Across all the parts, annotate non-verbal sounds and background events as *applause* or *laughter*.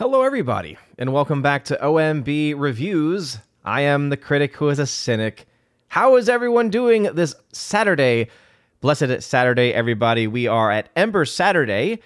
Hello, everybody, and welcome back to OMB Reviews. I am the critic who is a cynic. How is everyone doing this Saturday? Blessed Saturday, everybody. We are at Ember Saturday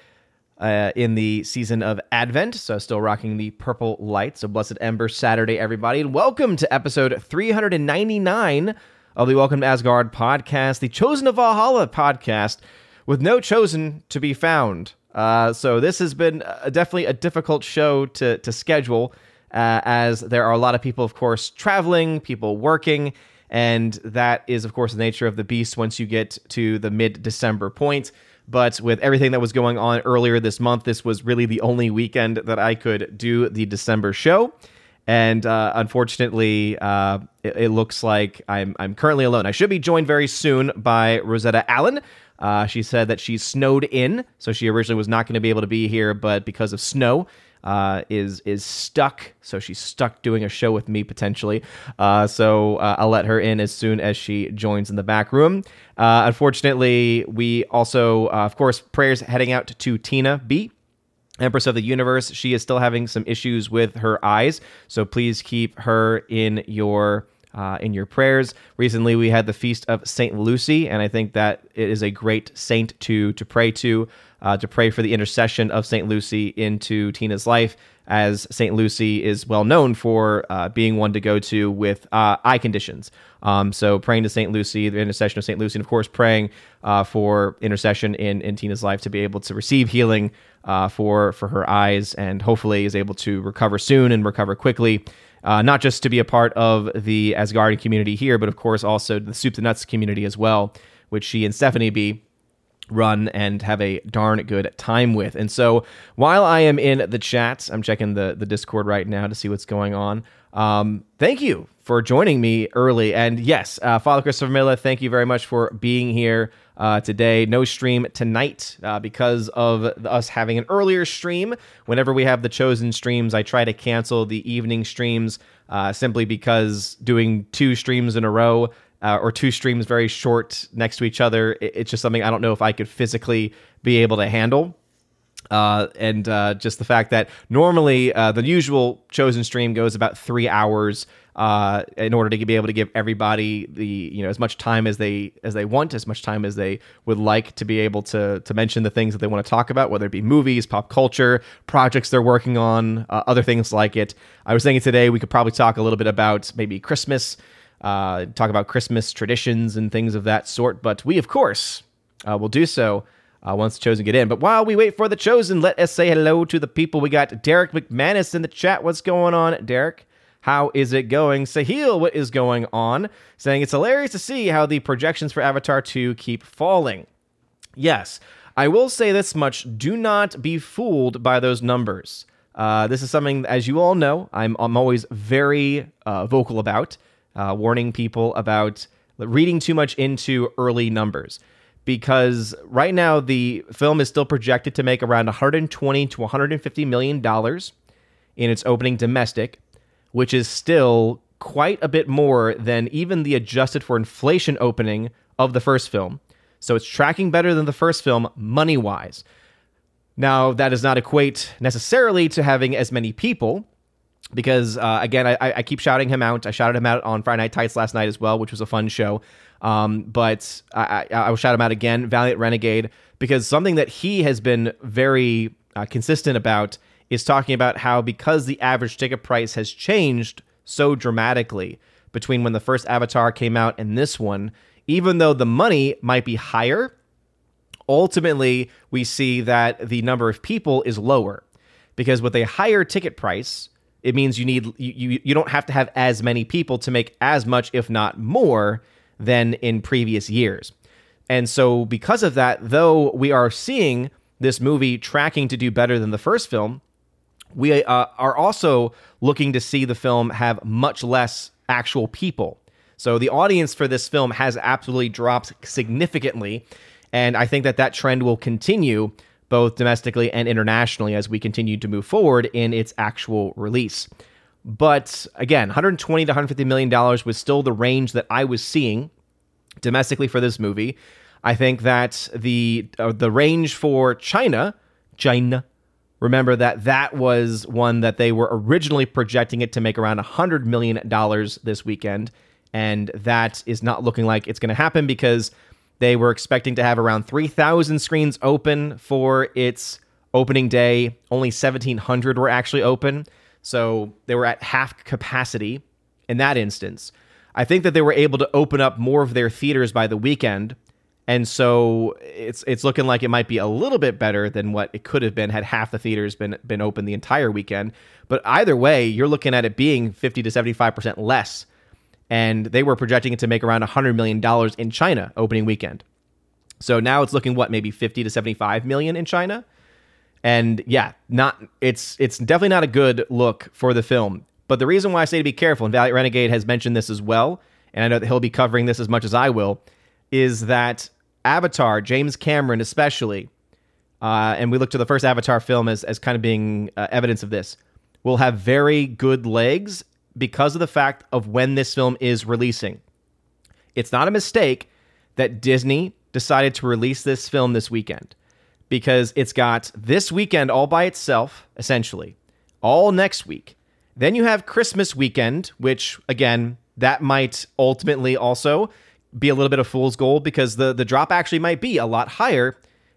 uh, in the season of Advent, so still rocking the purple light. So, Blessed Ember Saturday, everybody, and welcome to episode 399 of the Welcome to Asgard podcast, the Chosen of Valhalla podcast, with no chosen to be found. Uh, so this has been uh, definitely a difficult show to to schedule, uh, as there are a lot of people, of course, traveling, people working, and that is, of course, the nature of the beast once you get to the mid December point. But with everything that was going on earlier this month, this was really the only weekend that I could do the December show. And uh, unfortunately, uh, it, it, looks like I'm, I'm currently alone. I should be joined very soon by Rosetta Allen, uh, she said that she's snowed in, so she originally was not going to be able to be here, but because of snow, uh, is is stuck. So she's stuck doing a show with me potentially. Uh, so uh, I'll let her in as soon as she joins in the back room. Uh, unfortunately, we also, uh, of course, prayers heading out to Tina B. Empress of the Universe. She is still having some issues with her eyes, so please keep her in your uh, in your prayers. Recently, we had the feast of Saint Lucy, and I think that it is a great saint to to pray to, uh, to pray for the intercession of Saint Lucy into Tina's life, as Saint Lucy is well known for uh, being one to go to with uh, eye conditions. Um, so praying to Saint Lucy, the intercession of Saint Lucy, and of course praying uh, for intercession in in Tina's life to be able to receive healing. Uh, for for her eyes, and hopefully is able to recover soon and recover quickly, uh, not just to be a part of the Asgardian community here, but of course also the Soup to Nuts community as well, which she and Stephanie B run and have a darn good time with. And so while I am in the chats, I'm checking the the Discord right now to see what's going on. Um, thank you for joining me early. And yes, uh, Father Christopher Miller, thank you very much for being here uh, today. No stream tonight uh, because of us having an earlier stream. Whenever we have the chosen streams, I try to cancel the evening streams uh, simply because doing two streams in a row uh, or two streams very short next to each other, it, it's just something I don't know if I could physically be able to handle. Uh, and uh, just the fact that normally the usual chosen stream goes about three hours uh, in order to be able to give everybody the you know as much time as they as they want, as much time as they would like to be able to to mention the things that they want to talk about, whether it be movies, pop culture, projects they're working on, uh, other things like it. I was thinking today we could probably talk a little bit about maybe Christmas, uh, talk about Christmas traditions and things of that sort. But we, of course, uh, will do so. Uh, once the chosen get in. But while we wait for the chosen, let us say hello to the people. We got Derek McManus in the chat. What's going on, Derek? How is it going? Sahil, what is going on? Saying it's hilarious to see how the projections for Avatar 2 keep falling. Yes, I will say this much do not be fooled by those numbers. Uh, this is something, as you all know, I'm, I'm always very uh, vocal about, uh, warning people about reading too much into early numbers. Because right now, the film is still projected to make around 120 to 150 million dollars in its opening domestic, which is still quite a bit more than even the adjusted for inflation opening of the first film. So it's tracking better than the first film money wise. Now, that does not equate necessarily to having as many people, because uh, again, I, I, keep shouting him out. I shouted him out on Friday Night Tights last night as well, which was a fun show. Um, but I, I, I, will shout him out again, Valiant Renegade, because something that he has been very uh, consistent about is talking about how because the average ticket price has changed so dramatically between when the first Avatar came out and this one, even though the money might be higher, ultimately we see that the number of people is lower because with a higher ticket price, it means you need you, you, you don't have to have as many people to make as much if not more than in previous years. And so because of that, though we are seeing this movie tracking to do better than the first film, we uh, are also looking to see the film have much less actual people. So the audience for this film has absolutely dropped significantly. And I think that that trend will continue both domestically and internationally as we continue to move forward in its actual release. But again, 120 to 150 million dollars was still the range that I was seeing domestically for this movie. I think that the uh, the range for China, China Remember that that was one that they were originally projecting it to make around $100 million this weekend. And that is not looking like it's going to happen because they were expecting to have around 3,000 screens open for its opening day. Only 1,700 were actually open. So they were at half capacity in that instance. I think that they were able to open up more of their theaters by the weekend. And so it's it's looking like it might be a little bit better than what it could have been had half the theaters been been open the entire weekend. But either way, you're looking at it being 50 to 75% less. And they were projecting it to make around $100 million in China opening weekend. So now it's looking what maybe 50 to 75 million in China. And yeah, not it's it's definitely not a good look for the film. But the reason why I say to be careful, and Valiant Renegade has mentioned this as well, and I know that he'll be covering this as much as I will, is that Avatar, James Cameron especially, uh, and we look to the first Avatar film as, as kind of being uh, evidence of this, will have very good legs because of the fact of when this film is releasing. It's not a mistake that Disney decided to release this film this weekend because it's got this weekend all by itself, essentially, all next week. Then you have Christmas weekend, which, again, that might ultimately also be a little bit of fool's gold because the, the drop actually might be a lot higher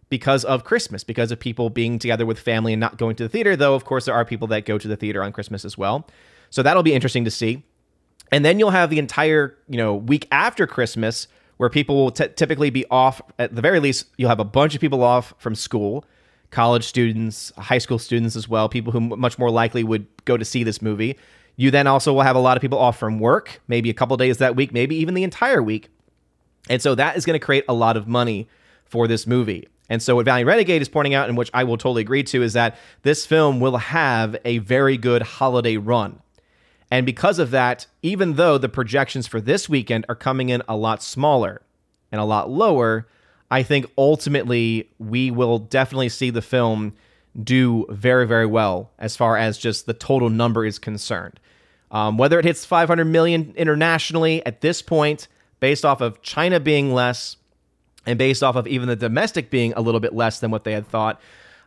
because of Christmas, because of people being together with family and not going to the theater, though, of course, there are people that go to the theater on Christmas as well. So that'll be interesting to see. And then you'll have the entire, you know, week after Christmas where people will t- typically be off. At the very least, you'll have a bunch of people off from school, college students, high school students as well, people who much more likely would go to see this movie. You then also will have a lot of people off from work, maybe a couple days that week, maybe even the entire week. And so that is going to create a lot of money for this movie. And so what Valiant Renegade is pointing out, and which I will totally agree to, is that this film will have a very good holiday run. And because of that, even though the projections for this weekend are coming in a lot smaller and a lot lower, I think ultimately we will definitely see the film do very, very well as far as just the total number is concerned. Um, whether it hits 500 million internationally at this point, based off of China being less and based off of even the domestic being a little bit less than what they had thought,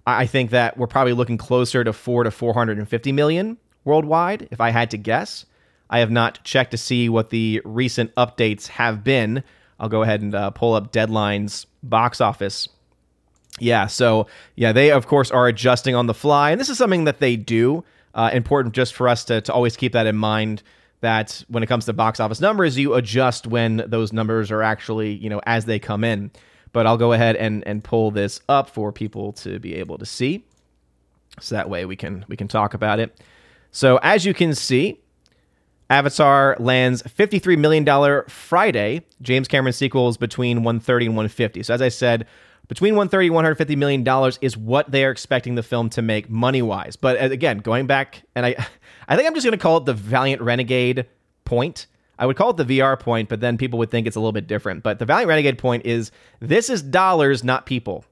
I think that we're probably looking closer to four to 450 million worldwide, if I had to guess. I have not checked to see what the recent updates have been. I'll go ahead and uh, pull up Deadline's box office. Yeah, so yeah, they of course are adjusting on the fly, and this is something that they do. Uh, important just for us to, to always keep that in mind that when it comes to box office numbers, you adjust when those numbers are actually, you know, as they come in. But I'll go ahead and, and pull this up for people to be able to see. So that way we can we can talk about it. So as you can see, Avatar lands $53 million Friday. James Cameron sequels between 130 and 150. So as I said, between 130 and 150 million dollars is what they are expecting the film to make money wise. But uh, again, going back, and I, *laughs* I think I'm just going to call it the Valiant Renegade point. I would call it the VR point, but then people would think it's a little bit different. But the Valiant Renegade point is this is dollars, not people,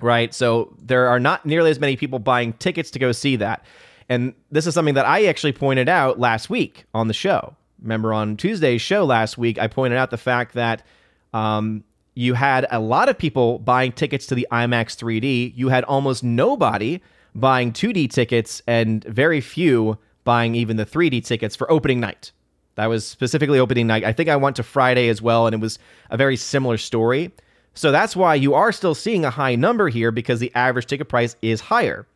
right? So there are not nearly as many people buying tickets to go see that. And this is something that I actually pointed out last week on the show. Remember on Tuesday's show last week, I pointed out the fact that um, you had a lot of people buying tickets to the IMAX 3D. You had almost nobody buying 2D tickets and very few buying even the 3D tickets for opening night. That was specifically opening night. I think I went to Friday as well, and it was a very similar story. So that's why you are still seeing a high number here because the average ticket price is higher.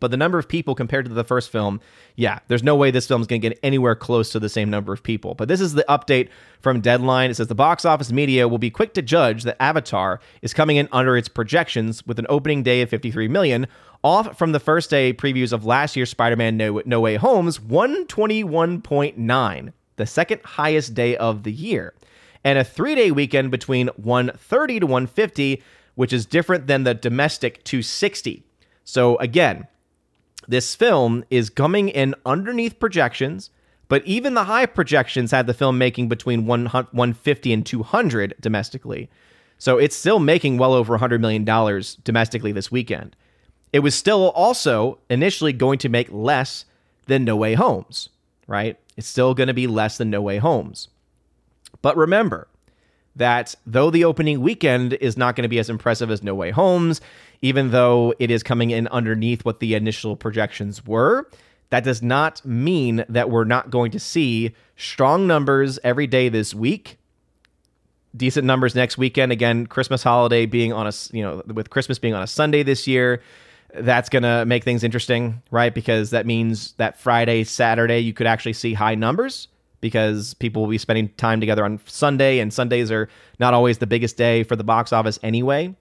But the number of people compared to the first film, yeah, there's no way this film is going to get anywhere close to the same number of people. But this is the update from Deadline. It says the box office media will be quick to judge that Avatar is coming in under its projections with an opening day of 53 million, off from the first day previews of last year's Spider-Man No, no Way Home's 121.9, the second highest day of the year, and a three-day weekend between 130 to 150, which is different than the domestic 260. So again, this film is coming in underneath projections, but even the high projections had the film making between 150 and 200 domestically. So it's still making well over $100 million domestically this weekend. It was still also initially going to make less than No Way Homes, right? It's still going to be less than No Way Homes. But remember, that though the opening weekend is not going to be as impressive as No Way Homes, even though it is coming in underneath what the initial projections were, that does not mean that we're not going to see strong numbers every day this week. Decent numbers next weekend. Again, Christmas holiday being on a, you know, with Christmas being on a Sunday this year, that's going to make things interesting, right? Because that means that Friday, Saturday, you could actually see high numbers because people will be spending time together on Sunday, and Sundays are not always the biggest day for the box office anyway.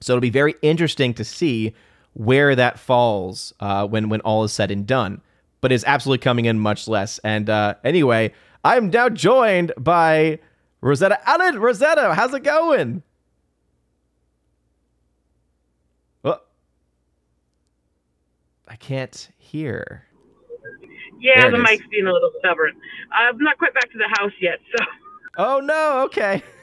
So it'll be very interesting to see where that falls uh, when when all is said and done. But it's absolutely coming in much less. And uh, anyway, I'm now joined by Rosetta Allen. Rosetta, how's it going? Well, I can't hear. Yeah, the mic's being a little stubborn. I'm not quite back to the house yet, so. Oh no! Okay. *laughs*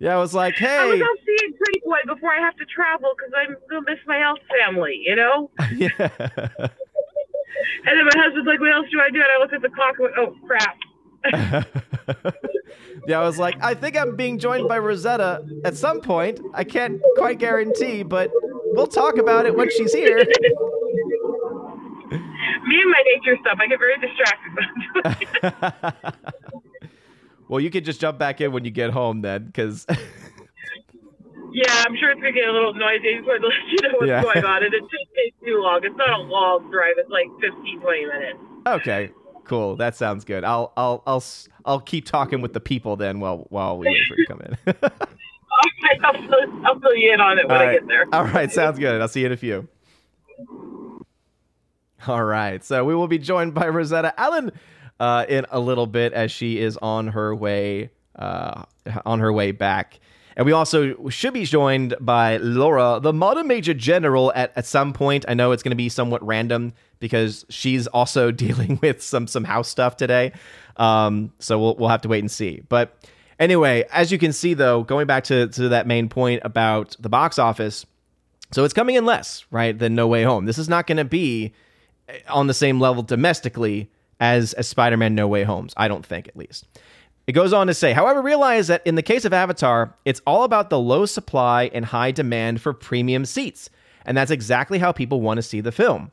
Yeah, I was like, hey. I was out seeing Pretty Boy before I have to travel because I'm gonna miss my house family, you know. *laughs* yeah. And then my husband's like, "What else do I do?" And I look at the clock and went, "Oh crap." *laughs* yeah, I was like, I think I'm being joined by Rosetta at some point. I can't quite guarantee, but we'll talk about it when she's here. *laughs* Me and my nature stuff, I get very distracted. Well, you could just jump back in when you get home then, because. *laughs* yeah, I'm sure it's gonna get a little noisy. Let *laughs* you know what's yeah. going on, and it *laughs* just takes too long. It's not a long drive; it's like 15, 20 minutes. Okay, cool. That sounds good. I'll, I'll, I'll, I'll keep talking with the people then while while we wait for you to come in. I'll, fill, I'll fill you in on it when I get there. All right, sounds good. I'll see you in a few. All right. So we will be joined by Rosetta Allen uh, in a little bit as she is on her way uh, on her way back. And we also should be joined by Laura, the modern major general, at, at some point. I know it's going to be somewhat random because she's also *laughs* dealing with some some house stuff today. Um, so we'll we'll have to wait and see. But anyway, as you can see, though, going back to to that main point about the box office, so it's coming in less right than No Way Home. This is not going to be on the same level domestically as, as Spider Man No Way Homes. I don't think, at least. It goes on to say, however, realize that in the case of Avatar, it's all about the low supply and high demand for premium seats. And that's exactly how people want to see the film.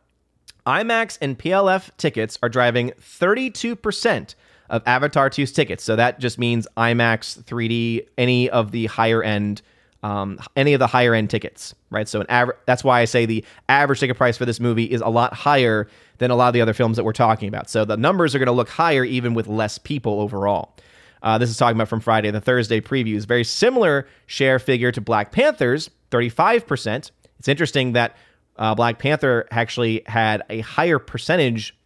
IMAX and PLF tickets are driving 32% of Avatar 2's tickets. So that just means IMAX, 3D, any of the higher end um, any of the higher end tickets, right? So an average. That's why I say the average ticket price for this movie is a lot higher than a lot of the other films that we're talking about. So the numbers are going to look higher even with less people overall. Uh, this is talking about from Friday the Thursday previews. Very similar share figure to Black Panther's, 35%. It's interesting that uh, Black Panther actually had a higher percentage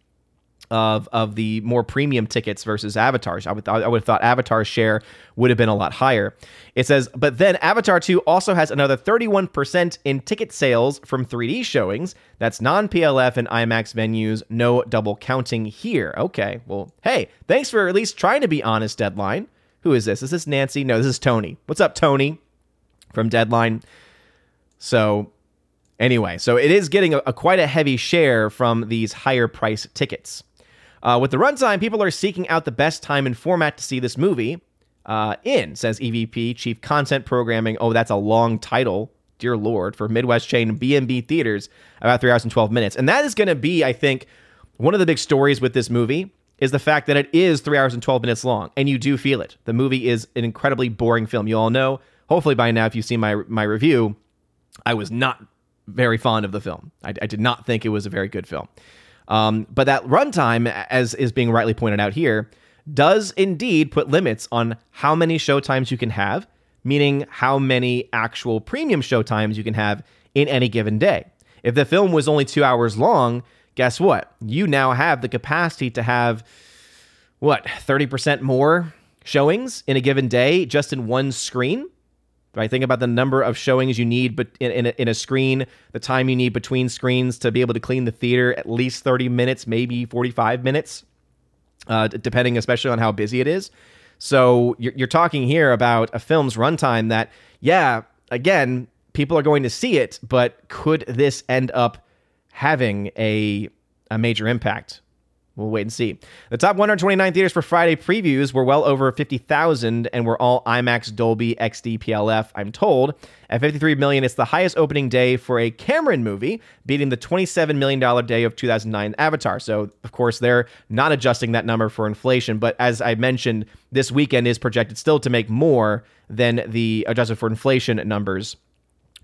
of of the more premium tickets versus Avatar's. I would I would have thought Avatar's share would have been a lot higher. It says, but then Avatar 2 also has another 31% in ticket sales from 3D showings. That's non PLF and IMAX venues. No double counting here. Okay, well, hey, thanks for at least trying to be honest. Deadline. Who is this? Is this Nancy? No, this is Tony. What's up, Tony? From Deadline. So anyway, so it is getting a, a, quite a heavy share from these higher price tickets. Uh, with the runtime, people are seeking out the best time and format to see this movie uh, in, says EVP, Chief Content Programming. Oh, that's a long title, dear Lord, for Midwest chain B&B Theaters, about three hours and 12 minutes. And that is going to be, I think, one of the big stories with this movie is the fact that it is three hours and 12 minutes long, and you do feel it. The movie is an incredibly boring film. You all know, hopefully by now, if you've seen my, my review, I was not very fond of the film. I, I did not think it was a very good film. Um, but that runtime, as is being rightly pointed out here, does indeed put limits on how many showtimes you can have, meaning how many actual premium showtimes you can have in any given day. If the film was only two hours long, guess what? You now have the capacity to have, what, 30% more showings in a given day just in one screen? Right? Think about the number of showings you need but in, in, a, in a screen, the time you need between screens to be able to clean the theater, at least 30 minutes, maybe 45 minutes, uh, depending especially on how busy it is. So you're, you're talking here about a film's runtime that, yeah, again, people are going to see it, but could this end up having a, a major impact? We'll wait and see. The top 129 theaters for Friday previews were well over 50,000 and were all IMAX Dolby XD PLF, I'm told. At 53 million, it's the highest opening day for a Cameron movie, beating the $27 million day of 2009 Avatar. So, of course, they're not adjusting that number for inflation. But as I mentioned, this weekend is projected still to make more than the adjusted for inflation numbers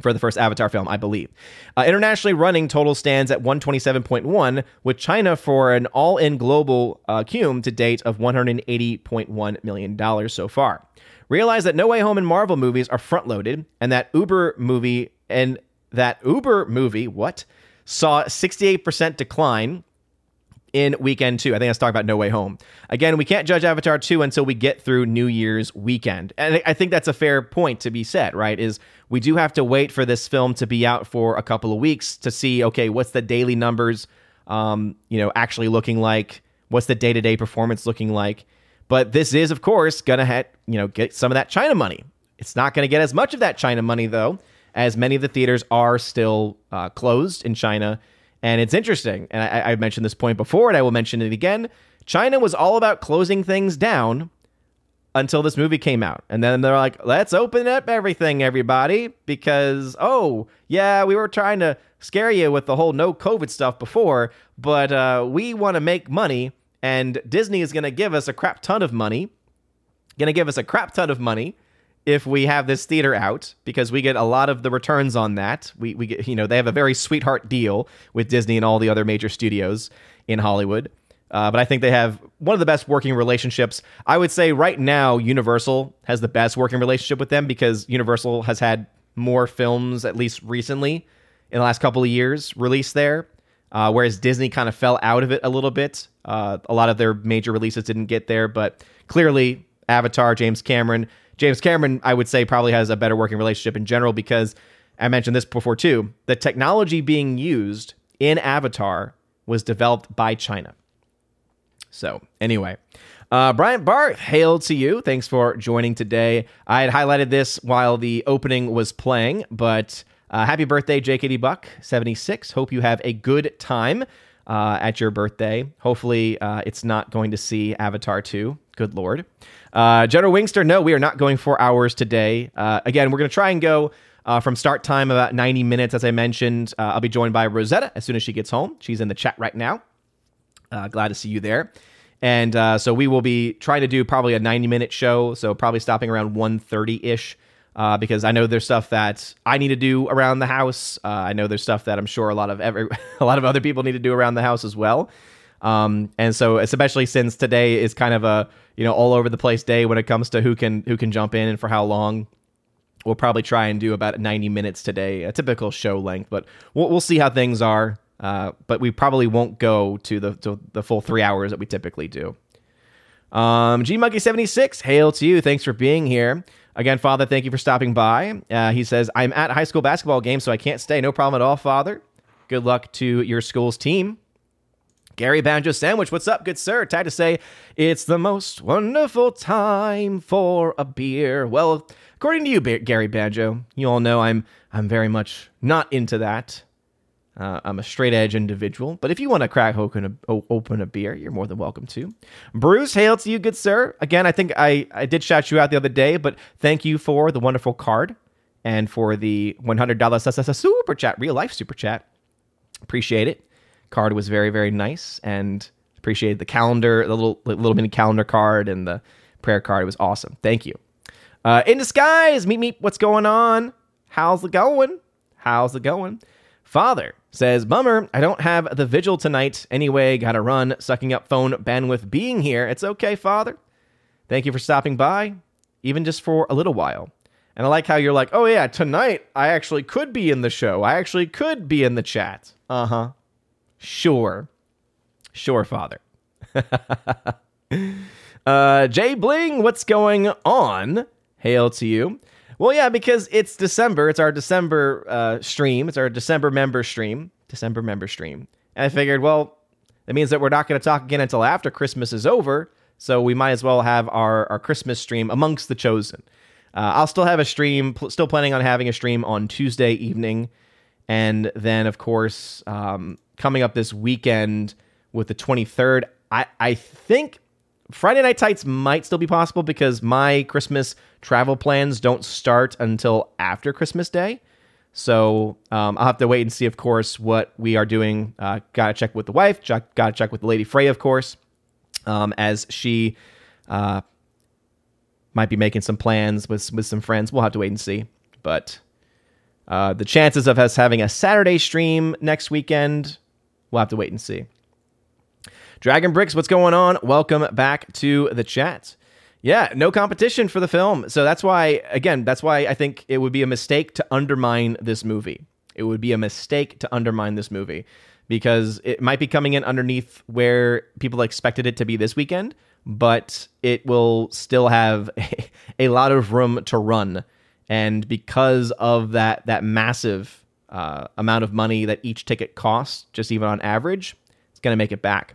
for the first Avatar film, I believe. Uh, internationally running total stands at 127.1, with China for an all in global uh, cume to date of $180.1 million so far. Realize that No Way Home and Marvel movies are front loaded, and that Uber movie and that Uber movie, what? Saw 68% decline in weekend two. I think let's talk about No Way Home. Again, we can't judge Avatar 2 until we get through New Year's weekend. And I think that's a fair point to be said, right? Is we do have to wait for this film to be out for a couple of weeks to see, okay, what's the daily numbers, um, you know, actually looking like? What's the day to day performance looking like? But this is, of course, to, ha- you know, get some of that China money. It's not to get as much of that China money, though, as many of the theaters are still uh, closed in China and it's interesting, and I, I mentioned this point before, and I will mention it again. China was all about closing things down until this movie came out. And then they're like, let's open up everything, everybody, because, oh, yeah, we were trying to scare you with the whole no COVID stuff before, but uh, we want to make money, and Disney is going to give us a crap ton of money, going to give us a crap ton of money if we have this theater out because we get a lot of the returns on that. We we get you know they have a very sweetheart deal with Disney and all the other major studios in Hollywood. Uh, but I think they have one of the best working relationships. I would say right now Universal has the best working relationship with them because Universal has had more films at least recently in the last couple of years released there. Uh, whereas Disney kind of fell out of it a little bit. Uh, a lot of their major releases didn't get there, but clearly Avatar, James Cameron, James Cameron, I would say, probably has a better working relationship in general because I mentioned this before too. The technology being used in Avatar was developed by China. So, anyway, uh, Bryant Barth, hail to you. Thanks for joining today. I had highlighted this while the opening was playing, but uh, happy birthday, JKD Buck, 76. Hope you have a good time uh, at your birthday. Hopefully, uh, it's not going to see Avatar 2. Good Lord. Uh, General Wingster, no, we are not going four hours today. Uh, again, we're going to try and go uh, from start time about 90 minutes, as I mentioned. Uh, I'll be joined by Rosetta as soon as she gets home. She's in the chat right now. Uh, glad to see you there. And uh, so we will be trying to do probably a 90 minute show. So probably stopping around 1.30 ish. because I know there's stuff that I need to do around the house. I know there's stuff that I'm sure a lot of every, *laughs* a lot of other people need to do around the house as well. Um, and so especially since today is kind of a you know all over the place day when it comes to who can who can jump in and for how long. We'll probably try and do about 90 minutes today, a typical show length, but we'll, we'll see how things are. Uh, but we probably won't go to the to the full three hours that we typically do. Um, G Monkey 76, hail to you. Thanks for being here. Again, Father, thank you for stopping by. Uh, he says, I'm at a high school basketball game, so I can't stay. No problem at all, Father. Good luck to your school's team. Gary Banjo Sandwich, what's up, good sir? Time to say it's the most wonderful time for a beer. Well, according to you, Gary Banjo, you all know I'm I'm very much not into that. Uh, I'm a straight edge individual, but if you want to crack open a, open a beer, you're more than welcome to. Bruce, hail to you, good sir. Again, I think I, I did shout you out the other day, but thank you for the wonderful card and for the $100 super chat, real life super chat. Appreciate it card was very very nice and appreciated the calendar, the little little mini calendar card and the prayer card. It was awesome. Thank you. Uh, in disguise, meet me. What's going on? How's it going? How's it going? Father says, Bummer, I don't have the vigil tonight. Anyway, gotta run, sucking up phone bandwidth being here. It's okay, Father. Thank you for stopping by, even just for a little while. And I like how you're like, oh yeah, tonight I actually could be in the show. I actually could be in the chat. Uh huh. Sure. Sure, Father. *laughs* uh, Jay Bling, what's going on? Hail to you. Well, yeah, because it's December. It's our December uh, stream. It's our December member stream. December member stream. And I figured, well, that means that we're not going to talk again until after Christmas is over. So we might as well have our, our Christmas stream amongst the chosen. Uh, I'll still have a stream, pl- still planning on having a stream on Tuesday evening. And then, of course, um, coming up this weekend with the 23rd I I think Friday Night Tights might still be possible because my Christmas travel plans don't start until after Christmas Day. So um, I'll have to wait and see, of course, what we are doing. Uh, gotta check with the wife. Gotta check with the lady Frey, of course, um, as she uh, might be making some plans with with some friends. We'll have to wait and see. But uh, the chances of us having a Saturday stream next weekend, we'll have to wait and see. Dragon Bricks, what's going on? Welcome back to the chat. Yeah, no competition for the film. So that's why, again, that's why I think it would be a mistake to undermine this movie. It would be a mistake to undermine this movie because it might be coming in underneath where people expected it to be this weekend, but it will still have *laughs* a, lot of room to run. And because of that, that massive uh, amount of money that each ticket costs, just even on average, it's going to make it back.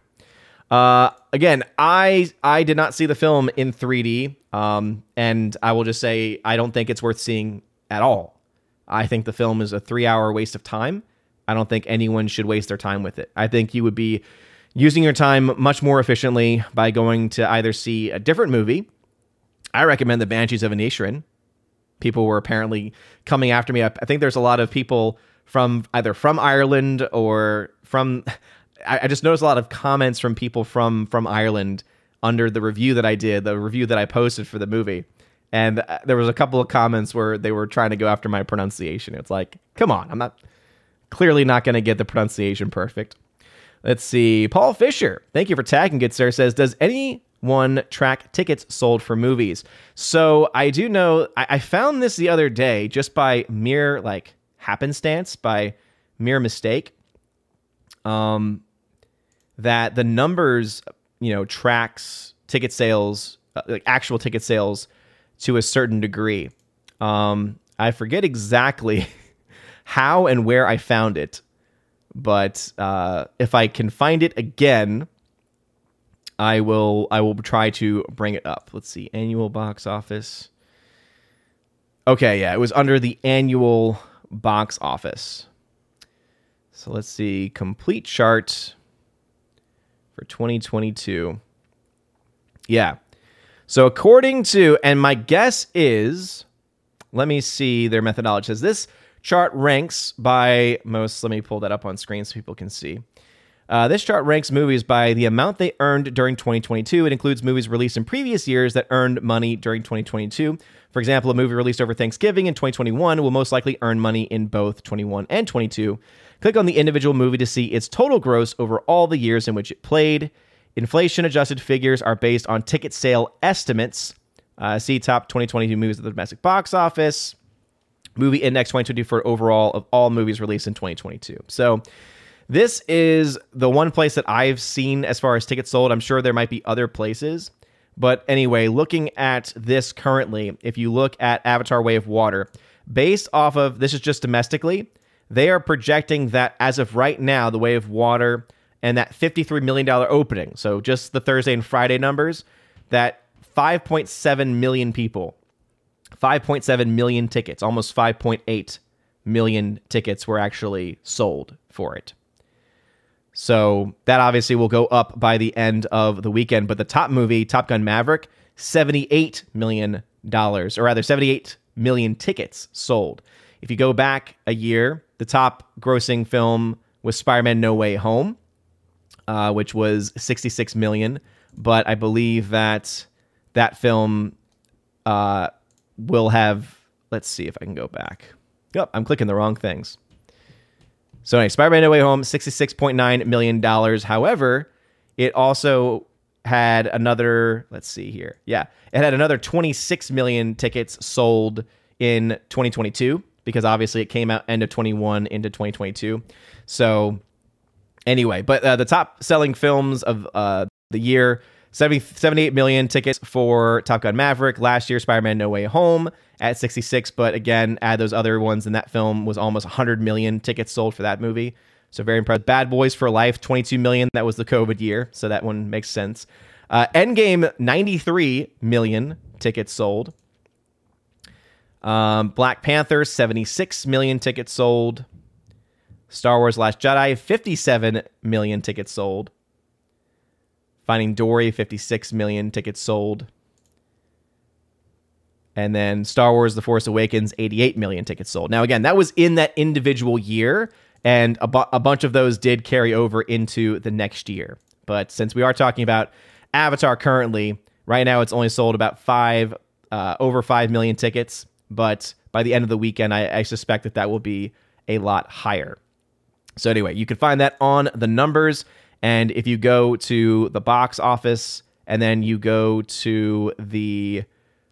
Uh, again, I I did not see the film in 3D, um, and I will just say I don't think it's worth seeing at all. I think the film is a three-hour waste of time. I don't think anyone should waste their time with it. I think you would be using your time much more efficiently by going to either see a different movie. I recommend The Banshees of Inisherin. People were apparently coming after me. I, I think there's a lot of people from either from Ireland or from *laughs* I, I just noticed a lot of comments from people from from Ireland under the review that I did, the review that I posted for the movie. And uh, there was a couple of comments where they were trying to go after my pronunciation. It's like, come on, I'm not clearly not going to get the pronunciation perfect. Let's see. Paul Fisher, thank you for tagging it, sir. Says, does anyone track tickets sold for movies? So I do know. I, I found this the other day just by mere like happenstance, by mere mistake. Um, that the numbers, you know, tracks ticket sales, uh, like actual ticket sales, to a certain degree. Um, I forget exactly *laughs* how and where I found it, but uh, if I can find it again, I will. I will try to bring it up. Let's see, annual box office. Okay, yeah, it was under the annual box office. So let's see, complete chart for 2022. Yeah. So according to, and my guess is, let me see their methodology. Says this chart ranks by most. Let me pull that up on screen so people can see. Uh, this chart ranks movies by the amount they earned during 2022. It includes movies released in previous years that earned money during 2022. For example, a movie released over Thanksgiving in 2021 will most likely earn money in both 21 and 22. Click on the individual movie to see its total gross over all the years in which it played. Inflation adjusted figures are based on ticket sale estimates. Uh, see top 2022 movies at the domestic box office. Movie Index 2022 for overall of all movies released in 2022. So this is the one place that I've seen as far as tickets sold. I'm sure there might be other places. But anyway, looking at this currently, if you look at Avatar Way of Water, based off of this is just domestically, they are projecting that as of right now, the Way of Water and that $53 million opening, so just the Thursday and Friday numbers, that 5.7 million people, 5.7 million tickets, almost 5.8 million tickets were actually sold for it. So that obviously will go up by the end of the weekend. But the top movie, Top Gun Maverick, $78 million, or rather, 78 million tickets sold. If you go back a year, the top grossing film was Spider-Man: No Way Home, uh, which was 66 million. But I believe that that film uh, will have. Let's see if I can go back. Yep, I'm clicking the wrong things. So anyway, Spider-Man: No Way Home, 66.9 million dollars. However, it also had another. Let's see here. Yeah, it had another 26 million tickets sold in 2022 because obviously it came out end of 21 into 2022. So anyway, but uh, the top selling films of uh, the year 70, 78 million tickets for Top Gun Maverick. Last year, Spider Man No Way Home at 66. But again, add those other ones, and that film was almost 100 million tickets sold for that movie. So very impressed. Bad Boys for Life, 22 million. That was the COVID year. So that one makes sense. Uh, Endgame, 93 million tickets sold. Um, Black Panther, 76 million tickets sold. Star Wars Last Jedi, 57 million tickets sold. Finding Dory, 56 million tickets sold. And then Star Wars The Force Awakens, 88 million tickets sold. Now, again, that was in that individual year, and a, bu- a bunch of those did carry over into the next year. But since we are talking about Avatar currently, right now it's only sold about five, uh, over 5 million tickets. But by the end of the weekend, I, I suspect that that will be a lot higher. So, anyway, you can find that on the numbers. And if you go to the box office and then you go to the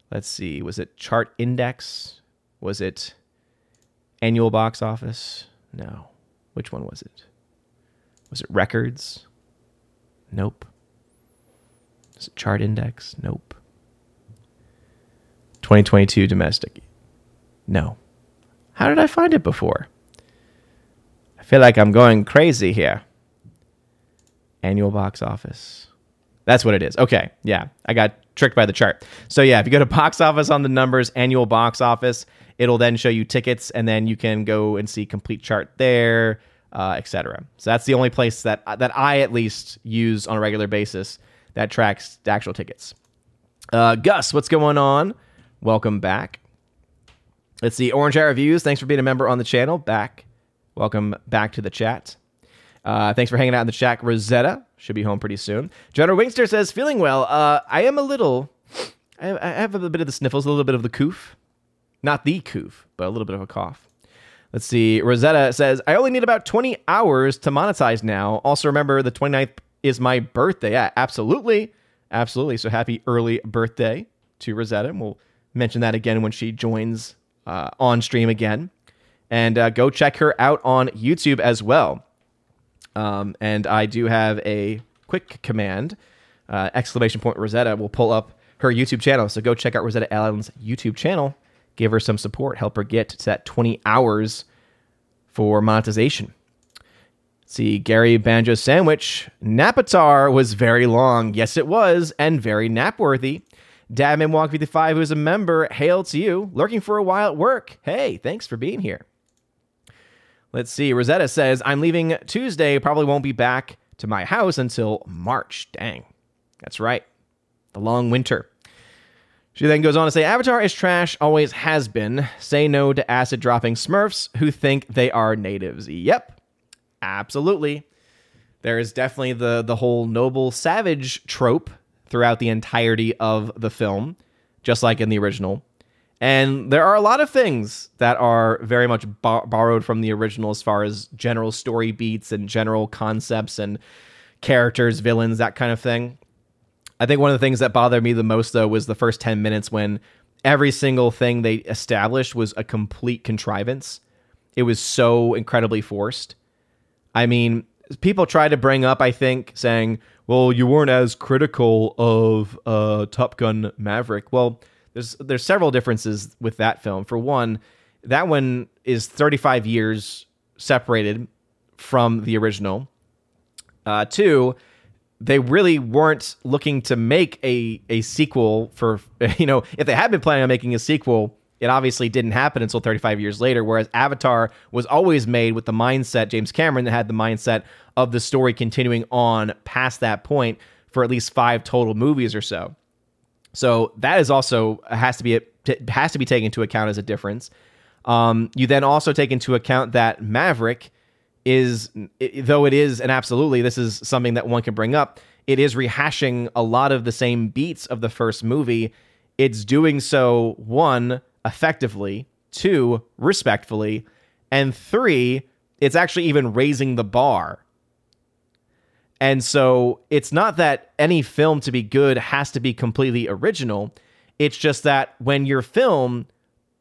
let's see, was it chart index? Was it annual box office? No. Which one was it? Was it records? Nope. Was it chart index? Nope. 2022 domestic? No. How did I find it before? I feel like I'm going crazy here. Annual box office. That's what it is. Okay. Yeah. I got tricked by the chart. So yeah, if you go to *laughs* box office on the numbers, annual box office, it'll then show you tickets, and then you can go and see complete chart there, uh, etc. So that's the only place that that I at least use on a regular basis that tracks the actual tickets. Uh, Gus, what's going on? Welcome back. Let's see. Orange Eye Reviews. Thanks for being a member on the channel. Back. Welcome back to the chat. Uh, thanks for hanging out in the chat, Rosetta. Should be home pretty soon. General Wingster says, feeling well. Uh, I am a little, I have a bit of the sniffles, a little bit of the coof. Not the coof, but a little bit of a cough. Let's see. Rosetta says, I only need about 20 hours to monetize now. Also, remember the 29th is my birthday. Yeah, absolutely. Absolutely. So happy early birthday to Rosetta. And we'll mention that again when she joins uh, on stream again. And uh, go check her out on YouTube as well. Um, and I do have a quick command, uh, exclamation point Rosetta will pull up her YouTube channel. So go check out Rosetta Allen's YouTube channel. Give her some support. Help her get to that 20 hours for monetization. See, Gary Banjo Sandwich. Napatar was very long. Yes, it was, and very napworthy. Dadman Walk 55, who's a member, hail to you. Lurking for a while at work. Hey, thanks for being here. Let's see. Rosetta says, I'm leaving Tuesday. Probably won't be back to my house until March. Dang. That's right. The long winter. She then goes on to say, Avatar is trash, always has been. Say no to acid dropping smurfs who think they are natives. Yep. Absolutely. There is definitely the, the whole noble savage trope throughout the entirety of the film, just like in the original. And there are a lot of things that are very much bar- borrowed from the original as far as general story beats and general concepts and characters, villains, that kind of thing. I think one of the things that bothered me the most, though, was the first 10 minutes when every single thing they established was a complete contrivance. It was so incredibly forced. I mean, people try to bring up, I think, saying, well, you weren't as critical of uh, Top Gun Maverick. Well, there's there's several differences with that film. For one, that one is 35 years separated from the original. Uh, two, they really weren't looking to make a a sequel for *laughs* you know if they had been planning on making a sequel it obviously didn't happen until 35 years later whereas avatar was always made with the mindset james cameron had the mindset of the story continuing on past that point for at least five total movies or so so that is also has to be a, has to be taken into account as a difference. Um, you then also take into account that Maverick is, though it is, and absolutely this is something that one can bring up. It is rehashing a lot of the same beats of the first movie. It's doing so one effectively, two respectfully, and three, it's actually even raising the bar and so it's not that any film to be good has to be completely original. It's just that when your film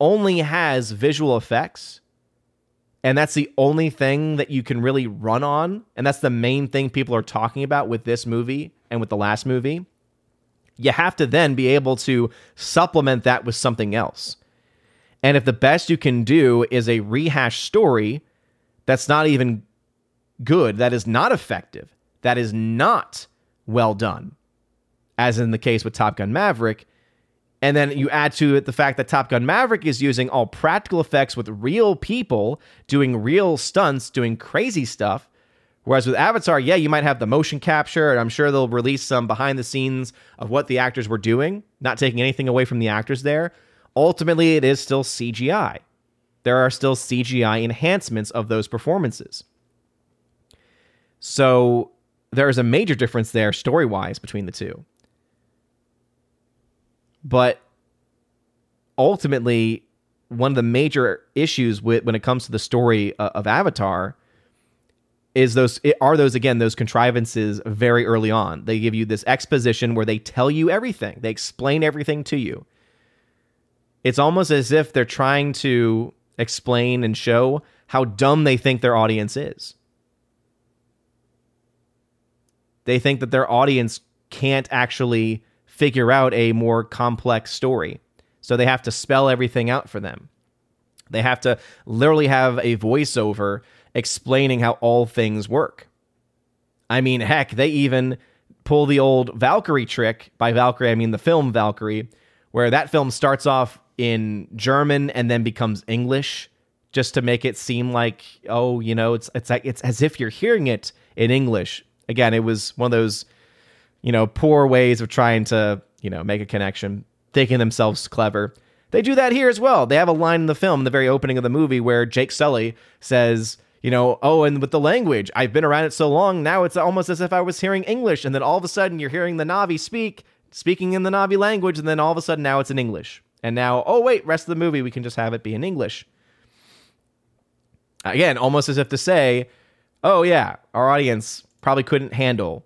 only has visual effects, and that's the only thing that you can really run on, and that's the main thing people are talking about with this movie and with the last movie, you have to then be able to supplement that with something else. And if the best you can do is a rehash story that's not even good, that is not effective, that is not well done, as in the case with Top Gun Maverick. And then you add to it the fact that Top Gun Maverick is using all practical effects with real people doing real stunts, doing crazy stuff. Whereas with Avatar, yeah, you might have the motion capture, and I'm sure they'll release some behind the scenes of what the actors were doing, not taking anything away from the actors there. Ultimately, it is still CGI. There are still CGI enhancements of those performances. So there is a major difference there story wise between the two. But ultimately, one of the major issues with when it comes to the story uh, of Avatar is those are those again those contrivances very early on. They give you this exposition where they tell you everything. They explain everything to you. It's almost as if they're trying to explain and show how dumb they think their audience is. They think that their audience can't actually figure out a more complex story. So they have to spell everything out for them. They have to literally have a voiceover explaining how all things work. I mean, heck, they even pull the old Valkyrie trick. By Valkyrie, I mean the film Valkyrie, where that film starts off in German and then becomes English just to make it seem like oh you know it's it's like it's as if you're hearing it in English again it was one of those you know poor ways of trying to you know make a connection thinking themselves clever they do that here as well they have a line in the film the very opening of the movie where Jake Sully says you know, oh, and with the language, I've been around it so long, now it's almost as if I was hearing English. And then all of a sudden you're hearing the Na'vi speak, speaking in the Na'vi language, and then all of a sudden now it's in English. And now, oh, wait, rest of the movie, we can just have it be in English. Again, almost as if to say, oh, yeah, our audience probably couldn't handle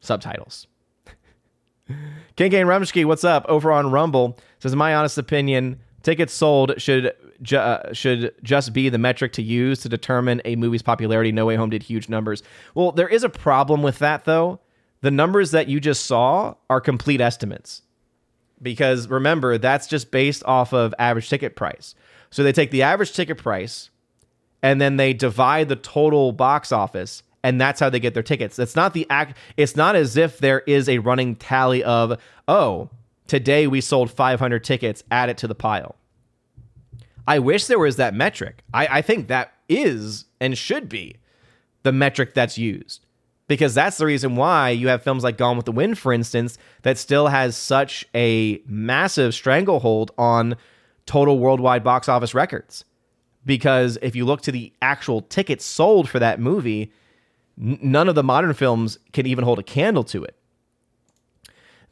subtitles. *laughs* King Kane Rumsky, what's up? Over on Rumble says, in my honest opinion, tickets sold should ju- uh, should just be the metric to use to determine a movie's popularity. No Way Home did huge numbers. Well, there is a problem with that though. The numbers that you just saw are complete estimates. Because remember, that's just based off of average ticket price. So they take the average ticket price and then they divide the total box office and that's how they get their tickets. It's not the act it's not as if there is a running tally of, "Oh, today we sold 500 tickets, add it to the pile." I wish there was that metric. I, I think that is and should be the metric that's used because that's the reason why you have films like Gone with the Wind, for instance, that still has such a massive stranglehold on total worldwide box office records. Because if you look to the actual tickets sold for that movie, none of the modern films can even hold a candle to it.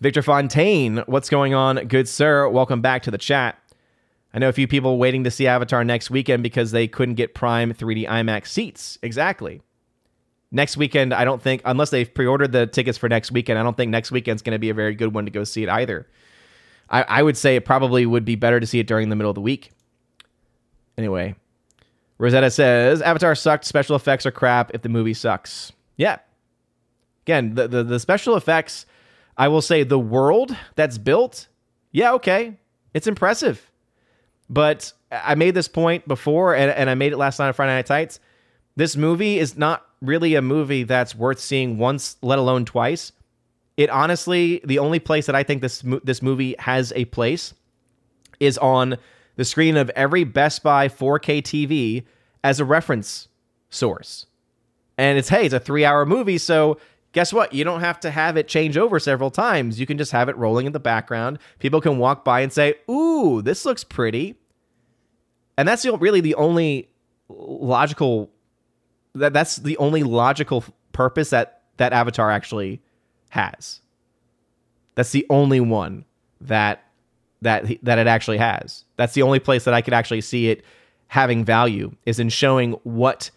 Victor Fontaine, what's going on, good sir? Welcome back to the chat. I know a few people waiting to see Avatar next weekend because they couldn't get Prime 3D IMAX seats. Exactly. Next weekend, I don't think, unless they've pre ordered the tickets for next weekend, I don't think next weekend's going to be a very good one to go see it either. I, I would say it probably would be better to see it during the middle of the week. Anyway, Rosetta says Avatar sucked. Special effects are crap if the movie sucks. Yeah. Again, the, the, the special effects, I will say the world that's built, yeah, okay. It's impressive but I made this point before, and, and I made it last night on Friday Night Tights. This movie is not really a movie that's worth seeing once, let alone twice. It honestly, the only place that I think this this movie has a place is on the screen of every Best Buy 4K TV as a reference source. And it's hey, it's a three hour movie, so guess what? You don't have to have it change over several times. You can just have it rolling in the background. People can walk by and say, "Ooh, this looks pretty." and that's really the only logical that that's the only logical purpose that that avatar actually has that's the only one that that that it actually has that's the only place that i could actually see it having value is in showing what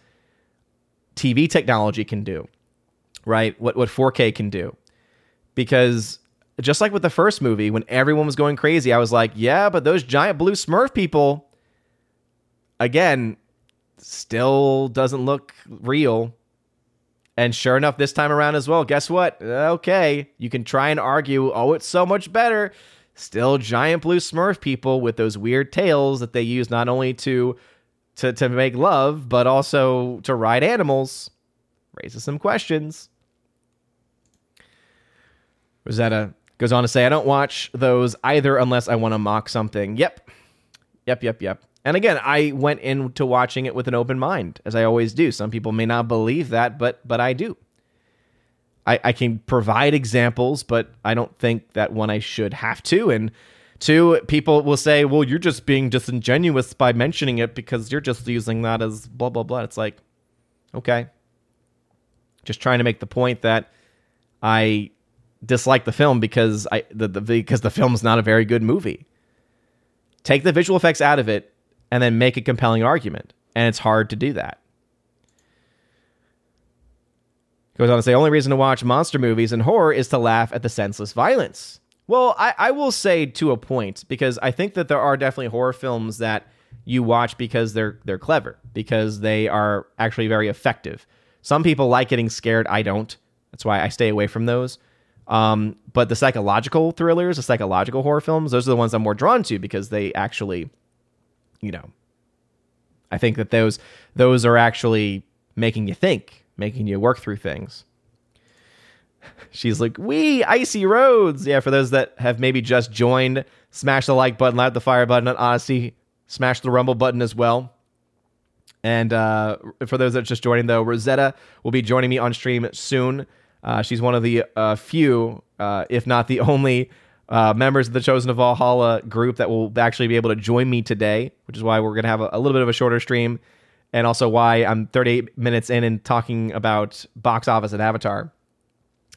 tv technology can do right what what 4k can do because just like with the first movie when everyone was going crazy i was like yeah but those giant blue smurf people again, still doesn't look real. And sure enough, this time around as well, guess what? Okay, you can try and argue, oh, it's so much better. Still giant blue smurf people with those weird tails that they use not only to to, to make love, but also to ride animals. Raises some questions. Rosetta goes on to say, I don't watch those either unless I want to mock something. Yep. Yep, yep, yep. And again, I went into watching it with an open mind, as I always do. Some people may not believe that, but but I do. I, I can provide examples, but I don't think that one I should have to. And two, people will say, "Well, you're just being disingenuous by mentioning it because you're just using that as blah blah blah." It's like, okay, just trying to make the point that I dislike the film because I the, the because the film's not a very good movie. Take the visual effects out of it and then make a compelling argument, and it's hard to do that. Goes on to say, only reason to watch monster movies and horror is to laugh at the senseless violence. Well, I, I will say to a point because I think that there are definitely horror films that you watch because they're they're clever because they are actually very effective. Some people like getting scared. I don't. That's why I stay away from those. Um, but the psychological thrillers, the psychological horror films, those are the ones I'm more drawn to because they actually, you know, I think that those those are actually making you think, making you work through things. *laughs* She's like, "We icy roads." Yeah, for those that have maybe just joined, smash the like button, light the fire button on Odysee, smash the rumble button as well. And uh, for those that are just joining, though, Rosetta will be joining me on stream soon. Uh, she's one of the uh, few, uh, if not the *laughs* only, uh, members of the Chosen of Valhalla group that will actually be able to join me today, which is why we're going to have a, a, little bit of a shorter stream, and also why I'm 38 minutes in and talking about box office and Avatar.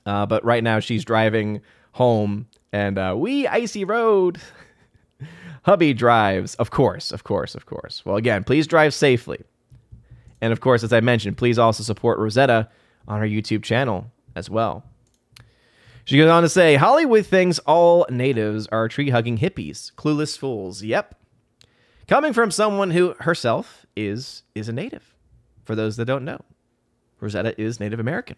Uh, but right now, she's driving home, and uh, we icy road. *laughs* Hubby drives, of course, of course, of course. Well, again, please drive safely. And of course, as I mentioned, please also support Rosetta on her YouTube channel as well. She goes on to say Hollywood thinks all natives are tree hugging hippies, clueless fools. Yep. Coming from someone who herself is is a native. For those that don't know, Rosetta is Native American.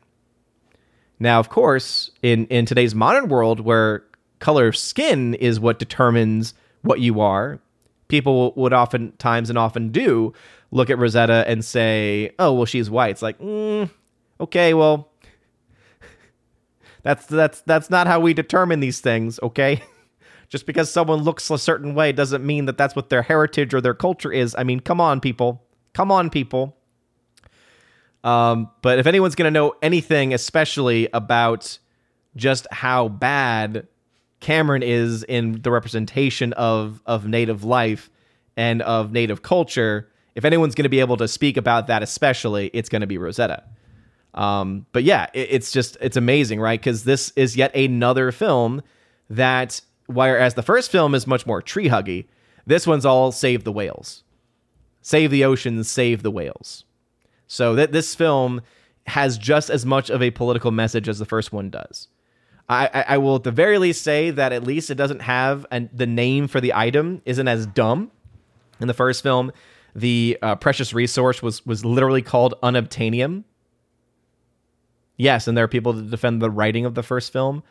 Now, of course, in, in today's modern world where color of skin is what determines what you are, people would oftentimes and often do look at Rosetta and say, oh, well, she's white. It's like, mm, okay, well, *laughs* that's that's that's not how we determine these things, okay? *laughs* Just because someone looks a certain way doesn't mean that that's what their heritage or their culture is. I mean, come on, people. Come on, people. Um, but if anyone's going to know anything, especially about just how bad Cameron is in the representation of of native life and of native culture, if anyone's going to be able to speak about that, especially, it's going to be Rosetta. Um, but yeah, it, it's just it's amazing, right? Because this is yet another film that, whereas the first film is much more tree huggy, this one's all save the whales, save the oceans, save the whales. So that this film has just as much of a political message as the first one does. I, I, will at the very least say that at least it doesn't have and the name for the item isn't as dumb. In the first film, the uh, precious resource was was literally called unobtainium, Yes, and there are people that defend the writing of the first film.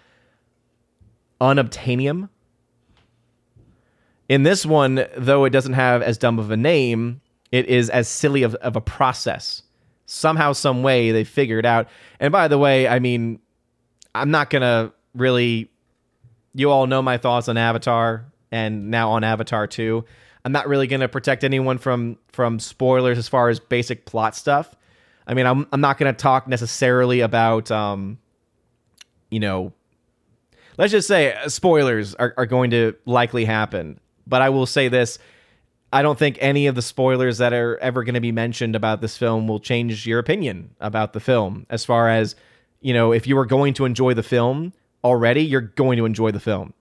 Unobtainium. In this one, though it doesn't have as dumb of a name, it is as silly of, of a process. Somehow, some way, they figured out. And by the way, I mean, I'm not gonna really. You all know my thoughts on Avatar, and now on Avatar 2. I'm not really gonna protect anyone from from spoilers as far as basic plot stuff. I mean, I'm I'm not going to talk necessarily about um, you know, let's just say uh, spoilers are, are going to likely happen. But I will say this. I don't think any of the spoilers that are ever going to be mentioned about this film will change your opinion about the film. As far as, you know, if you were going to enjoy the film already, you're going to enjoy the film.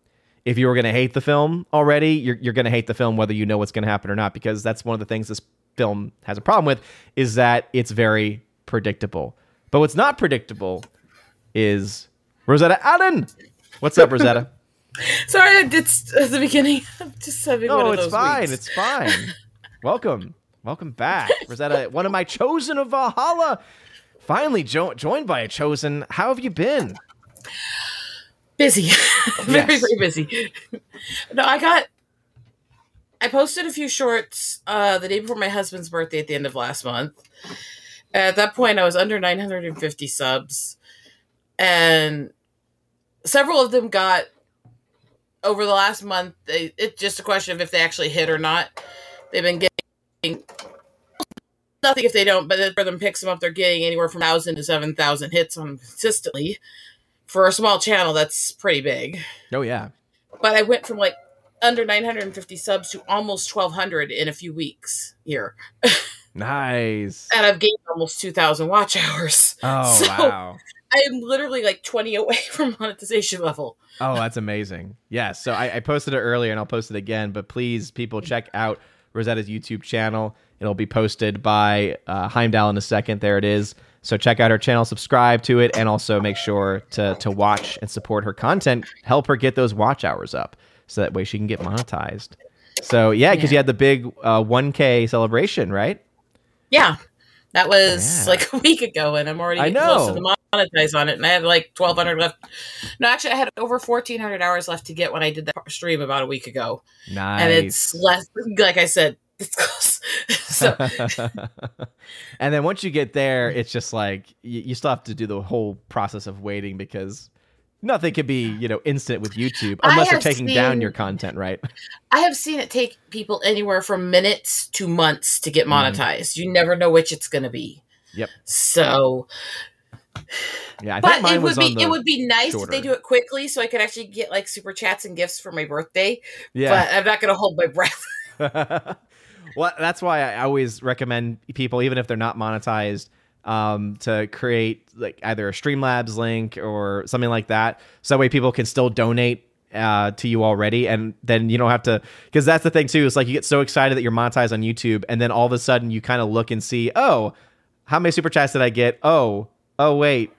If you were going to hate the film already, you're, you're going to hate the film whether you know what's going to happen or not, because that's one of the things this film has a problem with is that it's very predictable. But what's not predictable is Rosetta Allen. What's up, Rosetta? *laughs* Sorry, it's at the beginning. *laughs* I'm just having no, one of it's fine. weeks. It's fine. *laughs* Welcome, welcome back, Rosetta. One of my chosen of Valhalla. Finally jo- joined by a chosen. How have you been? busy, very very busy. no, I got. I posted a few shorts uh, the day before my husband's birthday at the end of last month. At that point, I was under 950 subs, and several of them got over the last month. They, it's just a question of if they actually hit or not. they've been getting nothing if they don't, but for them picks them up, they're getting anywhere from thousand to seven thousand hits on consistently. For a small channel, that's pretty big. Oh yeah. But I went from like under 950 subs to almost 1200 in a few weeks here. *laughs* nice. And I've gained almost 2000 watch hours. Oh *laughs* so wow. I'm literally like 20 *laughs* away from monetization level. Oh, that's amazing. Yeah. So I, I posted it earlier and I'll post it again, but please, people, check out Rosetta's YouTube channel. It'll be posted by uh, Heimdall in a second. There it is. So check out her channel, subscribe to it, and also make sure to to watch and support her content. Help her get those watch hours up, so that way she can get monetized. So yeah, because yeah. you had the big uh, 1K celebration, right? Yeah, that was yeah. like *laughs* a week ago, and I'm already I know. close to the monetize on it, and I had like 1,200 left. No, actually, I had over 1,400 hours left to get when I did that stream about a week ago. Nice, and it's less. Like I said, *laughs* it's close. so, *laughs* and then once you get there, it's just like you, you, still have to do the whole process of waiting because nothing can be you know instant with YouTube unless they're taking seen, down your content, right? I have seen it take people anywhere from minutes to months to get mm-hmm. monetized. Mm. You never know which it's going to be. Yep. So. Yeah, but it would be it would be nice shorter. if they do it quickly, so I could actually get like super chats and gifts for my birthday. Yeah, but I'm not going to hold my breath. *laughs* *laughs* well, that's why I always recommend people, even if they're not monetized, um, to create like either a Streamlabs link or something like that, so that way people can still donate uh, to you already, and then you don't have to. Because that's the thing too. Is like you get so excited that you're monetized on YouTube, and then all of a sudden you kind of look and see, oh, how many super chats did I get? Oh, oh wait,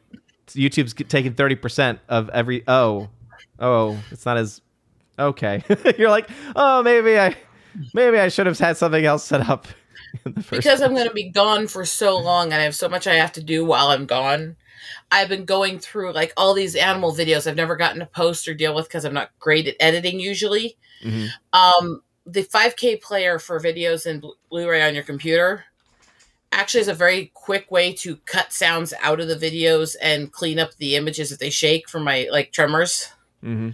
YouTube's taking thirty percent of every. Oh, oh, it's not as okay. *laughs* you're like, oh, maybe I Maybe I should have had something else set up. *laughs* because place. I'm going to be gone for so long and I have so much I have to do while I'm gone. I've been going through like all these animal videos I've never gotten to post or deal with because I'm not great at editing usually. Mm-hmm. Um, the 5K player for videos and Blu-ray on your computer actually is a very quick way to cut sounds out of the videos and clean up the images that they shake from my like tremors. Mm-hmm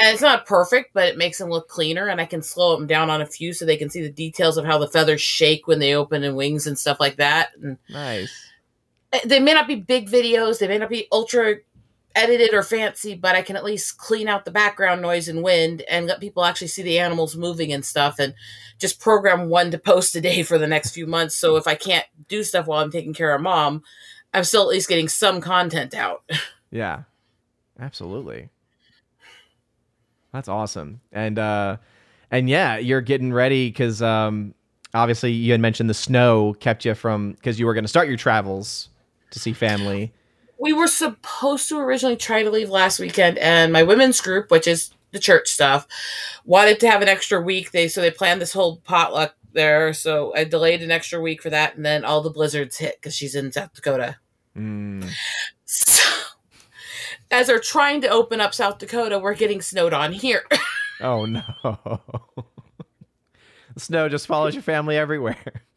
and it's not perfect, but it makes them look cleaner. And I can slow them down on a few so they can see the details of how the feathers shake when they open and wings and stuff like that. And nice. Eh, they may not be big videos, they may not be ultra edited or fancy, but I can at least clean out the background noise and wind and let people actually see the animals moving and stuff and just program one to post a day for the next few months. So if I can't do stuff while I'm taking care of mom, I'm still at least getting some content out. *laughs* Yeah. Absolutely. That's awesome. And uh and yeah, you're getting ready because um obviously you had mentioned the snow kept you from because you were going to start your travels to see family. We were supposed to originally try to leave last weekend, and my women's group, which is the church stuff, wanted to have an extra week. They so they planned this whole potluck there. So I delayed an extra week for that, and then all the blizzards hit because she's in South Dakota. Mm. So as they're trying to open up South Dakota, we're getting snowed on here. *laughs* oh no. *laughs* snow just follows your family everywhere. *laughs*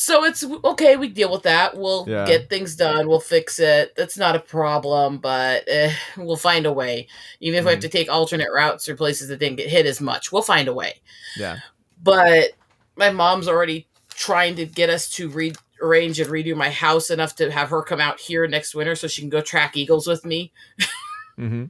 So it's okay, we deal with that. We'll yeah. get things done. We'll fix it. That's not a problem, but eh, we'll find a way. Even if mm. we have mm-hmm. to take alternate routes or places that didn't get hit as much, we'll find a way. Yeah. But my mom's already trying to get us to rearrange and redo my house enough to have her come out here next winter so she can go track eagles with me. *laughs* mm-hmm.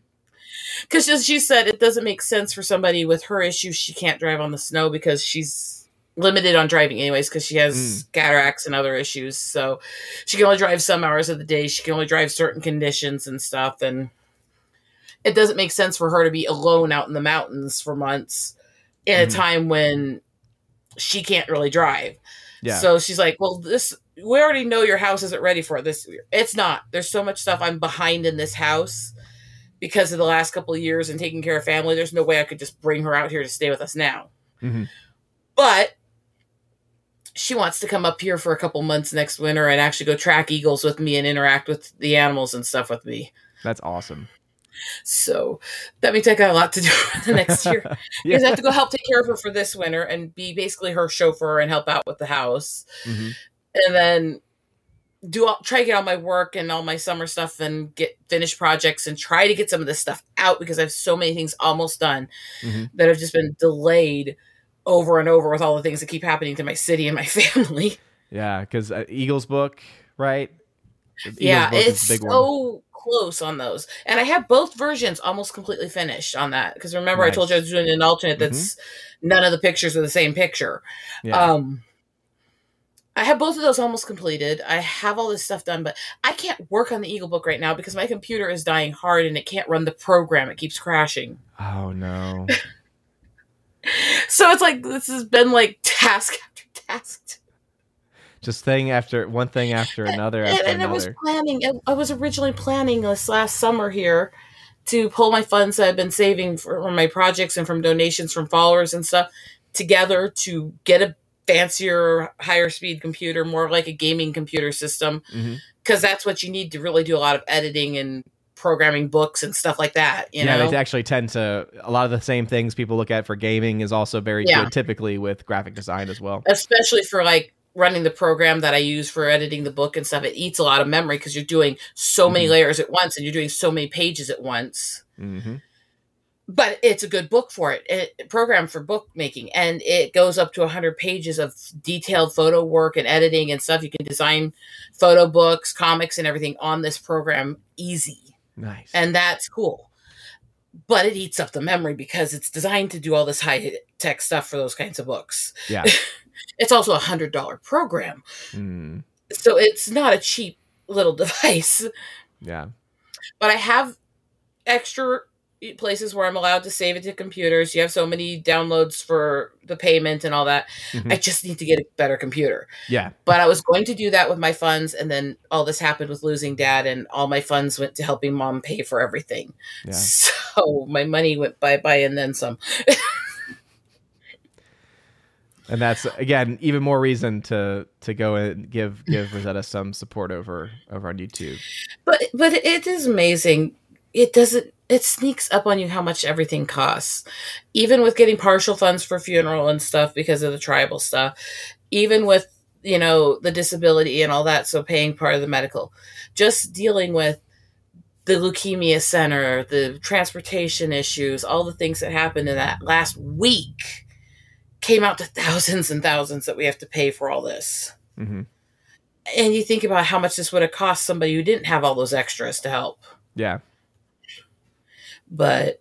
Because as she said, it doesn't make sense for somebody with her issues. She can't drive on the snow because she's limited on driving anyways because she has mm. cataracts and other issues. So she can only drive some hours of the day. She can only drive certain conditions and stuff. And it doesn't make sense for her to be alone out in the mountains for months in mm. a time when she can't really drive. Yeah. So she's like, well, this we already know your house isn't ready for this. It's not. There's so much stuff I'm behind in this house because of the last couple of years and taking care of family. There's no way I could just bring her out here to stay with us now. Mm-hmm. But she wants to come up here for a couple months next winter and actually go track eagles with me and interact with the animals and stuff with me. That's awesome. So that means I got a lot to do *laughs* the next year *laughs* yeah. because I have to go help take care of her for this winter and be basically her chauffeur and help out with the house, mm-hmm. and then do all, try to get all my work and all my summer stuff and get finished projects and try to get some of this stuff out because I have so many things almost done mm-hmm. that have just been delayed over and over with all the things that keep happening to my city and my *laughs* family. Yeah, because uh, Eagles book, right? Eagles yeah, book it's big one. so close on those, and I have both versions almost completely finished on that. Because remember, I told you I was doing an alternate that's none of the pictures are the same picture. Mm-hmm. Yeah. Um, I have both of those almost completed. I have all this stuff done, but I can't work on the Eagle book right now because my computer is dying hard and it can't run the program. It keeps crashing. oh no. *laughs* *laughs* So it's like this has been like task after task. Just thing after one thing after another And, after and I was planning. I was originally planning this last summer here to pull my funds that I've been saving for, from my projects and from donations from followers and stuff together to get a fancier, higher speed computer, more like a gaming computer system, mm-hmm. because that's what you need to really do a lot of editing and programming books and stuff like that. You yeah, know, they actually tend to a lot of the same things people look at for gaming is also very Yeah. good typically with graphic design as well. especially for like running the program that I use for editing the book and stuff. It eats a lot of memory because you're doing so many Mhm. layers at once and you're doing so many pages at once. hmm but it's a good book for it, it program for bookmaking and it goes up to 100 pages of detailed photo work and editing and stuff you can design photo books comics and everything on this program easy Nice. and that's cool but it eats up the memory because it's designed to do all this high tech stuff for those kinds of books Yeah. *laughs* it's also a hundred dollar program Mm, so it's not a cheap little *laughs* device yeah. but I have extra places where I'm allowed to save it to computers. You have so many downloads for the payment and all that. Mhm. I just need to get a better computer. Yeah. But I was going to do that with my funds, and then all this happened with losing dad, and all my funds went to helping mom pay for everything. Yeah. So my money went bye bye and then some. *laughs* And that's again even more reason to to go and give give Rosetta some support over over on YouTube. But but it is amazing. It doesn't. It sneaks up on you how much everything costs, even with getting partial funds for funeral and stuff because of the tribal stuff. Even with you know the disability and all that, so paying part of the medical, just dealing with the leukemia center, the transportation issues, all the things that happened in that last week came out to *laughs* thousands and thousands that we have to pay for all this. hmm And you think about how much this would have cost somebody who didn't have all those extras to help. Yeah. But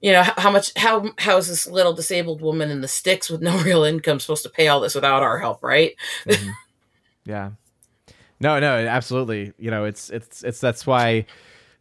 you know how, how much how how is this little disabled woman in the sticks with no *laughs* real income supposed to pay all this without our help right *laughs* Mhm. yeah. No, no, absolutely. You know, it's it's it's that's why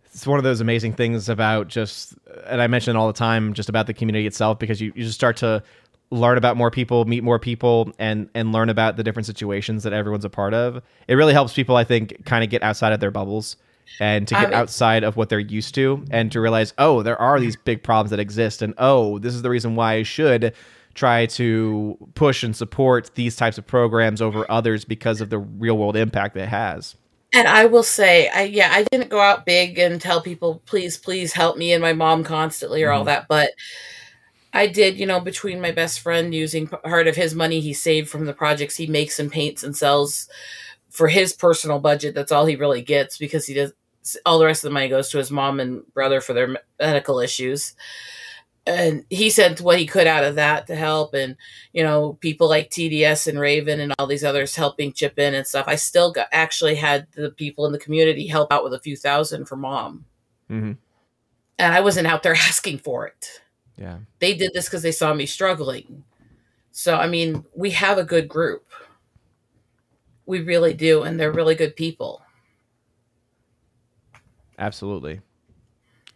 it's one of those amazing things about just and I mention all the time just about the community itself because you, you just start to learn about more people, meet more people and and learn about the different situations that everyone's a part of. It really helps people I think kind of get outside of their bubbles and to get mean- outside of what they're used to and to realize, "Oh, there are these big problems that exist and oh, this is the reason why I should try to push and support these types of programs over others because of the real world impact that it has. and i will say i yeah i didn't go out big and tell people please please help me and my mom constantly or all Mhm. that but i did you know between my best friend using part of his money he saved from the projects he makes and paints and sells for his personal budget that's all he really gets because he does all the rest of the money goes to his mom and brother for their medical issues. And he sent what he could out of that to help. And you know people like tds and raven and all these others helping chip in and stuff. I still got actually had the people in the community help out with a few thousand for mom. Mm-hmm. and i wasn't out there *laughs* asking for it. Yeah. they did this because they saw me struggling. So i mean we have a good group. We really do and they're really good people Absolutely.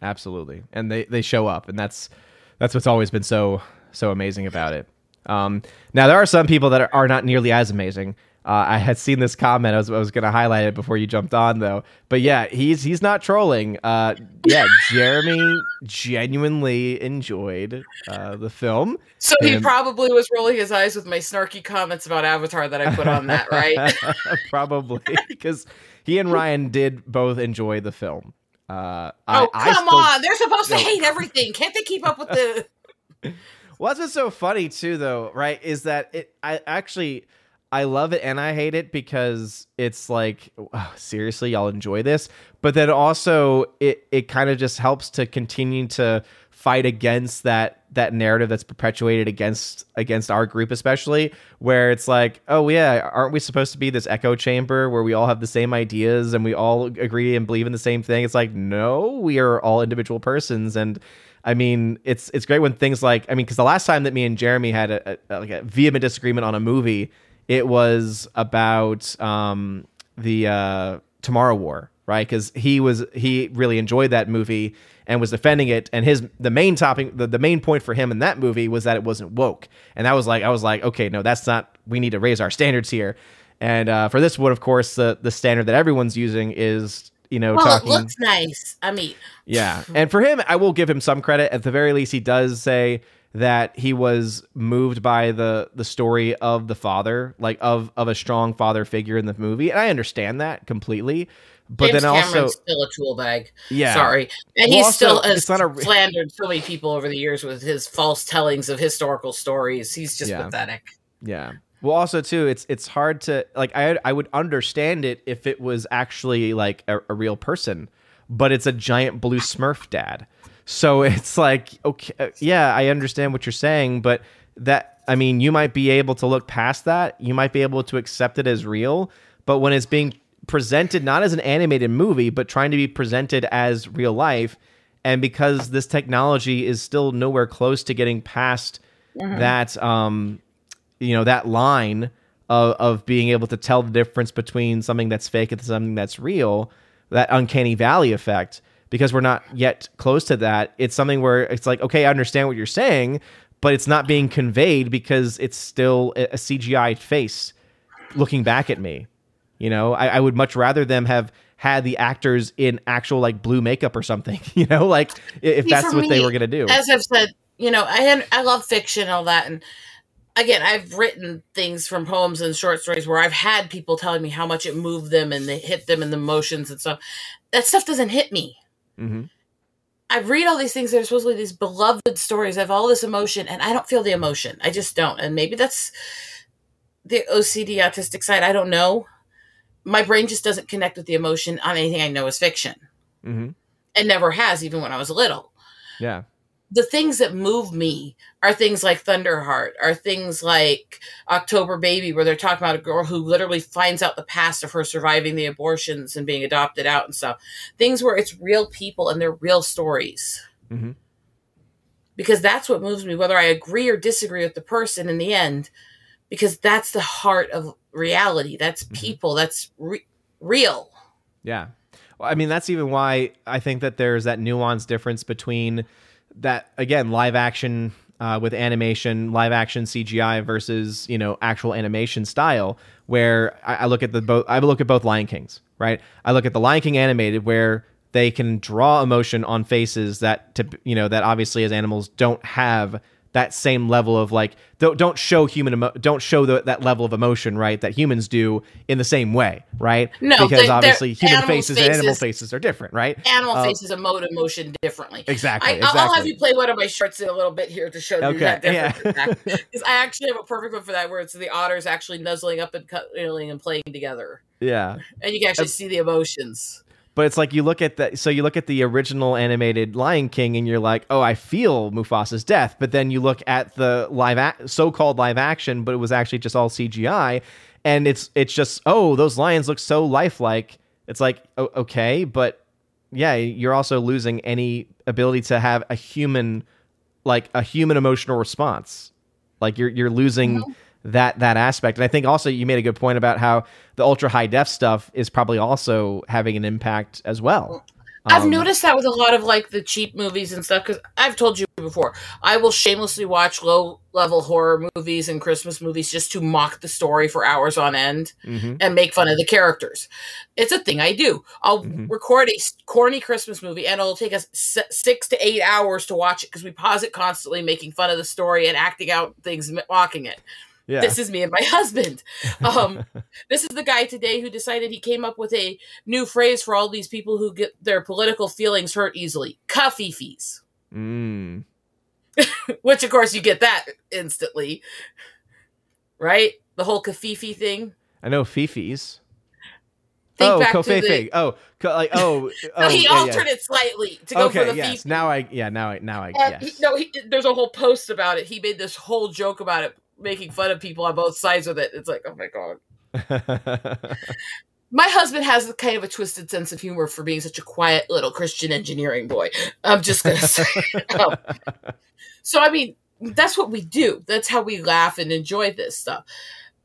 Absolutely. And they, they show up and that's that's what's always been so so amazing about it. Um, now there are some people that are, are not nearly as amazing. Uh, I had seen this comment. I was, I was going to highlight it before you jumped on, though. But yeah, he's he's not trolling. Uh, yeah, Jeremy genuinely enjoyed uh, the film. so he And- probably was rolling his eyes with my snarky comments about avatar that i put on that right *laughs* Probably because he and Ryan did both enjoy the film. Uh, oh I, I come still- on they're supposed to hate everything can't they keep up with the Well, that's *laughs* what's so funny too, though, right? Is that it? I actually, I love it and I hate it because it's like oh, seriously y'all enjoy this, but then also it it kind of just helps to continue to fight against that that narrative that's perpetuated against against our group especially where it's like oh yeah aren't we supposed to be this echo chamber where we all have the same ideas and we all agree and believe in the same thing? It's like no we are all individual persons. And I mean, it's it's great when things like I mean, because the last time that me and Jeremy had a, a, like a vehement disagreement on a movie, it was about um, the uh, Tomorrow War, right? Because he was he really enjoyed that movie and was defending it, and his the main topic, the, the main point for him in that movie was that it wasn't woke, and that was like I was like, okay, no, that's not. We need to raise our standards here. And uh, for this one, of course, the the standard that everyone's using is you know well, talking. it looks nice. I mean, yeah, and for him, I will give him some credit. At the very least, he does say that he was moved by the the story of the father, like of of a strong father figure in the movie, and I understand that completely. But James then Cameron's also, still a tool bag. yeah, Sorry, and Well, he's also, still has it's not a- slandered so many people over the years with his false tellings of historical stories. He's just Yeah. pathetic. Yeah. Well, also too, it's it's hard to like. I I would understand it if it was actually like a, a real person, but it's a giant blue Smurf dad. So *laughs* it's like, okay, uh, yeah, I understand what you're saying, but that I mean, you might be able to look past that. You might be able to accept it as real, but when it's being presented not as an animated movie, but trying to be presented as real life, and because this technology is still nowhere close to getting past that um you know that line of, of being able to tell the difference between something that's fake and something that's real that uncanny valley effect because we're not yet close to that it's something where it's like okay i understand what you're saying but it's not being conveyed because it's still a a cgi face looking back at me you know I, I would much rather them have had the actors in actual like blue makeup or something *laughs* you know like if See, that's what they were gonna do As I've said, you know, I I love fiction and all that, and again, I've written things from poems and short stories where I've had people telling me how much it moved them and they hit them in the emotions and stuff. That stuff doesn't hit me. hmm I read all these things that are supposedly these beloved stories. I have all this emotion, and I don't feel the emotion. I just don't. And maybe that's the OCD autistic side. I don't know. My brain just doesn't connect with the emotion on anything I know is fiction. hmm It never has, even when I was little. yeah The things that move me are things like Thunderheart, are things like October Baby, where they're talking about a girl who literally finds out the past of her surviving the abortions and being adopted out and stuff. Things where it's real people and they're real stories. hmm because that's what moves me, whether I agree or disagree with the person in the end, because that's the heart of reality. That's Mhm. people. That's re- real. Yeah. Well, I mean, that's even why I think that there's that nuance difference between that, again, live action uh, with animation, live action CGI versus, you know, actual animation style, where I, I look at the both, I look at both Lion Kings, right? I look at the Lion King animated where they can draw emotion on faces that, to, you know, that obviously as animals don't have that same level of like don't don't show human emo- don't show the, that level of emotion right that humans do in the same way right No, because obviously human animals' faces, and animal faces- faces are different right Animal Uh, faces emote emotion differently. exactly I, exactly I'll have you play one of my shorts in a little bit here to show you that difference. yeah. Because *laughs* I actually have a perfect one for that, where it's the otters actually nuzzling up and cuddling and playing together, yeah and you can actually see the emotions. But it's like you look at the so you look at the original animated lion king and you're like oh i feel mufasa's death. But then you look at the live so-called live action but it was actually just all cgi and it's it's just oh those lions look so lifelike. It's like o- okay but yeah you're also losing any ability to have a human like a human emotional response. Like you're you're losing mm-hmm. That that aspect and i think also you made a good point about how the ultra high def stuff is probably also having an impact as well I've Um, noticed that with a lot of like the cheap movies and stuff because I've told you before I will shamelessly watch low level horror movies and Christmas movies just to mock the story for hours on end mhm. and make fun of the characters. It's a thing I do. I'll Mhm. record a corny Christmas movie and it'll take us six to eight hours to watch it because we pause it constantly, making fun of the story and acting out things, mocking it. Yeah This is me and my *laughs* husband. Um, *laughs* this is the guy today who decided he came up with a new phrase for all these people who get their political feelings hurt easily cuffifis mm. *laughs* which of course you get that instantly right the whole covfefe thing. I know Fifi's. Think oh, back to the- Oh, co- like oh. oh he yeah, altered yeah. it slightly to go Okay, for the yes. Fifi. Now I yeah now I now I yes. he, no, he, there's a whole post about it. He made this whole joke about it, making fun of people on both sides with it. It's like, oh my god. *laughs* My husband has kind of a twisted sense of humor for being such a quiet little Christian engineering boy. I'm just gonna say. Um, *laughs* so I mean, that's what we do. That's how we laugh and enjoy this stuff.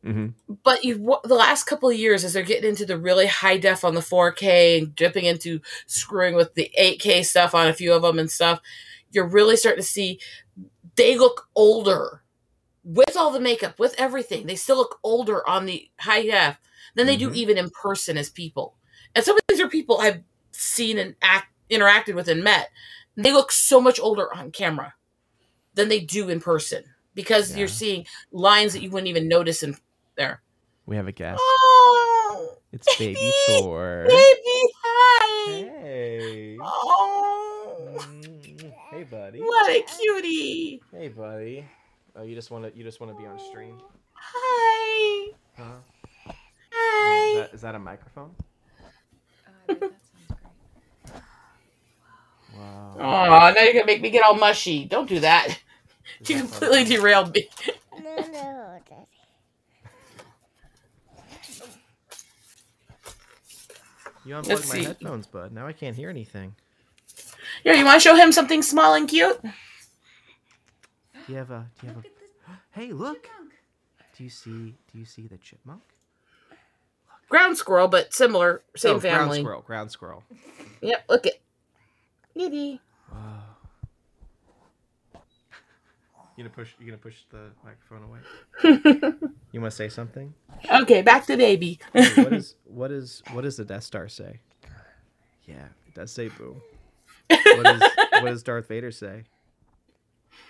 hmm But you, the last couple of years, as they're getting into the really high def on the 4K and dipping into screwing with the 8K stuff on a few of them and stuff, you're really starting to see they look older with all the makeup, with everything. They still look older on the high def than they do Mhm. even in person as people. And some of these are people I've seen and act, interacted with and met. They look so much older on camera than they do in person because Yeah. you're seeing lines that you wouldn't even notice in there. We have a guest. Oh, It's baby Thor. baby, hi. Hey. Oh, Mm, Hey, buddy. what a cutie. Hey, buddy. Oh, you just want to you just want to be on stream? Hi. Huh? Is that, is that a microphone? Wow. Oh, now you're gonna make me get all mushy. Don't do that. Is *laughs* You that completely fun? derailed me. No, no, Daddy. You Let's unplugged my see. headphones, bud. Now I can't hear anything. Here, you want to show him something small and cute? Do you have a? Do you have a? *gasps* Hey, look. Do you see? Do you see the chipmunk? Ground squirrel, but similar, same oh, Ground family. squirrel. Ground squirrel. Yep, look it. Kitty. Wow. You gonna push? You gonna push the microphone away? *laughs* You want to say something? okay, back to baby. *laughs* Hey, what is *laughs* what is what does the Death Star say? Yeah, it does say boo. What is what does Darth Vader say?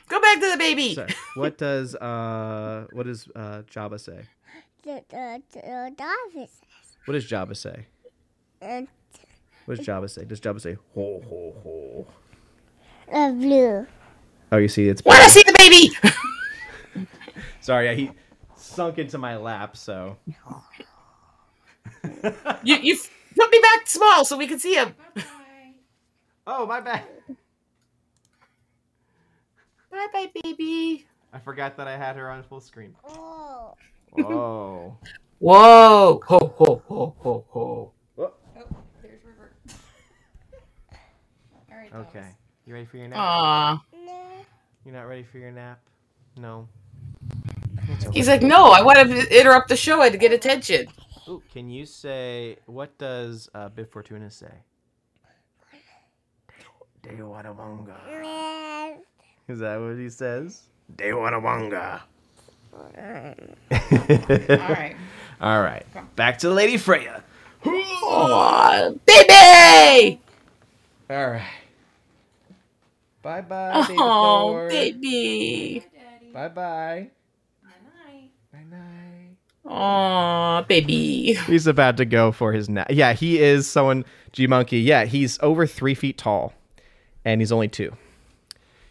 Go back to the baby. Sorry. What does uh what does uh Jabba say? The, the, the Davis What does Jabba say? and What does Jabba say? Does Jabba say ho ho ho? the blue. Oh, you see, it's Want to see the baby? *laughs* sorry. Yeah, he sunk into my lap. So you you put me back small so we can see him. oh my bad. Bye bye, baby. I forgot that I had her on full screen. Oh. Whoa. Whoa! Ho ho ho ho ho. Oh, There's River. *laughs* All right. okay. You ready for your nap? Aw. You're not ready for your nap? No. He's like, no, I want to interrupt the show and get attention. Ooh, can you say what does uh, Bib Fortuna say? Dewanawanga. Is that what he says? Dewanawanga. *laughs* All right. All right. Back to Lady Freya. Aw, baby! All right. Bye bye, baby Oh, Thor. baby. Daddy. Bye bye. Night-night. Bye night. Aw, baby. He's about to go for his nap. Yeah, he is someone. G Monkey. Yeah, he's over three feet tall, and he's only two.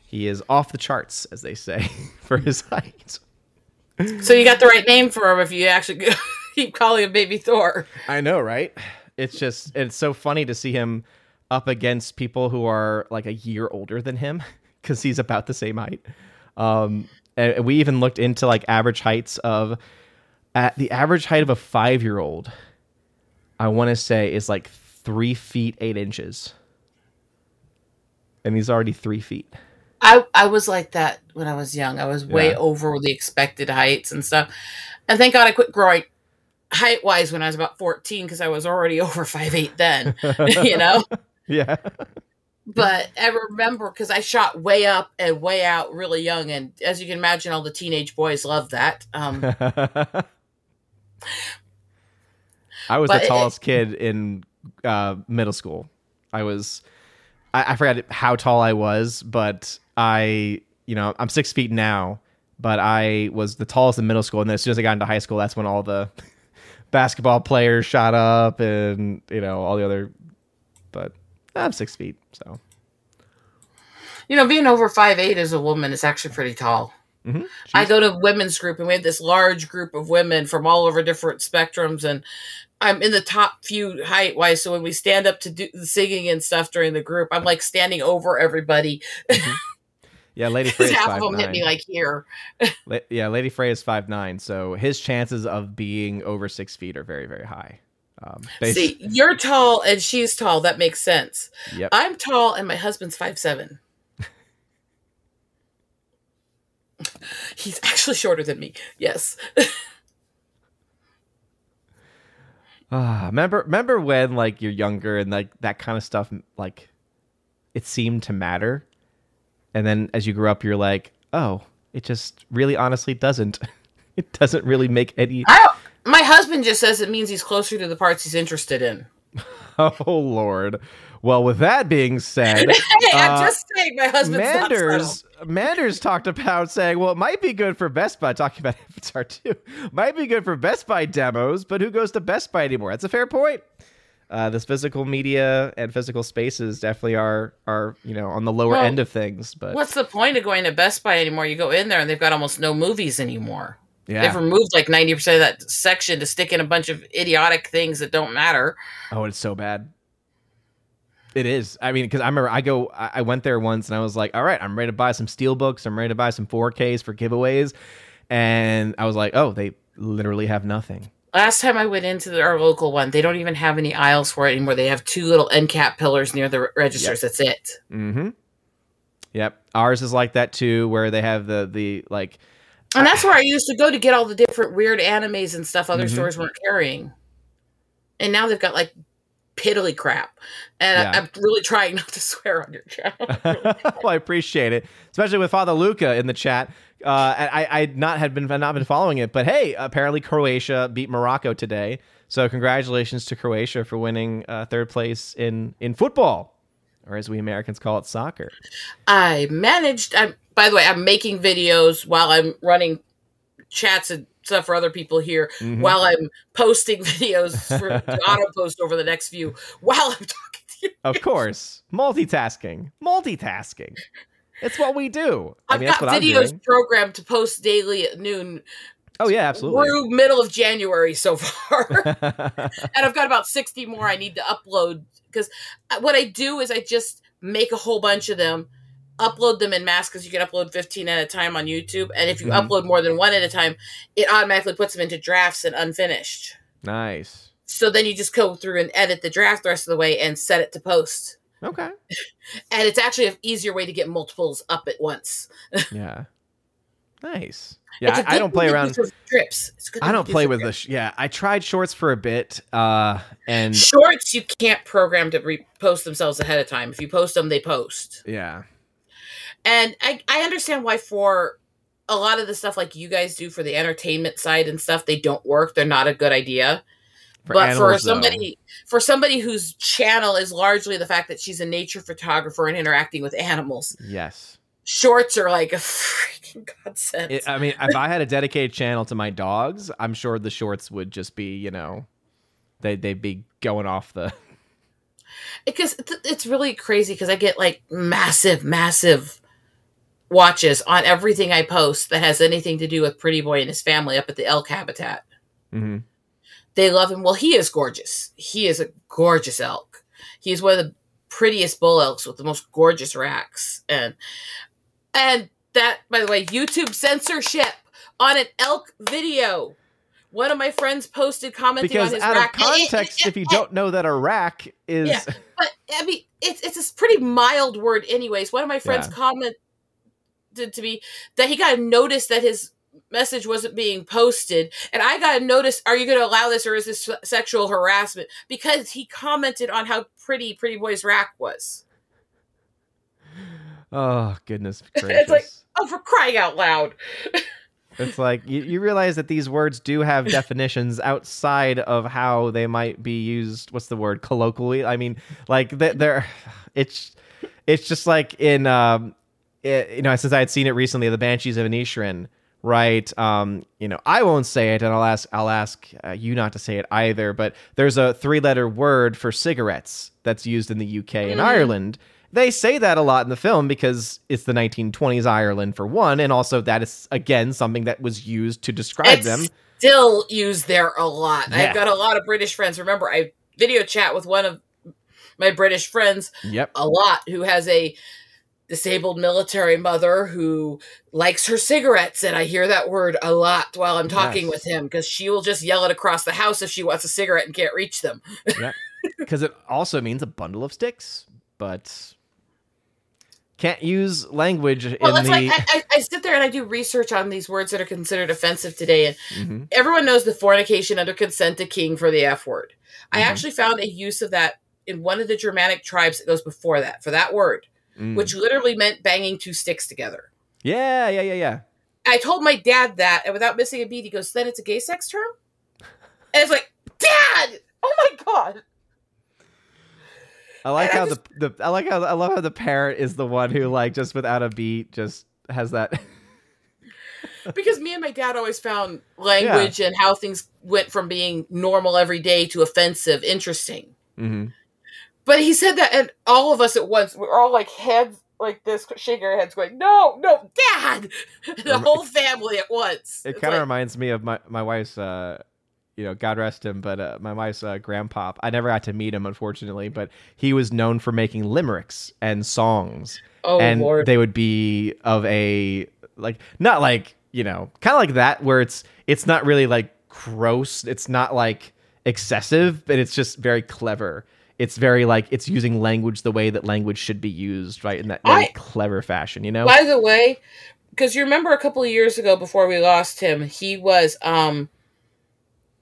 He is off the charts, as they say, *laughs* for his height. So you got the right name for him if you actually *laughs* keep calling him Baby Thor. I know, right? It's just it's so funny to see him up against people who are like a year older than him *laughs* because he's about the same height. Um, and we even looked into like average heights of at the average height of a five year old. I want to say is like three feet eight inches, and he's already three feet. I, I was like that when I was young. I was way Yeah. over the expected heights and stuff. And thank God I quit growing height wise when I was about 14 because I was already *laughs* over five eight then, *laughs* you know? *laughs* Yeah. But I remember because I shot way up and way out really young. And as you can imagine, all the teenage boys love that. Um, I was the it- tallest kid in uh, middle school. I was, I, I forgot how tall I was, but I, you know, I'm six feet now, but I was the tallest in middle school. And then as soon as I got into high school, that's when all the *laughs* basketball players shot up and, you know, all the other, but I'm six feet. So, you know, being over five eight as a woman is actually pretty tall. Mhm. I go to women's group and we have this large group of women from all over different spectrums and I'm in the top few height wise. So when we stand up to do the singing and stuff during the group, I'm like standing over everybody. *laughs* yeah, Lady Frey half five of them hit me nine. like here. *laughs* La- yeah, Lady Frey is five nine, so his chances of being over six feet are very very high. Um, bas- See, you're tall and she's tall. That makes sense. Yep. I'm tall and my husband's five seven. *laughs* He's actually shorter than me. Yes. *laughs* Ah, remember remember when like you're younger and like that kind of stuff like it seemed to matter, and then as you grew up, you're like, oh, it just really honestly doesn't. *laughs* It doesn't really make any. I, my husband just says it means he's closer to the parts he's interested in. *laughs* Oh Lord. Well, with that being said, *laughs* Hey, I'm Uh, just saying my husband's Manders. Manders talked about saying, well, it might be good for Best Buy. Talking about Avatar 2, might be good for Best Buy demos, but who goes to Best Buy anymore? That's a fair point. Uh, this physical media and physical spaces definitely are are you know on the lower Well, end of things, but What's the point of going to Best Buy anymore? You go in there and they've got almost no movies anymore. Yeah. They've removed like 90% of that section to stick in a bunch of idiotic things that don't matter. Oh, it's so bad. It is. I mean, because I remember I go, I I went there once and I was like, all right, I'm ready to buy some steel books. I'm ready to buy some 4Ks for giveaways, and I was like, oh, they literally have nothing. Last time I went into the, our local one, they don't even have any aisles for it anymore. They have two little end cap pillars near the re- registers. That's it. Mm-hmm. Yep. Ours is like that too, where they have the the like. And that's where I used to go to get all the different weird animes and stuff other Mhm. stores weren't carrying. And now they've got like piddly crap. And Yeah. I, I'm really trying *laughs* not to swear on your channel. *laughs* well, I appreciate it, especially with Father Luca in the chat. Uh, I I not had been not been following it, but hey, apparently Croatia beat Morocco today. So congratulations to Croatia for winning uh, third place in in football, or as we Americans call it, soccer. I managed. I'm, by the way, I'm making videos while I'm running chats and stuff for other people here, Mhm. while I'm posting *laughs* videos for *laughs* auto post over the next few while I'm talking to you. Of course, multitasking, multitasking. It's what we do. I I've mean, that's got what I'm videos programmed to post daily at noon Oh yeah, absolutely. through middle of January so far. *laughs* and I've got about 60 more I need to upload because what I do is I just make a whole bunch of them, upload them in mass because you can upload 15 at a time on YouTube. And if you Mhm. upload more than one at a time, it automatically puts them into drafts and unfinished. nice. So then you just go through and edit the draft the rest of the way and set it to post. Okay. *laughs* And it's actually an easier way to get multiples up at once. *laughs* Yeah. Nice. Yeah, I, I, don't play thing to do around. trips. It's a good I don't play with the. trips. Sh- yeah, I tried shorts for a bit, uh, and Shorts you can't program to repost themselves ahead of time. If you post them, they post. yeah, And I, I understand why for a lot of the stuff like you guys do for the entertainment side and stuff, they don't work. They're not a good idea. For but for animals, though, somebody for somebody whose channel is largely the fact that she's a nature photographer and interacting with animals, yes. shorts are like a *laughs* freaking godsend. It, I mean, if I had a dedicated channel to my dogs, I'm sure the shorts would just be, you know, they they'd be going off the. *laughs* because it's- it's really crazy because I get like massive, massive watches on everything I post that has anything to do with Pretty Boy and his family up at the elk habitat. Mhm. They love him. Well, he is gorgeous. He is a gorgeous elk. He's one of the prettiest bull elks with the most gorgeous racks. And and that, by the way, YouTube censorship on an elk video. One of my friends posted commenting Because on his out rack. of context, if you don't know that a rack is, Yeah. but I mean, it's it's a pretty mild word, anyways. One of my friends Yeah. commented to me that he got a notice that his message wasn't being posted, and I got a notice. Are you going to allow this, or is this sexual harassment? Because he commented on how pretty Pretty Boy's rack was. oh goodness gracious. *laughs* It's like- Oh, for crying out loud! *laughs* It's like you, you realize that these words do have *laughs* definitions outside of how they might be used. What's the word? Colloquially. I mean, like they- they're. *sighs* It's it's just like in um, it, you know, since I had seen it recently, the Banshees of Inisherin, right? Um, you know, I won't say it, and I'll ask I'll ask uh, you not to say it either. But there's a three letter word for cigarettes that's used in the UK and Mhm. Ireland, They say that a lot in the film because it's the 1920s Ireland for one, and also that is again something that was used to describe It's them. still used there a lot. Yeah. I've got a lot of British friends. Remember, I video chat with one of my British friends Yep. a lot who has a disabled military mother who likes her cigarettes and I hear that word a lot while I'm talking Yes. with him because she will just yell it across the house if she wants a cigarette and can't reach them. *laughs* Because it also means a bundle of sticks, but can't use language Well, in it's the. like I, I, I sit there and I do research on these words that are considered offensive today, and Mhm. everyone knows the fornication under consent to king for the F word. I Mhm. actually found a use of that in one of the Germanic tribes that goes before that for that word, Mm. which literally meant banging two sticks together. Yeah, yeah, yeah, yeah. I told my dad that, and without missing a beat, he goes, "Then it's a gay sex term." And it's like, Dad, oh my god, I like And I how the, the I like how I love how the parent is the one who like just without a beat just has that. *laughs* because me and my dad always found language and how things went from being normal every day to offensive interesting. hmm But he said that, and all of us at once, we're all like heads like this, shaking our heads, going, "No, no, Dad!" *laughs* the whole family at once. It kind of like, reminds me of my my wife's. uh you know, God rest him, but uh, my wife's uh, grandpop. I never got to meet him, unfortunately, but he was known for making limericks and songs. oh and Lord, they would be of a like not like you know kind of like that where it's it's not really like gross it's not like excessive but it's just very clever it's very like it's using language the way that language should be used right in that very I- clever fashion you know By the way, because you remember a couple of years ago before we lost him, he was um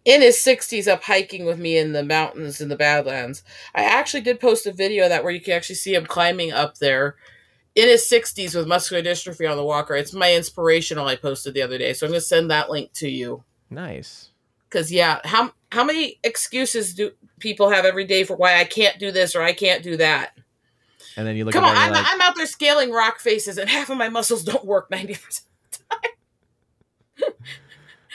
in his 60s up hiking with me in the mountains in the Badlands. I actually did post a video of that where you can actually see him climbing up there in his 60s with muscular dystrophy on the walker. It's my inspirational I posted the other day. So I'm going to send that link to you. nice Cuz yeah, how how many excuses do people have every day for why I can't do this or I can't do that? and then you look Come at on, I'm, like, I'm out there scaling rock faces and half of my muscles don't work 90%. *sighs*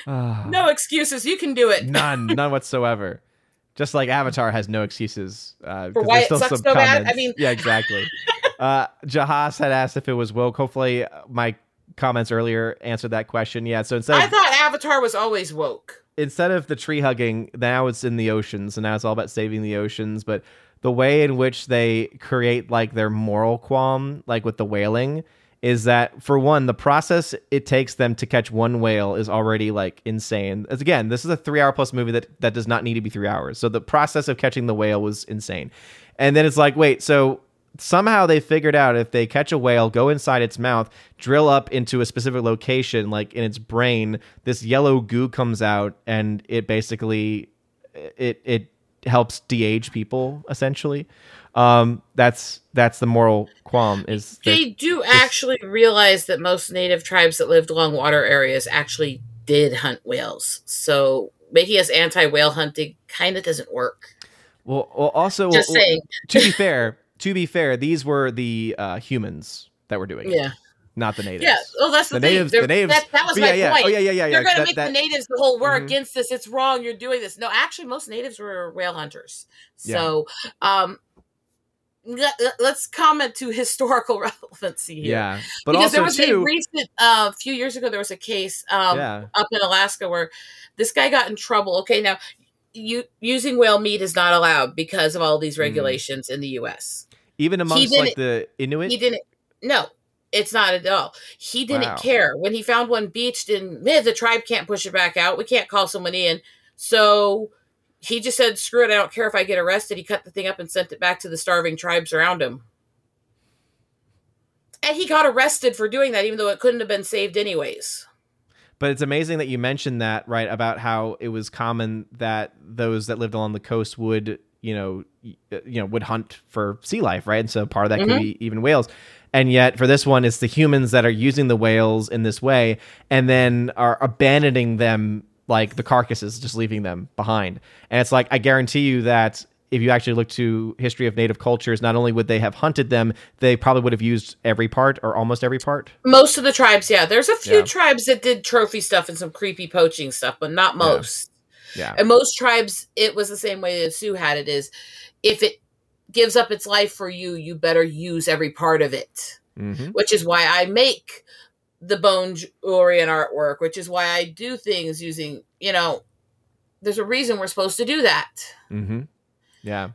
"Ah, No excuses. You can do it. none *laughs* none whatsoever just like avatar has no excuses uh, 'cause why it still sucks so bad? I mean- yeah exactly *laughs* uh jahas had asked if it was woke hopefully uh, my comments earlier answered that question yeah so instead I of thought Avatar was always woke. instead of the tree hugging, now it's in the oceans, and now it's all about saving the oceans. But the way in which they create like their moral qualm, like with the whaling, is that for one, the process it takes them to catch one whale is already like insane. As again, this is a three hour plus movie that that does not need to be three hours. So the process of catching the whale was insane. And then it's like, wait, so somehow they figured out if they catch a whale, go inside its mouth, drill up into a specific location, like in its brain, this yellow goo comes out, and it basically it it helps de-age people essentially. Um, that's that's the moral qualm is They do actually realize that most native tribes that lived along water areas actually did hunt whales. So making us anti whale hunting kind of doesn't work. well, well also Just well, saying. to be fair, to be fair, these were the uh, humans that were doing it, Yeah. not the natives. Yeah. Well, that's the, The thing. natives- They're- the natives- That, that was yeah, my yeah. point. Oh, yeah, yeah, yeah, They're yeah. going to make that- the natives the whole we're Mhm. against this. It's wrong. You're doing this. No, actually, most natives were whale hunters. Yeah. So, um, let, us comment to historical *laughs* relevancy here. Yeah, but because also there was too, a recent uh, few years ago there was a case um, yeah, up in Alaska where this guy got in trouble. Okay, now you using whale meat is not allowed because of all these Mm. regulations in the U.S. even amongst like the Inuit. He didn't. No, it's not at all. He didn't Wow. care when he found one beached in. Man, the tribe can't push it back out. We can't call someone in. So he just said, "Screw it. I don't care if I get arrested." He cut the thing up and sent it back to the starving tribes around him. And he got arrested for doing that, even though it couldn't have been saved anyways. But it's amazing that you mentioned that, right? About how it was common that those that lived along the coast would, you know, uh, you know, would hunt for sea life, right? And so part of that could Mhm. be even whales. And yet, for this one, it's the humans that are using the whales in this way, and then are abandoning them like the carcasses, just leaving them behind. And it's like I guarantee you that if you actually look to history of native cultures, not only would they have hunted them, they probably would have used every part or almost every part. Most of the tribes, yeah. There's a few Yeah. tribes that did trophy stuff and some creepy poaching stuff, but not most. Yeah. And most tribes, it was the same way that Sioux had it is if it gives up its life for you, you better use every part of it. hmm Which is why I make the bone jewelry and artwork, which is why I do things using, you know, there's a reason we're supposed to do that. hmm Yeah.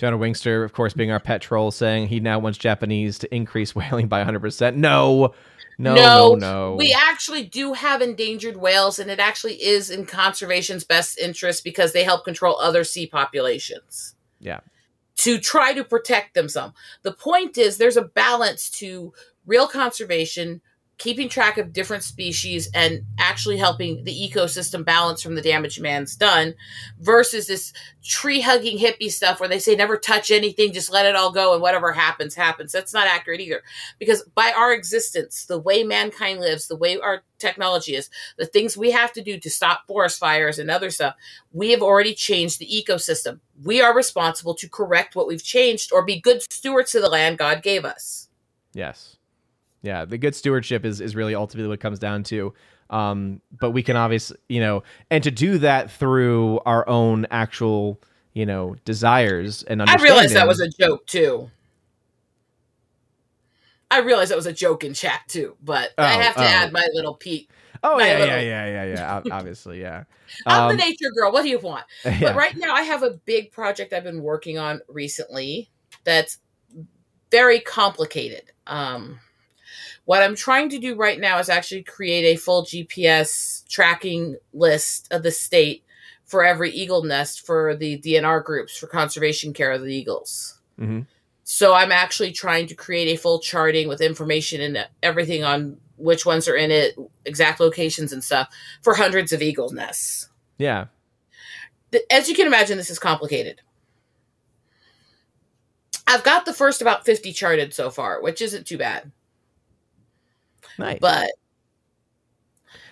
Jonah Wingster, of course, being our pet troll, saying he now wants Japanese to increase *laughs* whaling by 100%. No, no, no, no. We actually do have endangered whales, and it actually is in conservation's best interest because they help control other sea populations. Yeah. To try to protect them some. The point is there's a balance to real conservation, keeping track of different species, and actually helping the ecosystem balance from the damage man's done, versus this tree hugging hippie stuff where they say never touch anything, just let it all go, and whatever happens, happens. That's not accurate either because by our existence, the way mankind lives, the way our technology is, the things we have to do to stop forest fires and other stuff, we have already changed the ecosystem. We are responsible to correct what we've changed or be good stewards of the land God gave us. Yes. Yeah, the good stewardship is is really ultimately what it comes down to. Um, but we can obviously, you know, and to do that through our own actual, you know, desires and I realized that was a joke too. I realized that was a joke in chat too, but I Oh, have to oh. add my little peek. Oh yeah, yeah, little- yeah, yeah, yeah. ob- *laughs* Obviously, yeah. I'm Um, the nature girl. What do you want? *laughs* yeah. But right now, I have a big project I've been working on recently that's very complicated. Um, what I'm trying to do right now is actually create a full GPS tracking list of the state for every eagle nest for the DNR groups for conservation care of the eagles. Mhm. So I'm actually trying to create a full charting with information and everything on which ones are in it, exact locations and stuff for hundreds of eagle nests yeah. as you can imagine, this is complicated. I've got the first about 50 charted so far, which isn't too bad. Nice. But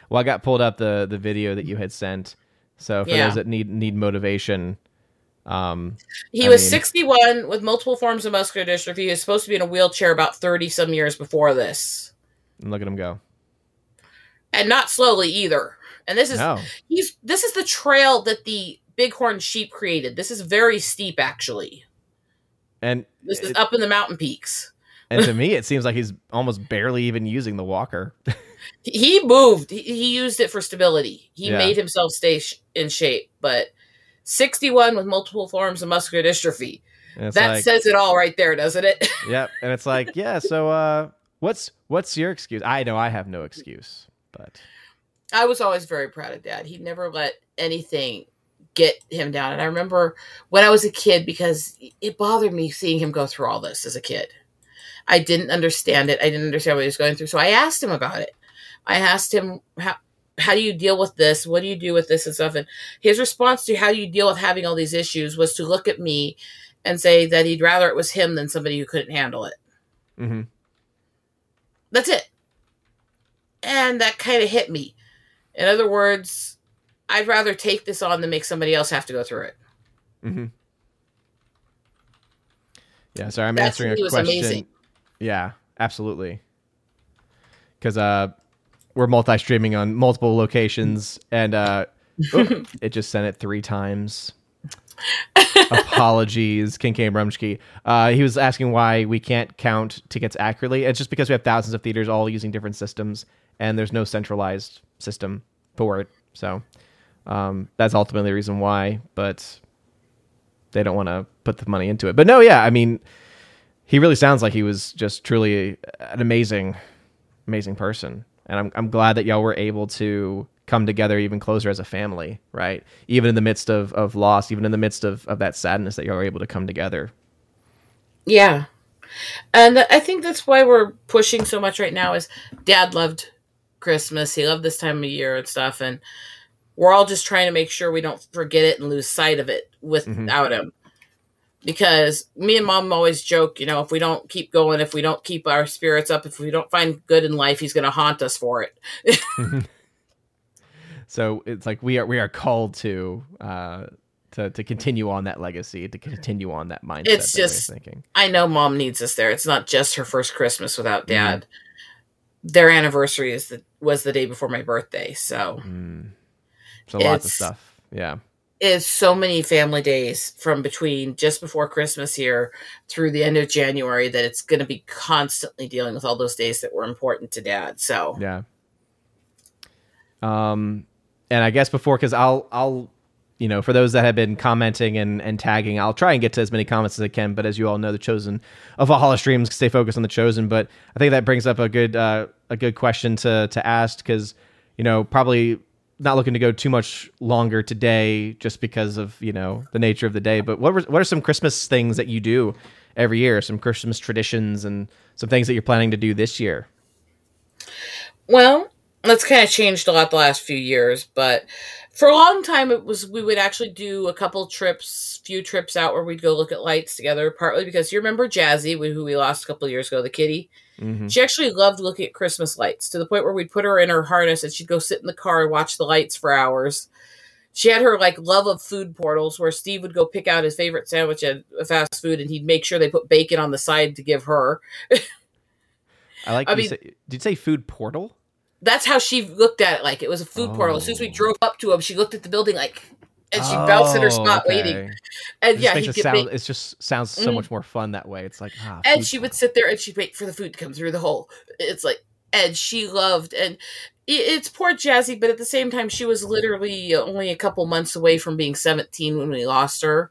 well, I got pulled up the the video that you had sent. So for Yeah. those that need need motivation, um, he I was mean- 61 with multiple forms of muscular dystrophy. He was supposed to be in a wheelchair about 30 some years before this. And look at him go. And not slowly either. And this is No. he's this is the trail that the bighorn sheep created. This is very steep actually. And This is up in the mountain peaks. And to *laughs* me, it seems like he's almost barely even using the walker. he moved he, he used it for stability he Yeah. made himself stay sh- in shape but 61 with multiple forms of muscular dystrophy. That like, says it all right there doesn't it *laughs* yep. And it's like, yeah. So, uh, what's what's your excuse? I know I have no excuse, but i was always very proud of dad he never let anything get him down and i remember when i was a kid because it bothered me seeing him go through all this as a kid i didn't understand it i didn't understand what he was going through so i asked him about it i asked him how how do you deal with this? What do you do with this and stuff? And his response to how do you deal with having all these issues was to look at me and say that he'd rather it was him than somebody who couldn't handle it. Mm-hmm. That's it. And that kind of hit me. In other words, I'd rather take this on than make somebody else have to go through it. Mm-hmm. Yeah. Sorry, I'm answering a question. amazing. Yeah, absolutely. Because uh, we're multi-streaming on multiple locations, and uh, *laughs* oop, it just sent it three times. *laughs* Apologies, King K. Rumsky. Uh, he was asking why we can't count tickets accurately. It's just because we have thousands of theaters all using different systems, and there's no centralized system for it. So um, that's ultimately the reason why. But they don't want to put the money into it. But no, yeah, I mean, he really sounds like he was just truly an amazing, amazing person. And I'm I'm glad that y'all were able to come together even closer as a family, right? Even in the midst of, of loss, even in the midst of, of that sadness that y'all were able to come together. Yeah. And I think that's why we're pushing so much right now is dad loved Christmas. He loved this time of year and stuff and we're all just trying to make sure we don't forget it and lose sight of it mm-hmm. without him. Because me and mom always joke, you know, if we don't keep going, if we don't keep our spirits up, if we don't find good in life, he's going to haunt us for it. *laughs* So it's like we are we are called to uh to, to continue on that legacy, to continue on that mindset. It's just- thinking. I know mom needs us there. It's not just her first Christmas without Mm-hmm. dad. Their anniversary is the was the day before my birthday, so Mm. So lots of stuff. Yeah. Is so many family days from between just before Christmas here through the end of January that it's going to be constantly dealing with all those days that were important to dad. So, Yeah. Um, and I guess before, because I'll I'll you know for those that have been commenting and and tagging, I'll try and get to as many comments as I can. But as you all know, the chosen of Valhalla streams stay focused on the chosen. But I think that brings up a good uh, a good question to to ask because you know probably not looking to go too much longer today just because of you know the nature of the day. But what were, what are some Christmas things that you do every year? Some Christmas traditions and some things that you're planning to do this year. well, that's kind of changed a lot the last few years, but for a long time it was we would actually do a couple trips, few trips out where we'd go look at lights together. Partly because you remember Jazzy, who we lost a couple years ago, the kitty. Mm-hmm. She actually loved looking at Christmas lights to the point where we'd put her in her harness and she'd go sit in the car and watch the lights for hours. She had her like love of food portals where Steve would go pick out his favorite sandwich at a fast food and he'd make sure they put bacon on the side to give her. *laughs* I like. I you mean- say, did you say food portal? That's how she looked at it. Like it was a food portal. As soon as we Oh. drove up to him, she looked at the building like, and she bounced in her Oh, spot okay. waiting. And just yeah, he'd it sound. It just sounds so Mhm. much more fun that way. It's like ah. and she would sit there and she'd wait for the food to come through the hole. It's like, and she loved, and it's poor Jazzy, but at the same time, she was literally only a couple months away from being 17 when we lost her.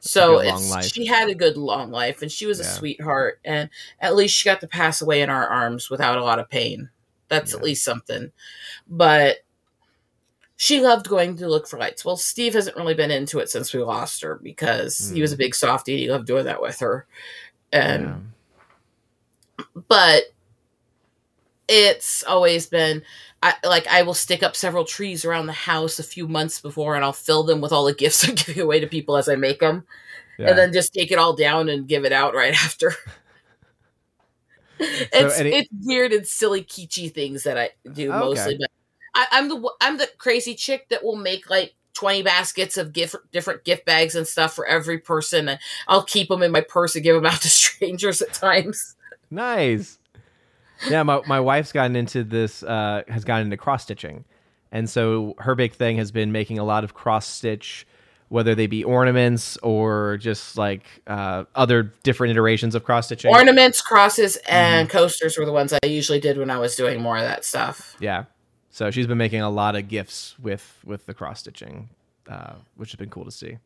So it's, she had a good long life, and she was a sweetheart, and at least she got to pass away in our arms without a lot of pain. That's at least something. But she loved going to look for lights. Well, Steve hasn't really been into it since we lost her because he was a mm. big softie and he loved doing that with her. And Yeah. but it's always been I, like I will stick up several trees around the house a few months before, and I'll fill them with all the gifts *laughs* I'm giving away to people as I make them, Yeah. and then just take it all down and give it out right after. it's any- it's weird and silly kitschy things that I do oh, Okay. mostly, but I, I'm the I'm the crazy chick that will make like. 20 baskets of gift, different gift bags and stuff for every person. and I'll keep them in my purse and give them out to *laughs* strangers at times. Nice. Yeah, my my wife's gotten into this. Uh, has gotten into cross stitching, and so her big thing has been making a lot of cross stitch, whether they be ornaments or just like uh, other different iterations of cross stitching. Ornaments, crosses, and Mm-hmm. coasters were the ones I usually did when I was doing more of that stuff. Yeah. So she's been making a lot of gifts with with the cross stitching, uh, which has been cool to see.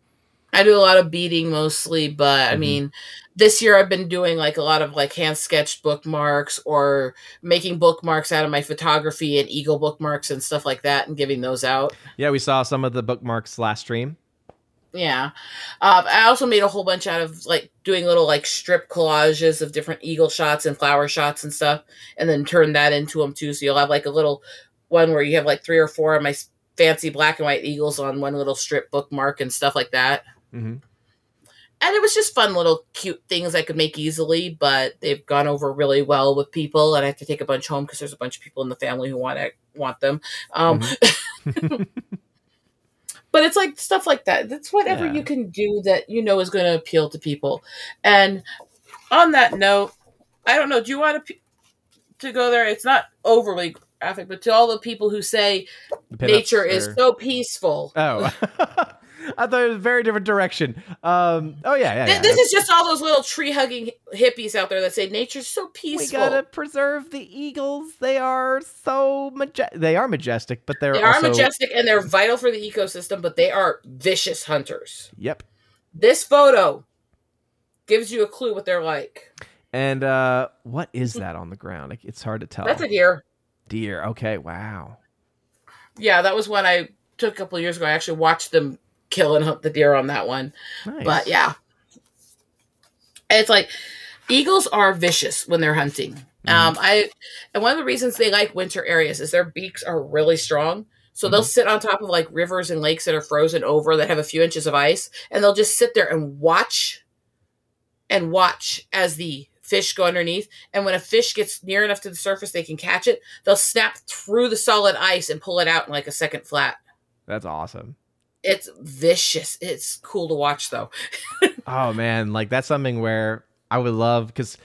I do a lot of beading mostly, but I Mhm. mean, this year I've been doing like a lot of like hand sketched bookmarks or making bookmarks out of my photography and Eagle bookmarks and stuff like that and giving those out. Yeah, we saw some of the bookmarks last stream. Yeah. Uh, I also made a whole bunch out of like doing little like strip collages of different eagle shots and flower shots and stuff, and then turn that into them too. So you'll have like a little one where you have like three or four of my fancy black and white eagles on one little strip bookmark and stuff like that. hmm And it was just fun little cute things I could make easily, but they've gone over really well with people, and I have to take a bunch home because there's a bunch of people in the family who want to want them. Um, *laughs* *laughs* but it's like stuff like that. That's whatever Yeah. you can do that you know is going to appeal to people. And on that note, I don't know. Do you want to to go there? It's not overly graphic, but to all the people who say nature is so peaceful. Oh, *laughs* I thought it was a very different direction. Um. Oh yeah, yeah. Yeah. This is just all those little tree hugging hippies out there that say nature's so peaceful. we gotta preserve the eagles. They are so majestic. They are majestic, but they're They are also majestic and they're vital for the ecosystem, but they are vicious hunters. Yep. This photo gives you a clue what they're like. And uh, what is that on the ground? Like, It's hard to tell. That's a deer. Deer. Okay. Wow. Yeah, that was one I took a couple of years ago. I actually watched them kill and hunt the deer on that one. Nice. But yeah. It's like eagles are vicious when they're hunting. Um I and one of the reasons they like winter areas is their beaks are really strong. So they'll sit on top of like rivers and lakes that are frozen over that have a few inches of ice and they'll just sit there and watch and watch as the fish go underneath and when a fish gets near enough to the surface they can catch it, they'll snap through the solid ice and pull it out in like a second flat. That's awesome. It's vicious. It's cool to watch though. *laughs* Oh man, like that's something where I would love because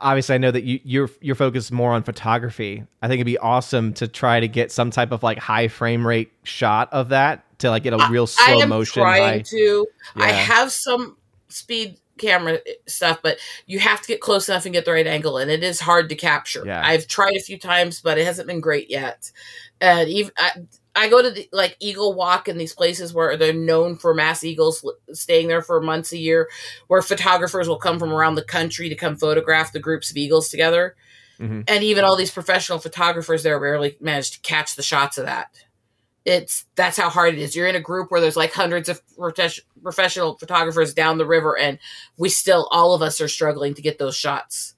obviously I know that you you're you're focused more on photography. I think it'd be awesome to try to get some type of like high frame rate shot of that to like get a real I slow I am motion. trying to. I have some speed camera stuff, but you have to get close enough and get the right angle, and it is hard to capture. Yeah. I've tried a few times, but it hasn't been great yet. And even I, I go to the, like Eagle Walk in these places where they're known for mass eagles staying there for months a year, where photographers will come from around the country to come photograph the groups of eagles together. Mhm. And even all these professional photographers there rarely manage to catch the shots of that it's that's how hard it is. You're in a group where there's like hundreds of professional photographers down the river, and we still, all of us are struggling to get those shots.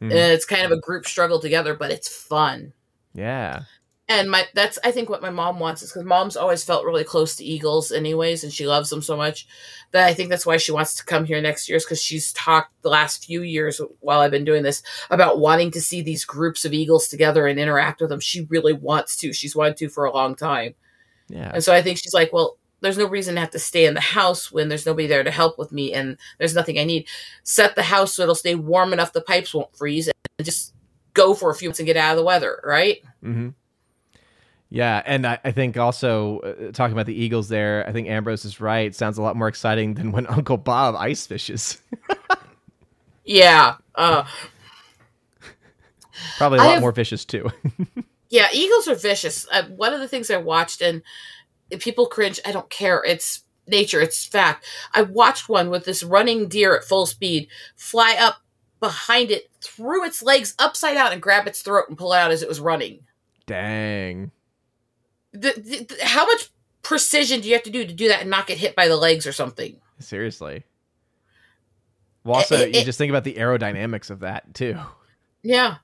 Mhm. And it's kind of a group struggle together, but it's fun. Yeah. And my that's I think what my mom wants is because mom's always felt really close to eagles, anyways, and she loves them so much that I think that's why she wants to come here next year. Is because she's talked the last few years while I've been doing this about wanting to see these groups of eagles together and interact with them. She really wants to. She's wanted to for a long time. Yeah. And so I think she's like, well, there's no reason to have to stay in the house when there's nobody there to help with me and there's nothing I need. Set the house so it'll stay warm enough the pipes won't freeze and just go for a few months and get out of the weather, right? hmm Yeah, and I, I think also uh, talking about the Eagles there, I think Ambrose is right. Sounds a lot more exciting than when *laughs* Uncle Bob ice fishes. Yeah. Uh, Probably a lot have- more vicious too. *laughs* yeah, eagles are vicious. Uh, one of the things I watched and people cringe, I don't care. It's nature, it's fact. I watched one with this running deer at full speed fly up behind it, threw its legs upside down and grab its throat and pull it out as it was running. Dang. The, the, the- how much precision do you have to do to do that and not get hit by the legs or something? Seriously. Well, also, It- you eh. just think about the aerodynamics of that too. Yeah.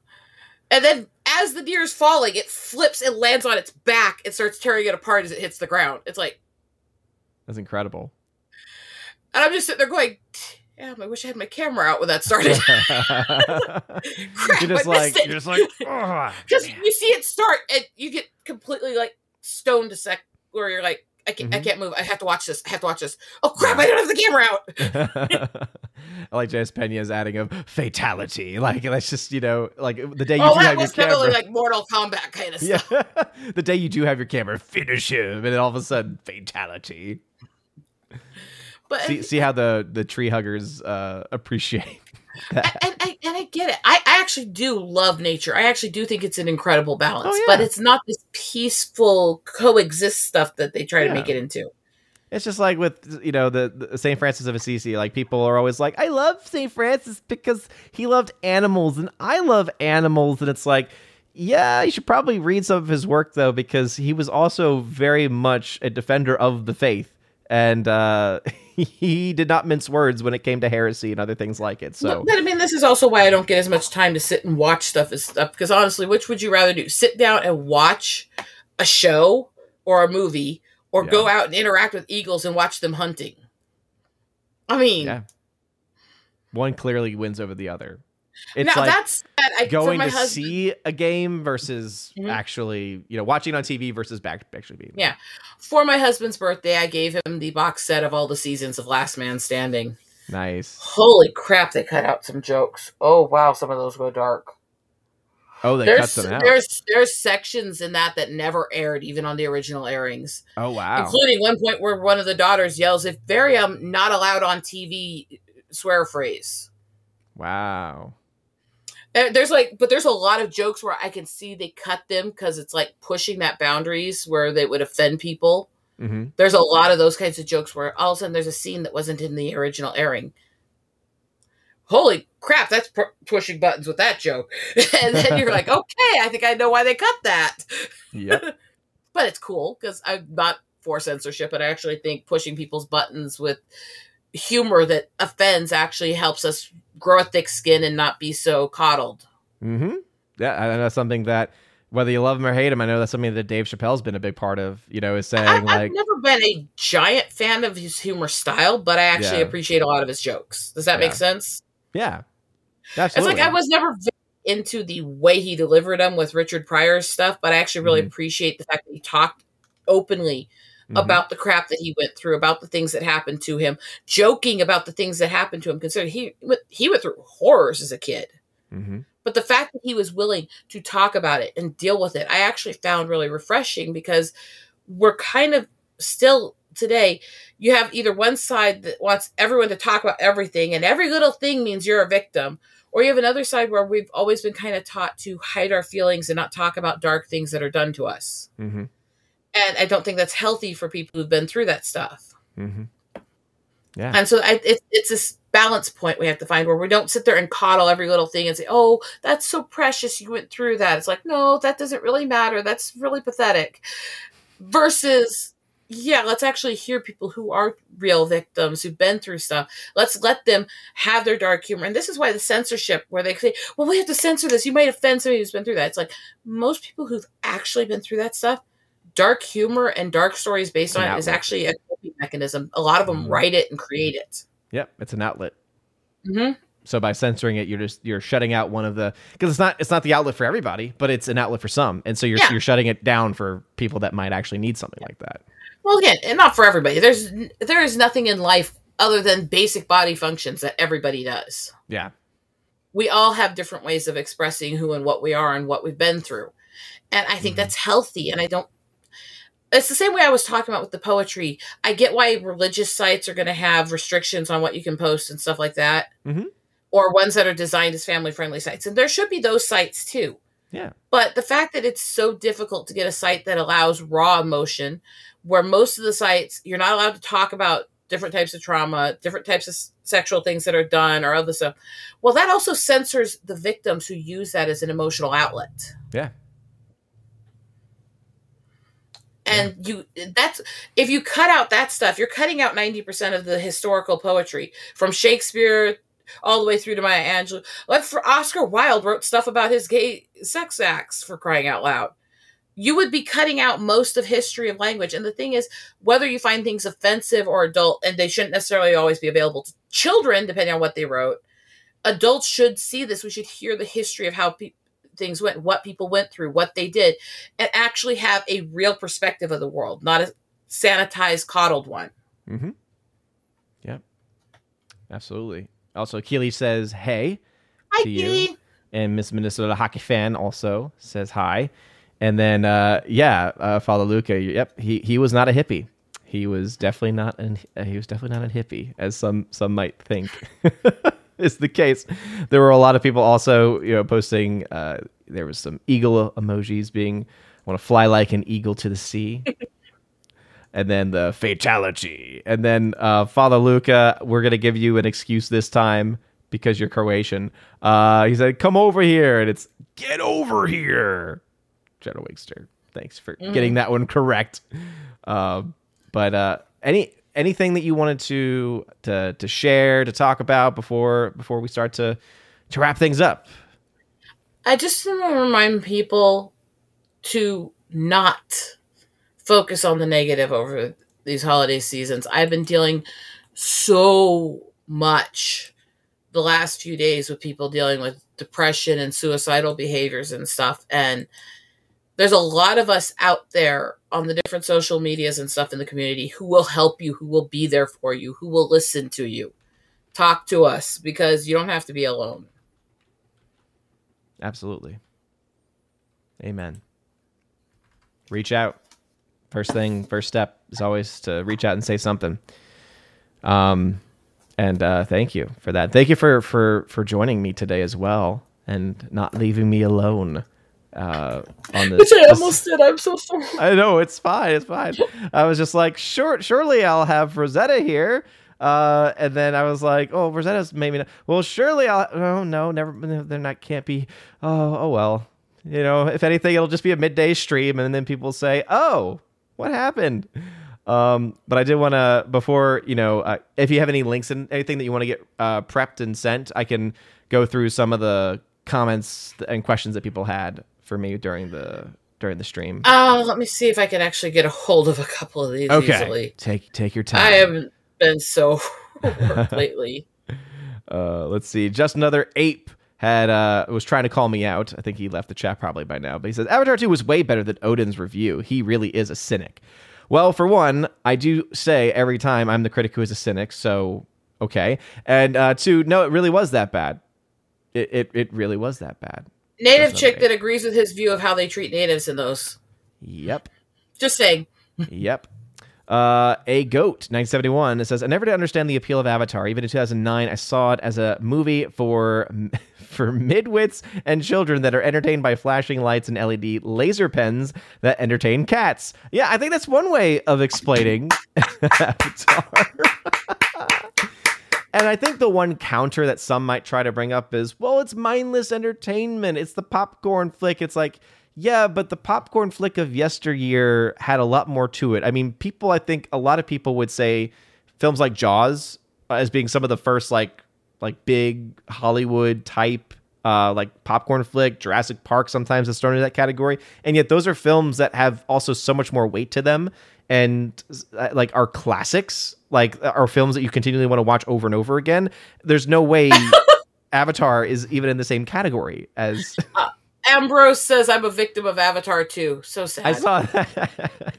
And then as the deer is falling, it flips and lands on its back and starts tearing it apart as it hits the ground. It's like, That's incredible. and I'm just sitting there going, damn, I wish I had my camera out when that started. *laughs* *laughs* Crap, you're just I like it. you're just like "Ugh, *laughs* Because you see it start and you get completely like stoned a sec where you're like, I can't, I Mhm. can't move. I have to watch this. I have to watch this. Oh crap! I don't have the camera out. *laughs* I like J.S. Pena's adding of fatality. Like that's just you know like the day you oh, do have your was definitely camera. like Mortal Kombat kind of stuff. yeah, *laughs* the day you do have your camera, finish him, and then all of a sudden fatality. But See, see how the the tree huggers uh, appreciate that. and, and, and I get it. I, I actually do love nature. I actually do think it's an incredible balance, Oh, but it's not this peaceful coexist stuff that they try Yeah. to make it into. It's just like with you know the, the Saint Francis of Assisi. Like people are always like, "I love Saint Francis because he loved animals, and I love animals." And it's like, yeah, you should probably read some of his work though, because he was also very much a defender of the faith, and uh, *laughs* *laughs* he did not mince words when it came to heresy and other things like it. So But, I mean, this is also why I don't get as much time to sit and watch stuff as stuff. Because honestly, which would you rather do? Sit down and watch a show or a movie, or Yeah. go out and interact with eagles and watch them hunting? I mean, yeah, one clearly wins over the other. It's now like that's that I, going my to husband. see a game versus Mhm. actually, you know, watching on TV versus back actually being. Yeah. For my husband's birthday, I gave him the box set of all the seasons of Last Man Standing. Nice. Holy crap, they cut out some jokes. Oh wow, some of those go dark. Oh, they there's cut them out. there's there's sections in that that never aired even on the original airings. Oh wow. Including one point where one of the daughters yells if very um not allowed on TV swear phrase. Wow. There- There's like but there's a lot of jokes where I can see they cut them cuz it's like pushing that boundaries where they would offend people. hmm There's a lot of those kinds of jokes where all of a sudden there's a scene that wasn't in the original airing. Holy crap, that's pu- pushing buttons with that joke. *laughs* and then you're like, *laughs* okay, I think I know why they cut that. Yep. *laughs* But it's cool because I'm not for censorship, but I actually think pushing people's buttons with humor that offends actually helps us grow a thick skin and not be so coddled. hmm Yeah, I know that's something that whether you love him or hate him, I know that's something that Dave Chappelle's been a big part of. You know, is saying I, like, I've never been a giant fan of his humor style, but I actually Yeah. appreciate a lot of his jokes. Does that Yeah. make sense? yeah, absolutely. It's like I was never into the way he delivered them with Richard Pryor's stuff, but I actually really Mhm. appreciate the fact that he talked openly Mhm. about the crap that he went through, about the things that happened to him, joking about the things that happened to him. Considering he went- he went through horrors as a kid, Mhm. but the fact that he was willing to talk about it and deal with it, I actually found really refreshing because we're kind of still today you have either one side that wants everyone to talk about everything and every little thing means you're a victim or you have another side where we've always been kind of taught to hide our feelings and not talk about dark things that are done to us Mm-hmm. And i don't think that's healthy for people who've been through that stuff. Mm-hmm. Yeah. and so I, it, it's this balance point we have to find where we don't sit there and coddle every little thing and say oh that's so precious you went through that. It's like no that doesn't really matter. That's really pathetic. Versus yeah let's actually hear people who are real victims who've been through stuff. Let's let them have their dark humor. And this is why the censorship where they say well we have to censor this. You might offend somebody who's been through that. It's like most people who've actually been through that stuff dark humor and dark stories based on it is actually a coping mechanism a lot of them Mhm. write it and create it Yep. It's an outlet. hmm So by censoring it, you're just you're shutting out one of the because it's not it's not the outlet for everybody, but it's an outlet for some, and so you're Yeah. you're shutting it down for people that might actually need something like that. Well, again, and not for everybody. There's there is nothing in life other than basic body functions that everybody does. Yeah. We all have different ways of expressing who and what we are and what we've been through, and I think Mhm. that's healthy. And I don't. It's the same way I was talking about with the poetry. I get why religious sites are going to have restrictions on what you can post and stuff like that, Mhm. or ones that are designed as family friendly sites, and there should be those sites too. Yeah. But the fact that it's so difficult to get a site that allows raw emotion, where most of the sites you're not allowed to talk about different types of trauma, different types of sexual things that are done, or other stuff. Well, that also censors the victims who use that as an emotional outlet. Yeah. And you that's if you cut out that stuff, you're cutting out 90% of the historical poetry from Shakespeare all the way through to Maya Angelou. Like for Oscar Wilde wrote stuff about his gay sex acts for crying out loud. You would be cutting out most of history of language. And the thing is, whether you find things offensive or adult, and they shouldn't necessarily always be available to children, depending on what they wrote, adults should see this. We should hear the history of how pe- things went, what people went through, what they did, and actually have a real perspective of the world, not a sanitized, coddled one. Mm-hmm. Yep. Absolutely. Also, Keely says, "Hey," Hi, To you. And Miss Minnesota Hockey Fan also says hi. And then, uh, yeah, uh, Father Luca. Yep, he he was not a hippie. He was definitely not an uh, he was definitely not a hippie, as some some might think *laughs* *laughs* is the case. There were a lot of people also, you know, posting. Uh, there was some eagle emojis being I want to fly like an eagle to the sea. *laughs* And then the fatality. And then uh, Father Luca, we're gonna give you an excuse this time because you're Croatian. Uh, he said, "Come over here," and it's "Get over here." Jenna Wigster, thanks for getting that one correct. Um, but uh, any anything that you wanted to to to share to talk about before before we start to to wrap things up? I just want to remind people to not focus on the negative over these holiday seasons. I've been dealing so much the last few days with people dealing with depression and suicidal behaviors and stuff. And there's a lot of us out there on the different social medias and stuff in the community who will help you, who will be there for you, who will listen to you. Talk to us because you don't have to be alone. Absolutely. Amen. Reach out. First thing, first step is always to reach out and say something. Um, and uh, thank you for that. Thank you for for for joining me today as well, and not leaving me alone. Uh, on this, Which I almost did. I'm so sorry. I know it's fine. It's fine. I was just like, sure, surely I'll have Rosetta here. Uh, and then I was like, oh, Rosetta's maybe not. Well, surely I'll. Oh no, never. They're not. Can't be. Oh, oh well. You know, if anything, it'll just be a midday stream, and then people say, oh, what happened? Um, but I did want to before you know, uh, if you have any links and anything that you want to get uh, prepped and sent, I can go through some of the comments and questions that people had for me during the during the stream. Uh, let me see if I can actually get a hold of a couple of these Okay. easily. Take take your time. I haven't been so *laughs* *laughs* lately. Uh, let's see. Just another ape had uh was trying to call me out. I think he left the chat probably by now. But he says Avatar 2 was way better than Odin's review. He really is a cynic. Well, for one, I do say every time I'm the critic who is a cynic, so okay. And uh two, no, it really was that bad. It it, it really was that bad. Native chick that agrees with his view of how they treat natives in those. Yep. Just saying. *laughs* yep. Uh, a goat 1971 it says I never did understand the appeal of Avatar. Even in 2009, I saw it as a movie for *laughs* for midwits and children that are entertained by flashing lights and LED laser pens that entertain cats. Yeah, I think that's one way of explaining *laughs* Avatar. And I think the one counter that some might try to bring up is, well, it's mindless entertainment. It's the popcorn flick. It's like, yeah, but the popcorn flick of yesteryear had a lot more to it. I mean, people, I think a lot of people would say films like Jaws uh, as being some of the first like like big Hollywood type uh, like popcorn flick, Jurassic Park sometimes is thrown into that category, and yet those are films that have also so much more weight to them and uh, like our classics, like our films that you continually want to watch over and over again. There's no way *laughs* Avatar is even in the same category as *laughs* Ambrose says I'm a victim of Avatar too. So sad. I saw that.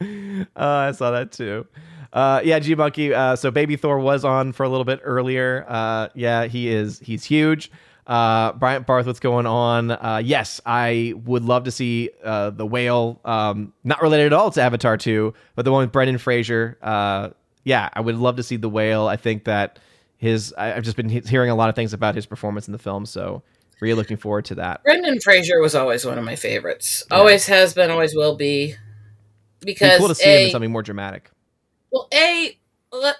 *laughs* uh, I saw that too. Uh, yeah, G Monkey. Uh, so Baby Thor was on for a little bit earlier. Uh, yeah, he is. He's huge. Uh, Bryant Barth, what's going on? Uh, yes, I would love to see uh, the whale. Um, not related at all to Avatar 2, but the one with Brendan Fraser. Uh, yeah, I would love to see the whale. I think that his. I, I've just been he- hearing a lot of things about his performance in the film, so really looking forward to that. Brendan Fraser was always one of my favorites. Always has been, always will be. It'd Because be cool to see him in something more dramatic. well, a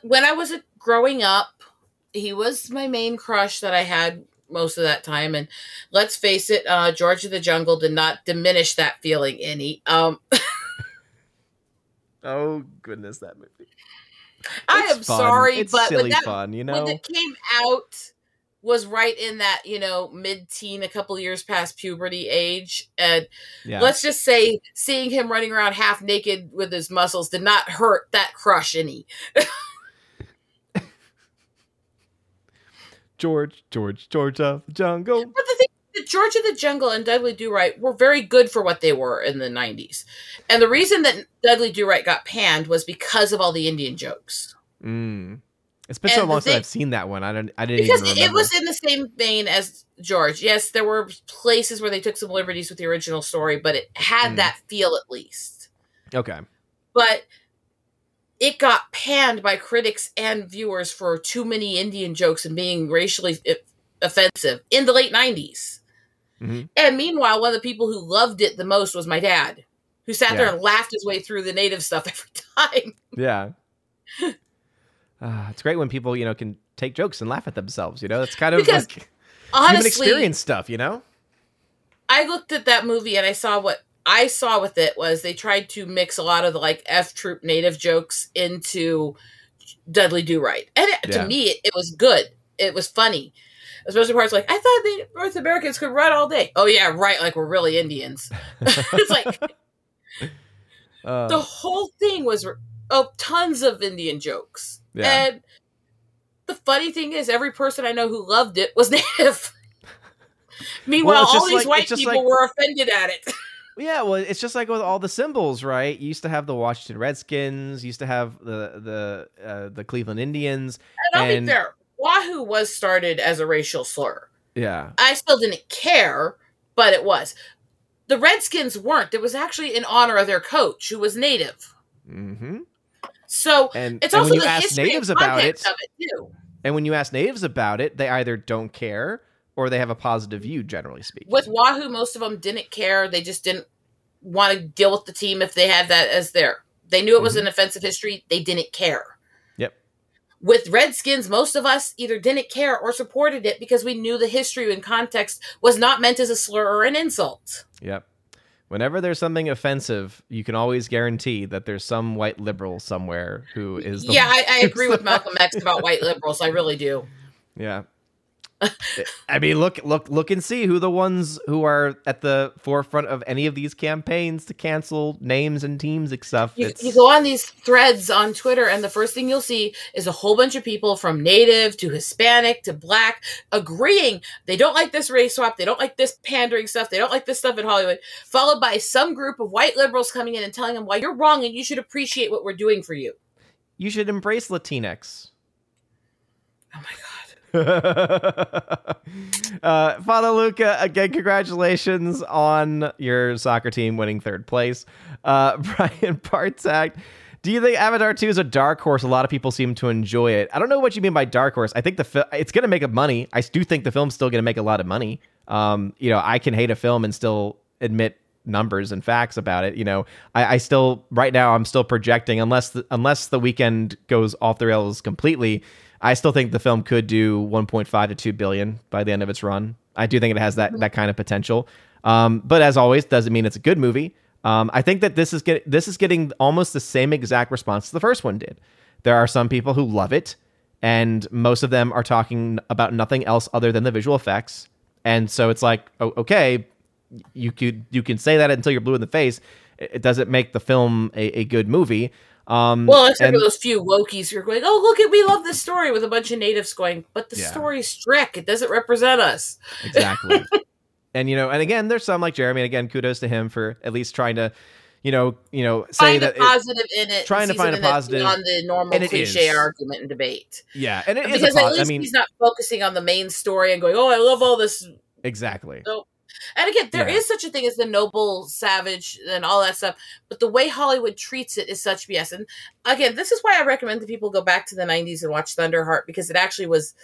when I was a, growing up, he was my main crush that I had most of that time. And let's face it, uh, George of the Jungle did not diminish that feeling any. Um, *laughs* Oh goodness, that movie. I It's am fun. sorry, it's but silly when that fun, you know. when it came out was right in that you know mid-teen a couple years past puberty age and Yeah, let's just say seeing him running around half naked with his muscles did not hurt that crush any *laughs* George, George, George of the Jungle. but the thing is that george of the jungle and dudley do-right were very good for what they were in the 90s and the reason that dudley do-right got panned was because of all the indian jokes Mm. It's been so And the long since I've seen that one. I don't. I didn't because it was in the same vein as George. Yes, there were places where they took some liberties with the original story, but it had Mm. that feel at least. okay. But it got panned by critics and viewers for too many Indian jokes and being racially offensive in the late 90s. Mhm. And meanwhile, one of the people who loved it the most was my dad, who sat there and laughed his way through the native stuff *laughs* every time. Yeah. Uh, it's great when people, you know, can take jokes and laugh at themselves. You know, it's kind of Because like human Honestly, experience stuff. You know. I looked at that movie and I saw what I saw with it was they tried to mix a lot of the like F Troop native jokes into Dudley Do Right, and it, Yeah. to me it, it was good. It was funny, especially parts like I thought the North Americans could run all day. Oh yeah, right. Like we're really Indians. *laughs* it's like Uh, *laughs* *laughs* the whole thing was oh tons of Indian jokes, Yeah. and the funny thing is every person I know who loved it was native. Meanwhile, it's all these like- white people like- were offended at it. Yeah. Well, it's just like with all the symbols, right? You used to have the Washington Redskins. Used to have the the uh, the Cleveland Indians. And I'll be fair, Wahoo was started as a racial slur. Yeah. I still didn't care, but it was. The Redskins weren't. It was actually in honor of their coach, who was native. Mm-hmm. So And, it's and also when you the ask history natives and about it, of it too. and when you ask natives about it, they either don't care or they have a positive view, generally speaking. With Wahoo, most of them didn't care. They just didn't want to deal with the team if they had that as their. They knew it was Mhm. an offensive history. They didn't care. Yep. With Redskins, most of us either didn't care or supported it because we knew the history and context was not meant as a slur or an insult. Yep. Whenever there's something offensive, you can always guarantee that there's some white liberal somewhere who is the yeah, I, I agree with Malcolm X about white *laughs* liberals. I really do. Yeah. I mean, look, look, look, and see who the ones who are at the forefront of any of these campaigns to cancel names and teams and stuff. You, you go on these threads on Twitter, and the first thing you'll see is a whole bunch of people from Native to Hispanic to Black agreeing they don't like this race swap, they don't like this pandering stuff, they don't like this stuff in Hollywood, followed by some group of white liberals coming in and telling them why you're wrong and you should appreciate what we're doing for you. you should embrace Latinx. Oh my God. *laughs* uh, Father Luca, again, congratulations on your soccer team winning third place. Uh, *laughs* Brian Partak, Do you think Avatar 2 is a dark horse? A lot of people seem to enjoy it. I don't know what you mean by dark horse. I think the fi- it's going to make a money. I do think the film's still going to make a lot of money. Um, you know, I can hate a film and still admit numbers and facts about it. You know, I, I still right now I'm still projecting unless the, unless the weekend goes off the rails completely. I still think the film could do 1.5 to 2 billion by the end of its run. I do think it has that that kind of potential. Um, but as always, doesn't mean it's a good movie. Um, I think that this is get, this is getting almost the same exact response the first one did. There are some people who love it, and most of them are talking about nothing else other than the visual effects. And so it's like, oh, okay, you could you can say that until you're blue in the face. It it doesn't make the film a, a good movie. Um, Well, except and- for those few Wokies who are going, "Oh, look at we love this story," with a bunch of natives going, "But the Yeah. story's strict. It doesn't represent us." exactly. *laughs* and you know, and again, there's some like Jeremy. And again, kudos to him for at least trying to, you know, you know, say Find a that. it- positive in it. trying to find a positive, beyond the normal cliche is. argument and debate. yeah, and it is because a at least I mean, he's not focusing on the main story and going, "Oh, I love all this." exactly. And again, there is Yeah. such a thing as the noble savage and all that stuff, but the way Hollywood treats it is such BS. And again, this is why I recommend that people go back to the '90s and watch Thunderheart because it actually was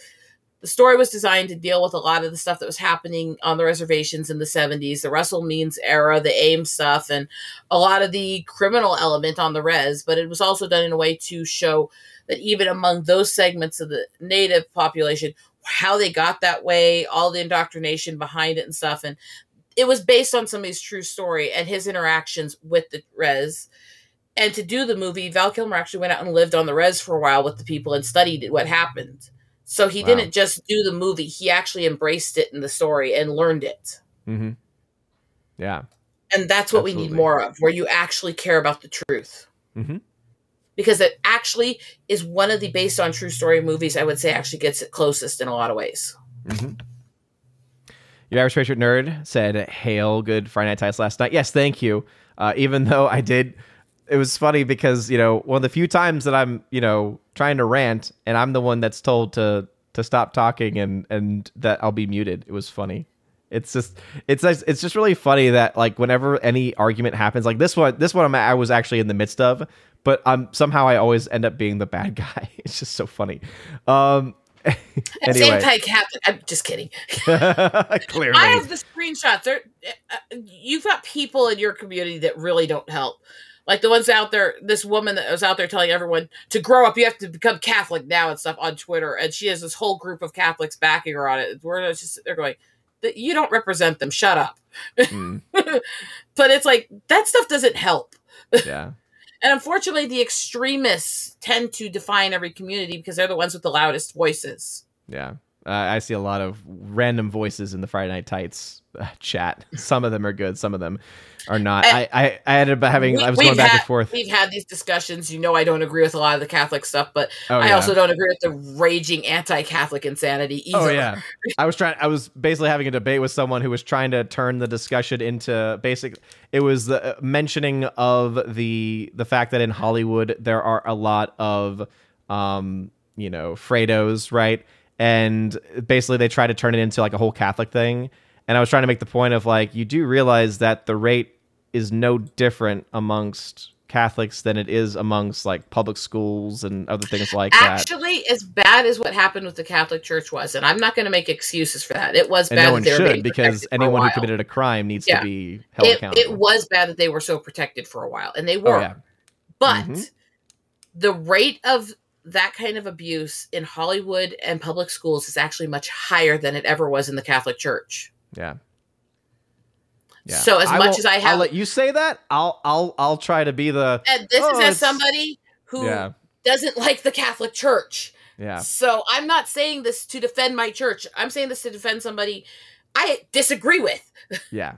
the story was designed to deal with a lot of the stuff that was happening on the reservations in the 70s, the Russell Means era, the AIM stuff, and a lot of the criminal element on the res. But it was also done in a way to show that even among those segments of the native population, how they got that way, all the indoctrination behind it and stuff. And it was based on somebody's true story and his interactions with the res. And to do the movie, Val Kilmer actually went out and lived on the res for a while with the people and studied what happened. So he Wow. didn't just do the movie, he actually embraced it in the story and learned it. Mm-hmm. Yeah. And that's what we need more of, where you actually care about the truth. Mhm. Because it actually is one of the based on true story movies I would say actually gets it closest in a lot of ways. hmm Your average patriot nerd said, "Hail, good Friday night tights last night." Yes, thank you. Uh, even though I did, it was funny because you know one of the few times that I'm you know trying to rant and I'm the one that's told to to stop talking and and that I'll be muted. It was funny. It's just it's it's just really funny that like whenever any argument happens like this one this one I'm, I was actually in the midst of, but um somehow I always end up being the bad *laughs* guy. It's just so funny. Um. *laughs* Anyway, Catholic. I'm just kidding. *laughs* clearly, I have the screenshots. There, uh, you've got people in your community that really don't help. Like the ones out there, this woman that was out there telling everyone to grow up, you have to become Catholic now and stuff on Twitter, and she has this whole group of Catholics backing her on it. We're just they're going, "That you don't represent them. Shut up. Mm, but it's like that stuff doesn't help. yeah. And unfortunately, the extremists tend to define every community because they're the ones with the loudest voices. Yeah. Uh, I see a lot of random voices in the Friday Night Tights chat. Some of them are good, some of them are not. I, I, I ended up having, We- I was going back had- and forth. We've had these discussions. You know, I don't agree with a lot of the Catholic stuff, but Oh, I yeah. also don't agree with the raging anti-Catholic insanity either. Oh yeah, I was trying. I was basically having a debate with someone who was trying to turn the discussion into basic. It was the uh, mentioning of the the fact that in Hollywood there are a lot of, um, you know, Fredos, right? And basically they try to turn it into like a whole Catholic thing. And I was trying to make the point of like you do realize that the rate is no different amongst Catholics than it is amongst like public schools and other things like that. Actually, as bad as what happened with the Catholic Church was, and I'm not going to make excuses for that. It was and bad no that one they should because protected for a anyone who committed a crime needs Yeah. to be held it, accountable. it was bad that they were so protected for a while, and they were. Oh yeah, But Mhm. the rate of that kind of abuse in Hollywood and public schools is actually much higher than it ever was in the Catholic Church. Yeah, yeah. So as I much as I I'll have, let you say that. I'll I'll I'll try to be the and this Oh, is as somebody who yeah doesn't like the Catholic Church. yeah So I'm not saying this to defend my church. I'm saying this to defend somebody I disagree with *laughs* yeah.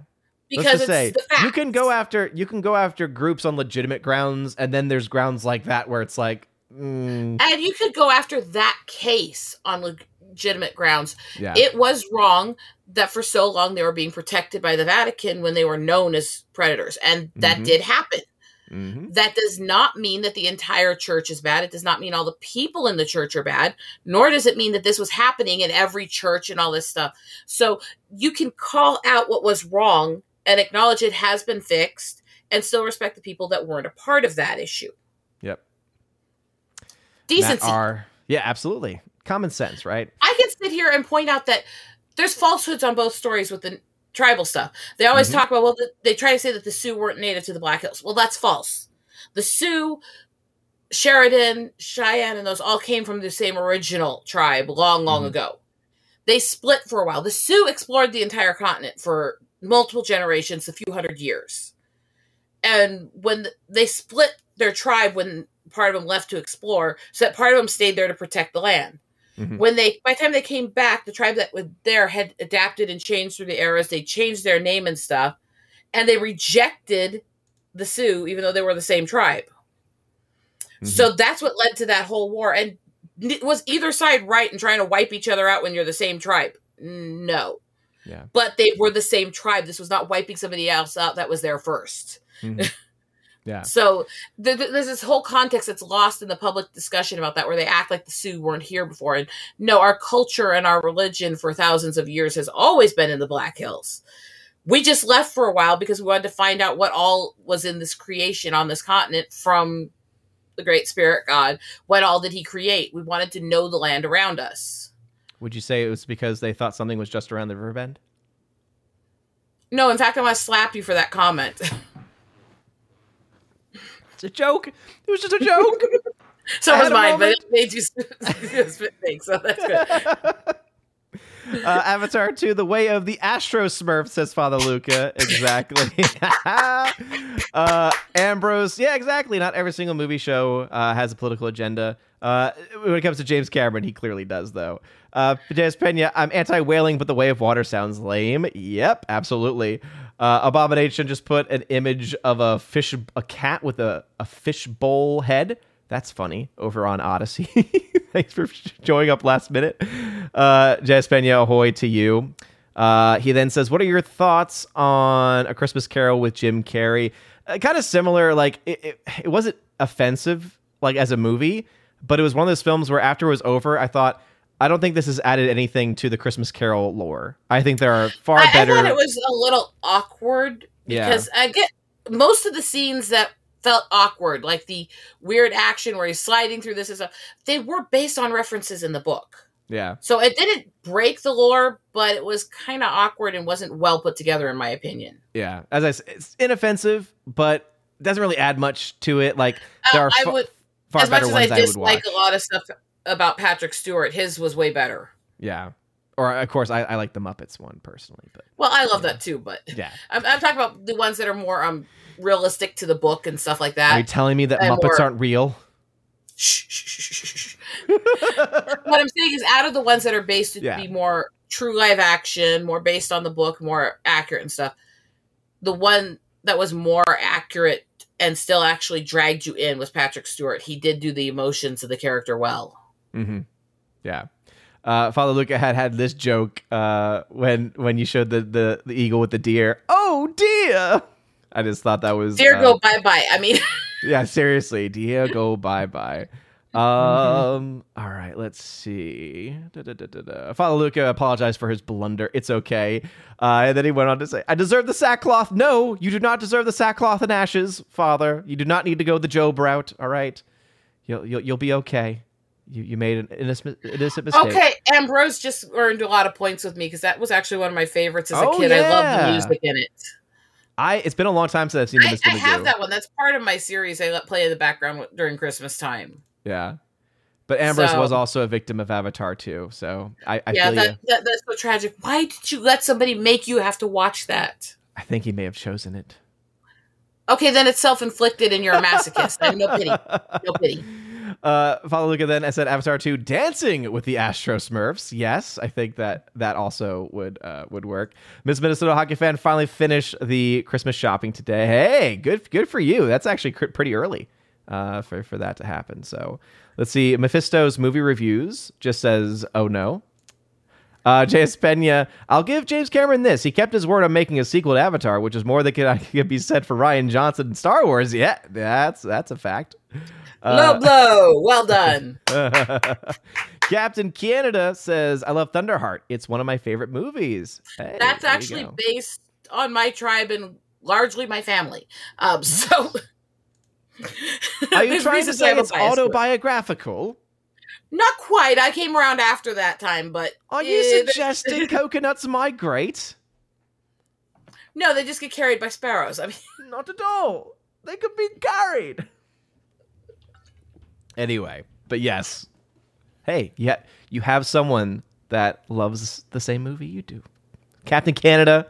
because say you can go after you can go after groups on legitimate grounds, and then there's grounds like that where it's like, mm, and you could go after that case on legitimate grounds. yeah, It was wrong that for so long they were being protected by the Vatican when they were known as predators, and that Mhm. did happen. mhm, That does not mean that the entire church is bad. It does not mean all the people in the church are bad, nor does it mean that this was happening in every church and all this stuff. So you can call out what was wrong and acknowledge it has been fixed and still respect the people that weren't a part of that issue. Yep. Decency. R. Yeah, absolutely. Common sense, right? I can sit here and point out that there's falsehoods on both stories with the tribal stuff. They always Mhm. talk about well, the, they try to say that the Sioux weren't native to the Black Hills. Well, that's false. The Sioux, Sheridan, Cheyenne, and those all came from the same original tribe long, long Mhm. ago. They split for a while. The Sioux explored the entire continent for multiple generations, a few hundred years. And when th- they split their tribe, when part of them left to explore, so that part of them stayed there to protect the land Mhm. when they by the time they came back the tribe that was there had adapted and changed through the eras they changed their name and stuff and they rejected the sioux even though they were the same tribe Mhm. so that's what led to that whole war and was either side right in trying to wipe each other out when you're the same tribe no Yeah. but they were the same tribe this was not wiping somebody else out that was there first Mhm. *laughs* Yeah. so th- th- there's this whole context that's lost in the public discussion about that, where they act like the Sioux weren't here before. And no, our culture and our religion for thousands of years has always been in the Black Hills. We just left for a while because we wanted to find out what all was in this creation on this continent from the Great Spirit God. What all did He create? We wanted to know the land around us. Would you say it was because they thought something was just around the river bend? No, in fact, I want to slap you for that comment. *laughs* It's a joke. It was just a joke. *laughs* so I was had a mine, but it made you spit *laughs* take, so that's good. *laughs* uh, Avatar 2, The Way of the Astro Smurf, says Father Luca. Exactly. uh, Ambrose, yeah, exactly. Not every single movie show uh, has a political agenda. Uh, when it comes to James Cameron, he clearly does, though. Uh, Pajas Pena, I'm anti whaling, but the way of water sounds lame. Yep, absolutely. Uh, Abomination just put an image of a fish, a cat with a, a fish bowl head. That's funny over on Odyssey. *laughs* Thanks for showing up last minute. Uh, Jazz Pena, ahoy to you. Uh, he then says, What are your thoughts on A Christmas Carol with Jim Carrey? Uh, kind of similar. Like, it, it, it wasn't offensive, like, as a movie, but it was one of those films where after it was over, I thought, I don't think this has added anything to the Christmas Carol lore. I think there are far I, I thought it was a little awkward Yeah. because I get most of the scenes that felt awkward, like the weird action where he's sliding through this and stuff, they were based on references in the book. yeah. So it didn't break the lore, but it was kind of awkward and wasn't well put together, in my opinion. Yeah. As I said, it's inoffensive, but doesn't really add much to it. Like, there Uh, are I fa- would, far as much better as I I, dislike a lot of stuff about Patrick Stewart, his was way better. Yeah. Or, of course, I, I like the Muppets one personally, but Well, I love Yeah. that too, but yeah. I'm, I'm talking about the ones that are more um realistic to the book and stuff like that. Are you telling me that Muppets more- aren't real? Shh, shh, shh, shh, shh, shh. *laughs* what I'm saying is, out of the ones that are based to Yeah. be more true live action, more based on the book, more accurate and stuff, the one that was more accurate and still actually dragged you in was Patrick Stewart. He did do the emotions of the character well. Mm-hmm. Yeah. Uh, Father Luca had had this joke uh, when when you showed the, the, the eagle with the deer. Oh dear! I just thought that was Dear uh, go bye bye. I mean, *laughs* yeah, seriously, dear go bye bye. Um. All right. Let's see. Da-da-da-da-da. Father Luca apologized for his blunder. It's okay. Uh, and then he went on to say, "I deserve the sackcloth. No, you do not deserve the sackcloth and ashes, Father. You do not need to go the Job route. All right. You'll you'll, you'll be okay. You you made an innocent innocent mistake. okay, Ambrose just earned a lot of points with me because that was actually one of my favorites as a Oh, kid. I love the music in it. I it's been a long time since I've seen the I, Mr. I have that one. That's part of my series. I let play in the background during Christmas time. Yeah. But Ambrose So- was also a victim of Avatar too, so I, I yeah, feel that, you. that that's so tragic. Why did you let somebody make you have to watch that? I think he may have chosen it. Okay, then it's self inflicted, and you're a masochist. I have no pity. No pity. *laughs* Uh, Father Luca then. I said Avatar 2 dancing with the Astro Smurfs. Yes, I think that that also would uh, would work. Miss Minnesota hockey fan finally finished the Christmas shopping today. Hey, good good for you. That's actually cr- pretty early uh, for for that to happen. So let's see. Mephisto's movie reviews just says, "Oh no." Uh, *laughs* J.S. Pena, I'll give James Cameron this. He kept his word on making a sequel to Avatar, which is more than could, *laughs* could be said for Rian Johnson in Star Wars. Yeah, that's that's a fact. Low blow. Well done. *laughs* Captain Canada says, "I love Thunderheart. It's one of my favorite movies." Hey, That's actually based on my tribe and largely my family. Um, so *laughs* Are you trying to say it's it. autobiographical? Not quite. I came around after that time, but Are you eh, *laughs* suggesting coconuts migrate? no, they just get carried by sparrows. I mean, Not at all. They could be carried. Anyway, but yes. Hey, yeah, you have someone that loves the same movie you do. Captain Canada,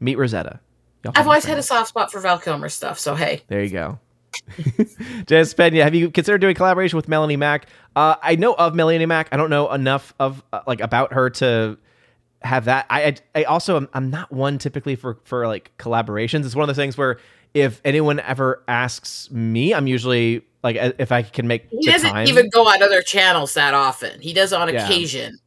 meet Rosetta. Y'all I've always had a soft spot for Val Kilmer stuff. So hey, There you go. *laughs* Jess Pena, have you considered doing collaboration with Melanie Mack? Uh, I know of Melanie Mack. I don't know enough of uh, like about her to have that. I I, I also am, I'm not one typically for for like collaborations. It's one of those things where if anyone ever asks me, I'm usually like if I can make he doesn't time even go on other channels that often. He does on Yeah. occasion.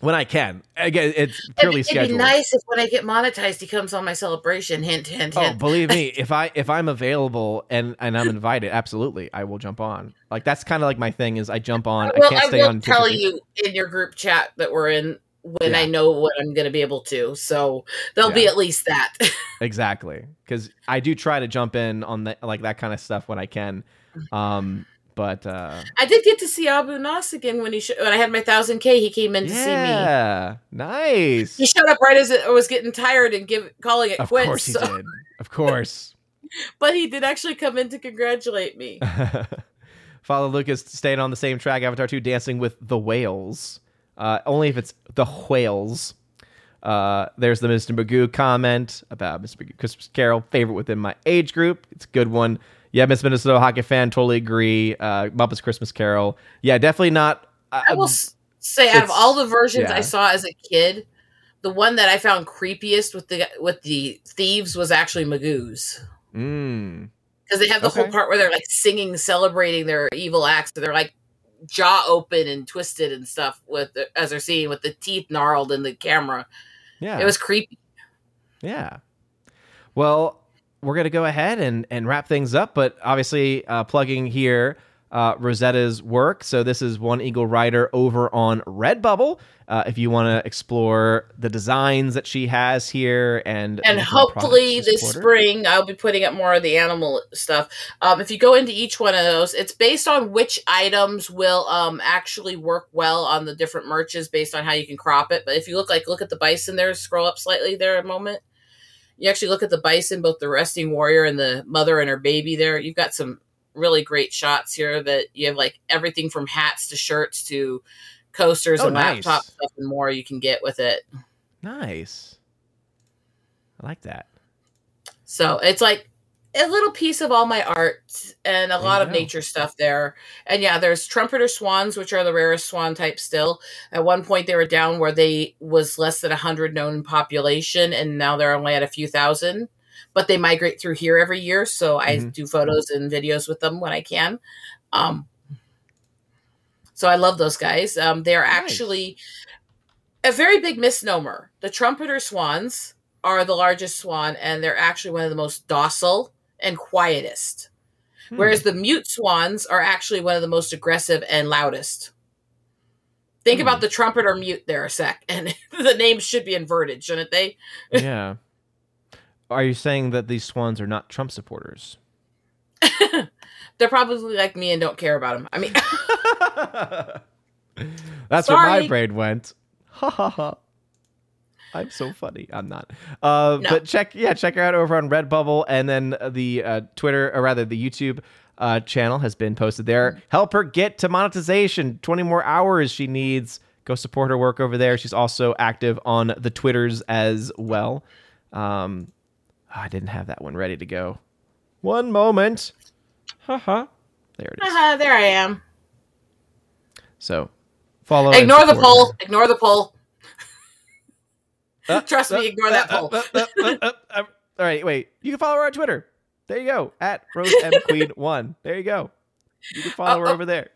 when I can. Again, it's It'd, purely it'd be nice if when I get monetized, he comes on my celebration. Hint, hint, oh, hint. Oh, believe me, *laughs* if I if I'm available and and I'm invited, absolutely, I will jump on. Like that's kind of like my thing is I jump on. well, I can't I stay will on. tell you in your group chat that we're in when Yeah. I know what I'm going to be able to. So there'll be at least that. *laughs* Exactly, because I do try to jump in on the, like that kind of stuff when I can. Um, but uh, I did get to see Abu Nas again when he sh- when I had my thousand K. He came in to see me. yeah, nice. He showed up right as it, I was getting tired and give calling it Of quits. course he so- did. Of course. *laughs* but he did actually come in to congratulate me. *laughs* Father Luca's staying on the same track. Avatar 2 dancing with the whales. Uh, only if it's the whales. Uh, there's the Mr. Magoo comment about Mr. Magoo Christmas Carol, favorite within my age group. It's a good one. Yeah, Miss Minnesota hockey fan, totally agree. Uh, Muppets Christmas Carol. Yeah, definitely not. Uh, I will say, out of all the versions yeah. I saw as a kid, the one that I found creepiest with the with the thieves was actually Magoo's. mm, because they have the whole part where they're like singing, celebrating their evil acts. So They're like jaw open and twisted and stuff with as they're seeing with the teeth gnarled in the camera. yeah. It was creepy. Yeah. Well, we're going to go ahead and, and wrap things up, but obviously uh, plugging here uh, Rosetta's work. So this is One Eagle Rider over on Redbubble. Uh, if you want to explore the designs that she has here and And hopefully this support her. spring I'll be putting up more of the animal stuff. Um, if you go into each one of those, it's based on which items will um, actually work well on the different merches based on how you can crop it. But if you look like look at the bison there, scroll up slightly there a moment. You actually look at the bison, both the resting warrior and the mother and her baby there. You've got some really great shots here that you have like everything from hats to shirts to coasters Oh, and nice. laptop stuff and more you can get with it. Nice. I like that. So it's like a little piece of all my art and a There lot of nature stuff there. And yeah, there's trumpeter swans, which are the rarest swan type still. At one point, they were down where they was less than hundred known population, and now they're only at a few thousand. But they migrate through here every year, so I Mhm. do photos and videos with them when I can. Um, so I love those guys. Um, they are Nice. actually a very big misnomer. The trumpeter swans are the largest swan, and they're actually one of the most docile and quietest. Hmm. Whereas the mute swans are actually one of the most aggressive and loudest. Think Hmm. about the trumpet or mute there a sec, *laughs* and the names should be inverted, shouldn't they? yeah. Are you saying that these swans are not Trump supporters? *laughs* They're probably like me and don't care about them. I mean, *laughs* That's where my brain went. Ha ha ha. I'm so funny. I'm not. Uh, No. But check, yeah, check her out over on Redbubble, and then the uh, Twitter, or rather the YouTube uh, channel has been posted there. Help her get to monetization. 20 more hours she needs. Go support her work over there. She's also active on the Twitters as well. Um, I didn't have that one ready to go. One moment. Haha. There it is. haha, there I am. So follow. Ignore the support poll. her. Ignore the poll. Uh, *laughs* Trust me, uh, ignore that uh, poll. uh, uh, uh, uh, uh, all right, wait. You can follow her on Twitter. There you go. At Rose M Queen *laughs* One. There you go. You can follow her Uh, uh, over there.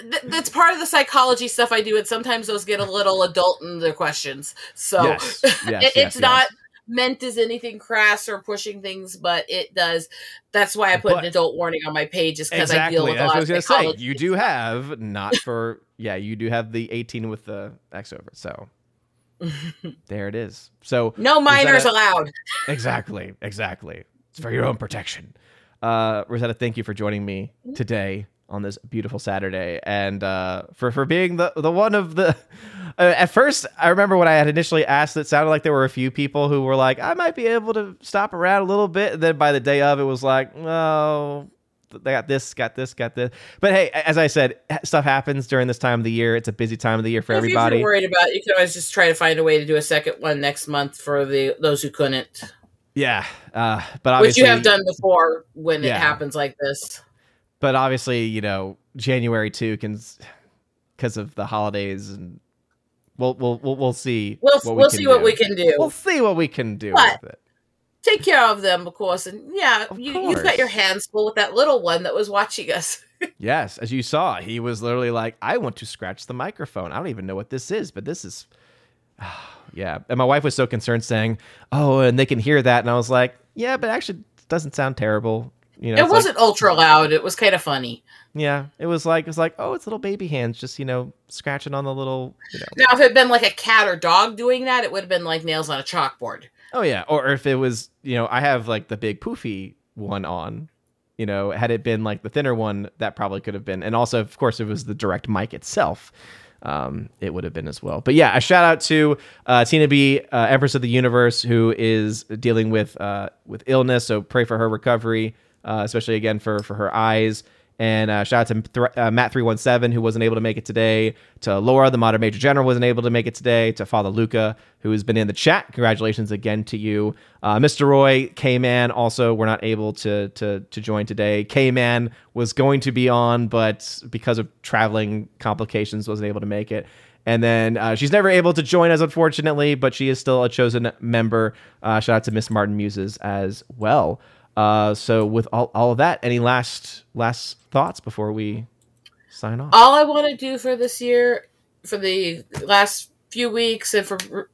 Th- that's part of the psychology stuff I do, and sometimes those get a little adult in their questions. So yes. *laughs* Yes. it, yes, it's yes. not meant as anything crass or pushing things, but it does. That's why I put But- an adult warning on my page, pages because exactly. I deal with a That's what lot I of was say. You do have not for yeah. You do have the 18 with the X over. So *laughs* there it is. So no minors a- allowed. exactly, exactly. It's for your own protection. Uh, Rosetta, thank you for joining me today on this beautiful Saturday, and uh, for for being the the one of the. *laughs* Uh, at first, I remember when I had initially asked, it sounded like there were a few people who were like, "I might be able to stop around a little bit." And then by the day of, it was like, "No, they got this, got this, got this." But hey, as I said, stuff happens during this time of the year. It's a busy time of the year for If everybody. you're worried about, it, you can always just try to find a way to do a second one next month for the those who couldn't, Yeah, uh, but which you have done before when Yeah. it happens like this. But obviously, you know, January two can because of the holidays, and we'll we'll we'll, we'll see. We'll what we'll can see what we can do. We'll see what we can do But- with it. Take care of them, of course, and yeah, Of you, you've got your hands full with that little one that was watching us. *laughs* Yes, as you saw, he was literally like, "I want to scratch the microphone. I don't even know what this is, but this is." *sighs* yeah, and my wife was so concerned, saying, "Oh, and they can hear that," and I was like, "Yeah, but actually, it doesn't sound terrible." You know, it wasn't ultra loud. It was kind of funny. yeah, it was like it was like, "Oh, it's little baby hands, just you know, scratching on the little, you know." Now, if it had been like a cat or dog doing that, it would have been like nails on a chalkboard. Oh yeah, or if it was, you know, I have like the big poofy one on. You know, had it been like the thinner one, that probably could have been. And also, of course, it was the direct mic itself, um, it would have been as well. But yeah, a shout out to uh, Tina B, uh, Empress of the Universe, who is dealing with uh, with illness. So pray for her recovery, uh, especially again for for her eyes. And uh, shout out to Th- uh, Matt three one seven who wasn't able to make it today. To Laura, the modern major general, wasn't able to make it today. To Father Luca, who has been in the chat, congratulations again to you. Uh, Mr. Roy, K Man, also were not able to to to join today. K Man was going to be on, but because of traveling complications, wasn't able to make it. And then uh, she's never able to join us, unfortunately, but she is still a chosen member. Uh, shout out to Miss Martin Muses as well. Uh, so with all, all of that, any last last thoughts before we sign off? All I want to do for this year, for the last few weeks, and for r-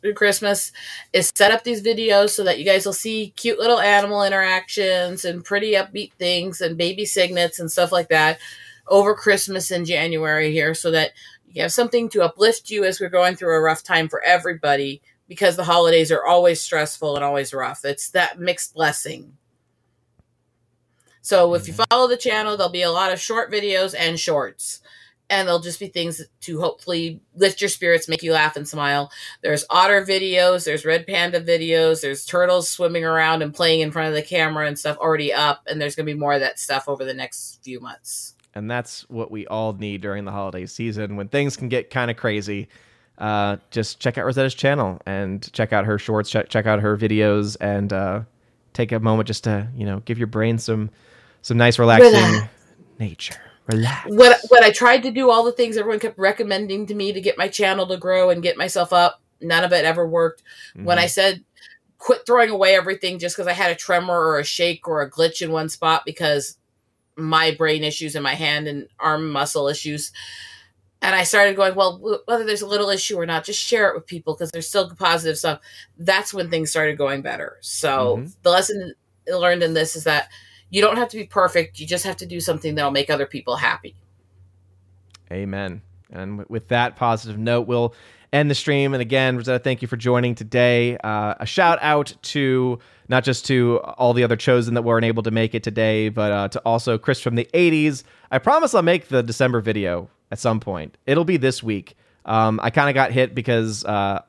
through Christmas, is set up these videos so that you guys will see cute little animal interactions and pretty upbeat things and baby cygnets and stuff like that over Christmas in January here, so that you have something to uplift you as we're going through a rough time for everybody. Because the holidays are always stressful and always rough. It's that mixed blessing. So if you follow the channel, there'll be a lot of short videos and shorts. And they'll just be things to hopefully lift your spirits, make you laugh and smile. There's otter videos, there's red panda videos, there's turtles swimming around and playing in front of the camera and stuff already up. And there's going to be more of that stuff over the next few months. and that's what we all need during the holiday season when things can get kind of crazy. Uh, just check out Rosetta's channel and check out her shorts, check, check out her videos, and uh, take a moment just to you know give your brain some some nice relaxing Relax. nature. Relax. What, what I tried to do, all the things everyone kept recommending to me to get my channel to grow and get myself up, none of it ever worked. when I said quit throwing away everything just because I had a tremor or a shake or a glitch in one spot because my brain issues and my hand and arm muscle issues. And I started going, well, whether there's a little issue or not, just share it with people because there's still positive stuff. That's when things started going better. So Mhm. the lesson learned in this is that you don't have to be perfect. You just have to do something that'll make other people happy. Amen. And with that positive note, we'll end the stream. And again, Rosetta, thank you for joining today. Uh, a shout out to not just to all the other chosen that weren't able to make it today, but uh, to also Chris from the 80s. I promise I'll make the December video at some point. It'll be this week. Um, I kind of got hit because uh,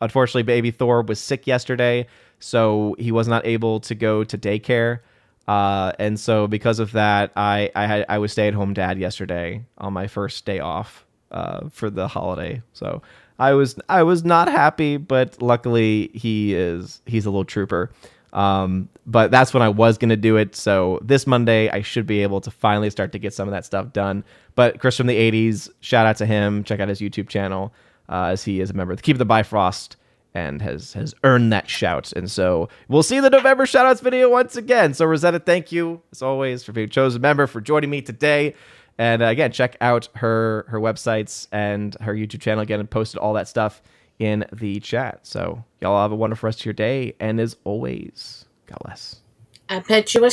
unfortunately, baby Thor was sick yesterday, so he was not able to go to daycare. Uh, and so because of that, I I had I was stay at home dad yesterday on my first day off uh, for the holiday. So I was I was not happy, but luckily he is he's a little trooper. Um, but that's when I was gonna do it. So this Monday I should be able to finally start to get some of that stuff done. But Chris from the '80s, shout out to him. Check out his YouTube channel uh, as he is a member of the Keep the Bifrost and has has earned that shout. And so we'll see the November shoutouts video once again. So Rosetta, thank you as always for being chosen member for joining me today. And uh, again, check out her her websites and her YouTube channel again and posted all that stuff in the chat. So y'all have a wonderful rest of your day. And as always, God bless. I bet you a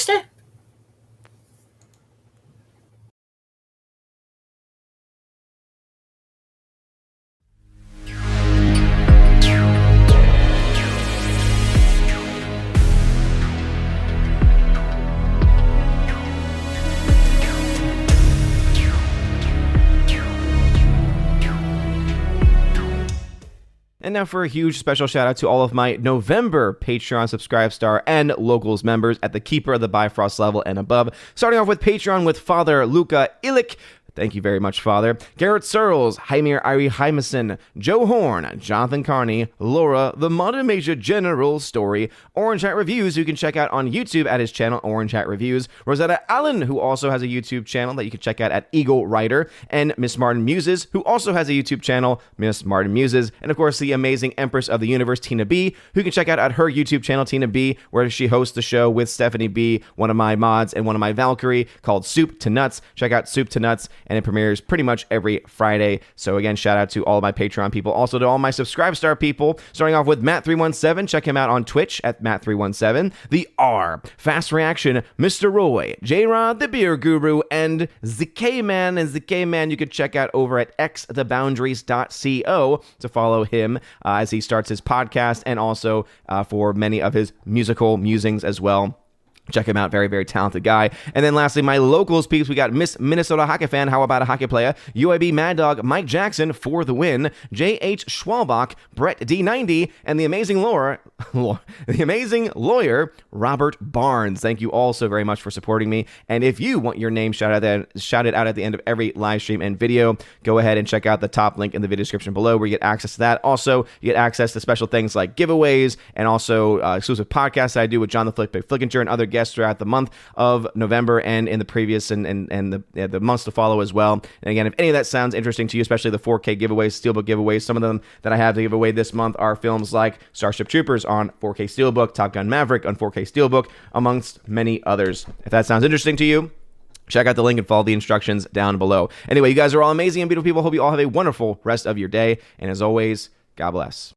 step. now for a huge special shout out to all of my November Patreon Subscribe Star and Locals members at the Keeper of the Bifrost level and above. Starting off with Patreon with Father Luca Illich. Thank you very much, Father. Garrett Searles, Jaimir Irie Hymason, Joe Horn, Jonathan Carney, Laura, The Modern Major General Story, Orange Hat Reviews, who you can check out on YouTube at his channel, Orange Hat Reviews, Rosetta Allen, who also has a YouTube channel that you can check out at Eagle Writer, and Miss Martin Muses, who also has a YouTube channel, Miss Martin Muses, and of course, the amazing Empress of the Universe, Tina B, who you can check out at her YouTube channel, Tina B, where she hosts the show with Stephanie B, one of my mods, and one of my Valkyrie called Soup to Nuts. Check out Soup to Nuts and it premieres pretty much every Friday. So again, shout out to all my Patreon people, also to all my Subscribe Star people. Starting off with Matt317, check him out on Twitch at Matt317. The R, Fast Reaction, Mr. Roy, J Rod, the Beer Guru, and ZK Man. And ZK Man, you can check out over at xtheboundaries.co to follow him uh, as he starts his podcast and also uh, for many of his musical musings as well. Check him out. Very, very talented guy. And then lastly, my locals peeps. We got Miss Minnesota Hockey Fan. How about a hockey player? UAB Mad Dog, Mike Jackson for the win. J.H. Schwalbach, Brett D90, and the amazing lawyer, *laughs* the amazing lawyer, Robert Barnes. Thank you all so very much for supporting me. And if you want your name shouted out, shouted out at the end of every live stream and video, go ahead and check out the top link in the video description below where you get access to that. Also, you get access to special things like giveaways and also uh, exclusive podcasts that I do with John the Flick Flickinger and other guests throughout the month of November and in the previous and, and, and the, yeah, the months to follow as well. And again, if any of that sounds interesting to you, especially the 4K giveaways, Steelbook giveaways, some of them that I have to give away this month are films like Starship Troopers on 4K Steelbook, Top Gun Maverick on 4K Steelbook, amongst many others. If that sounds interesting to you, Check out the link and follow the instructions down below. Anyway, you guys are all amazing and beautiful people. Hope you all have a wonderful rest of your day. And as always, God bless.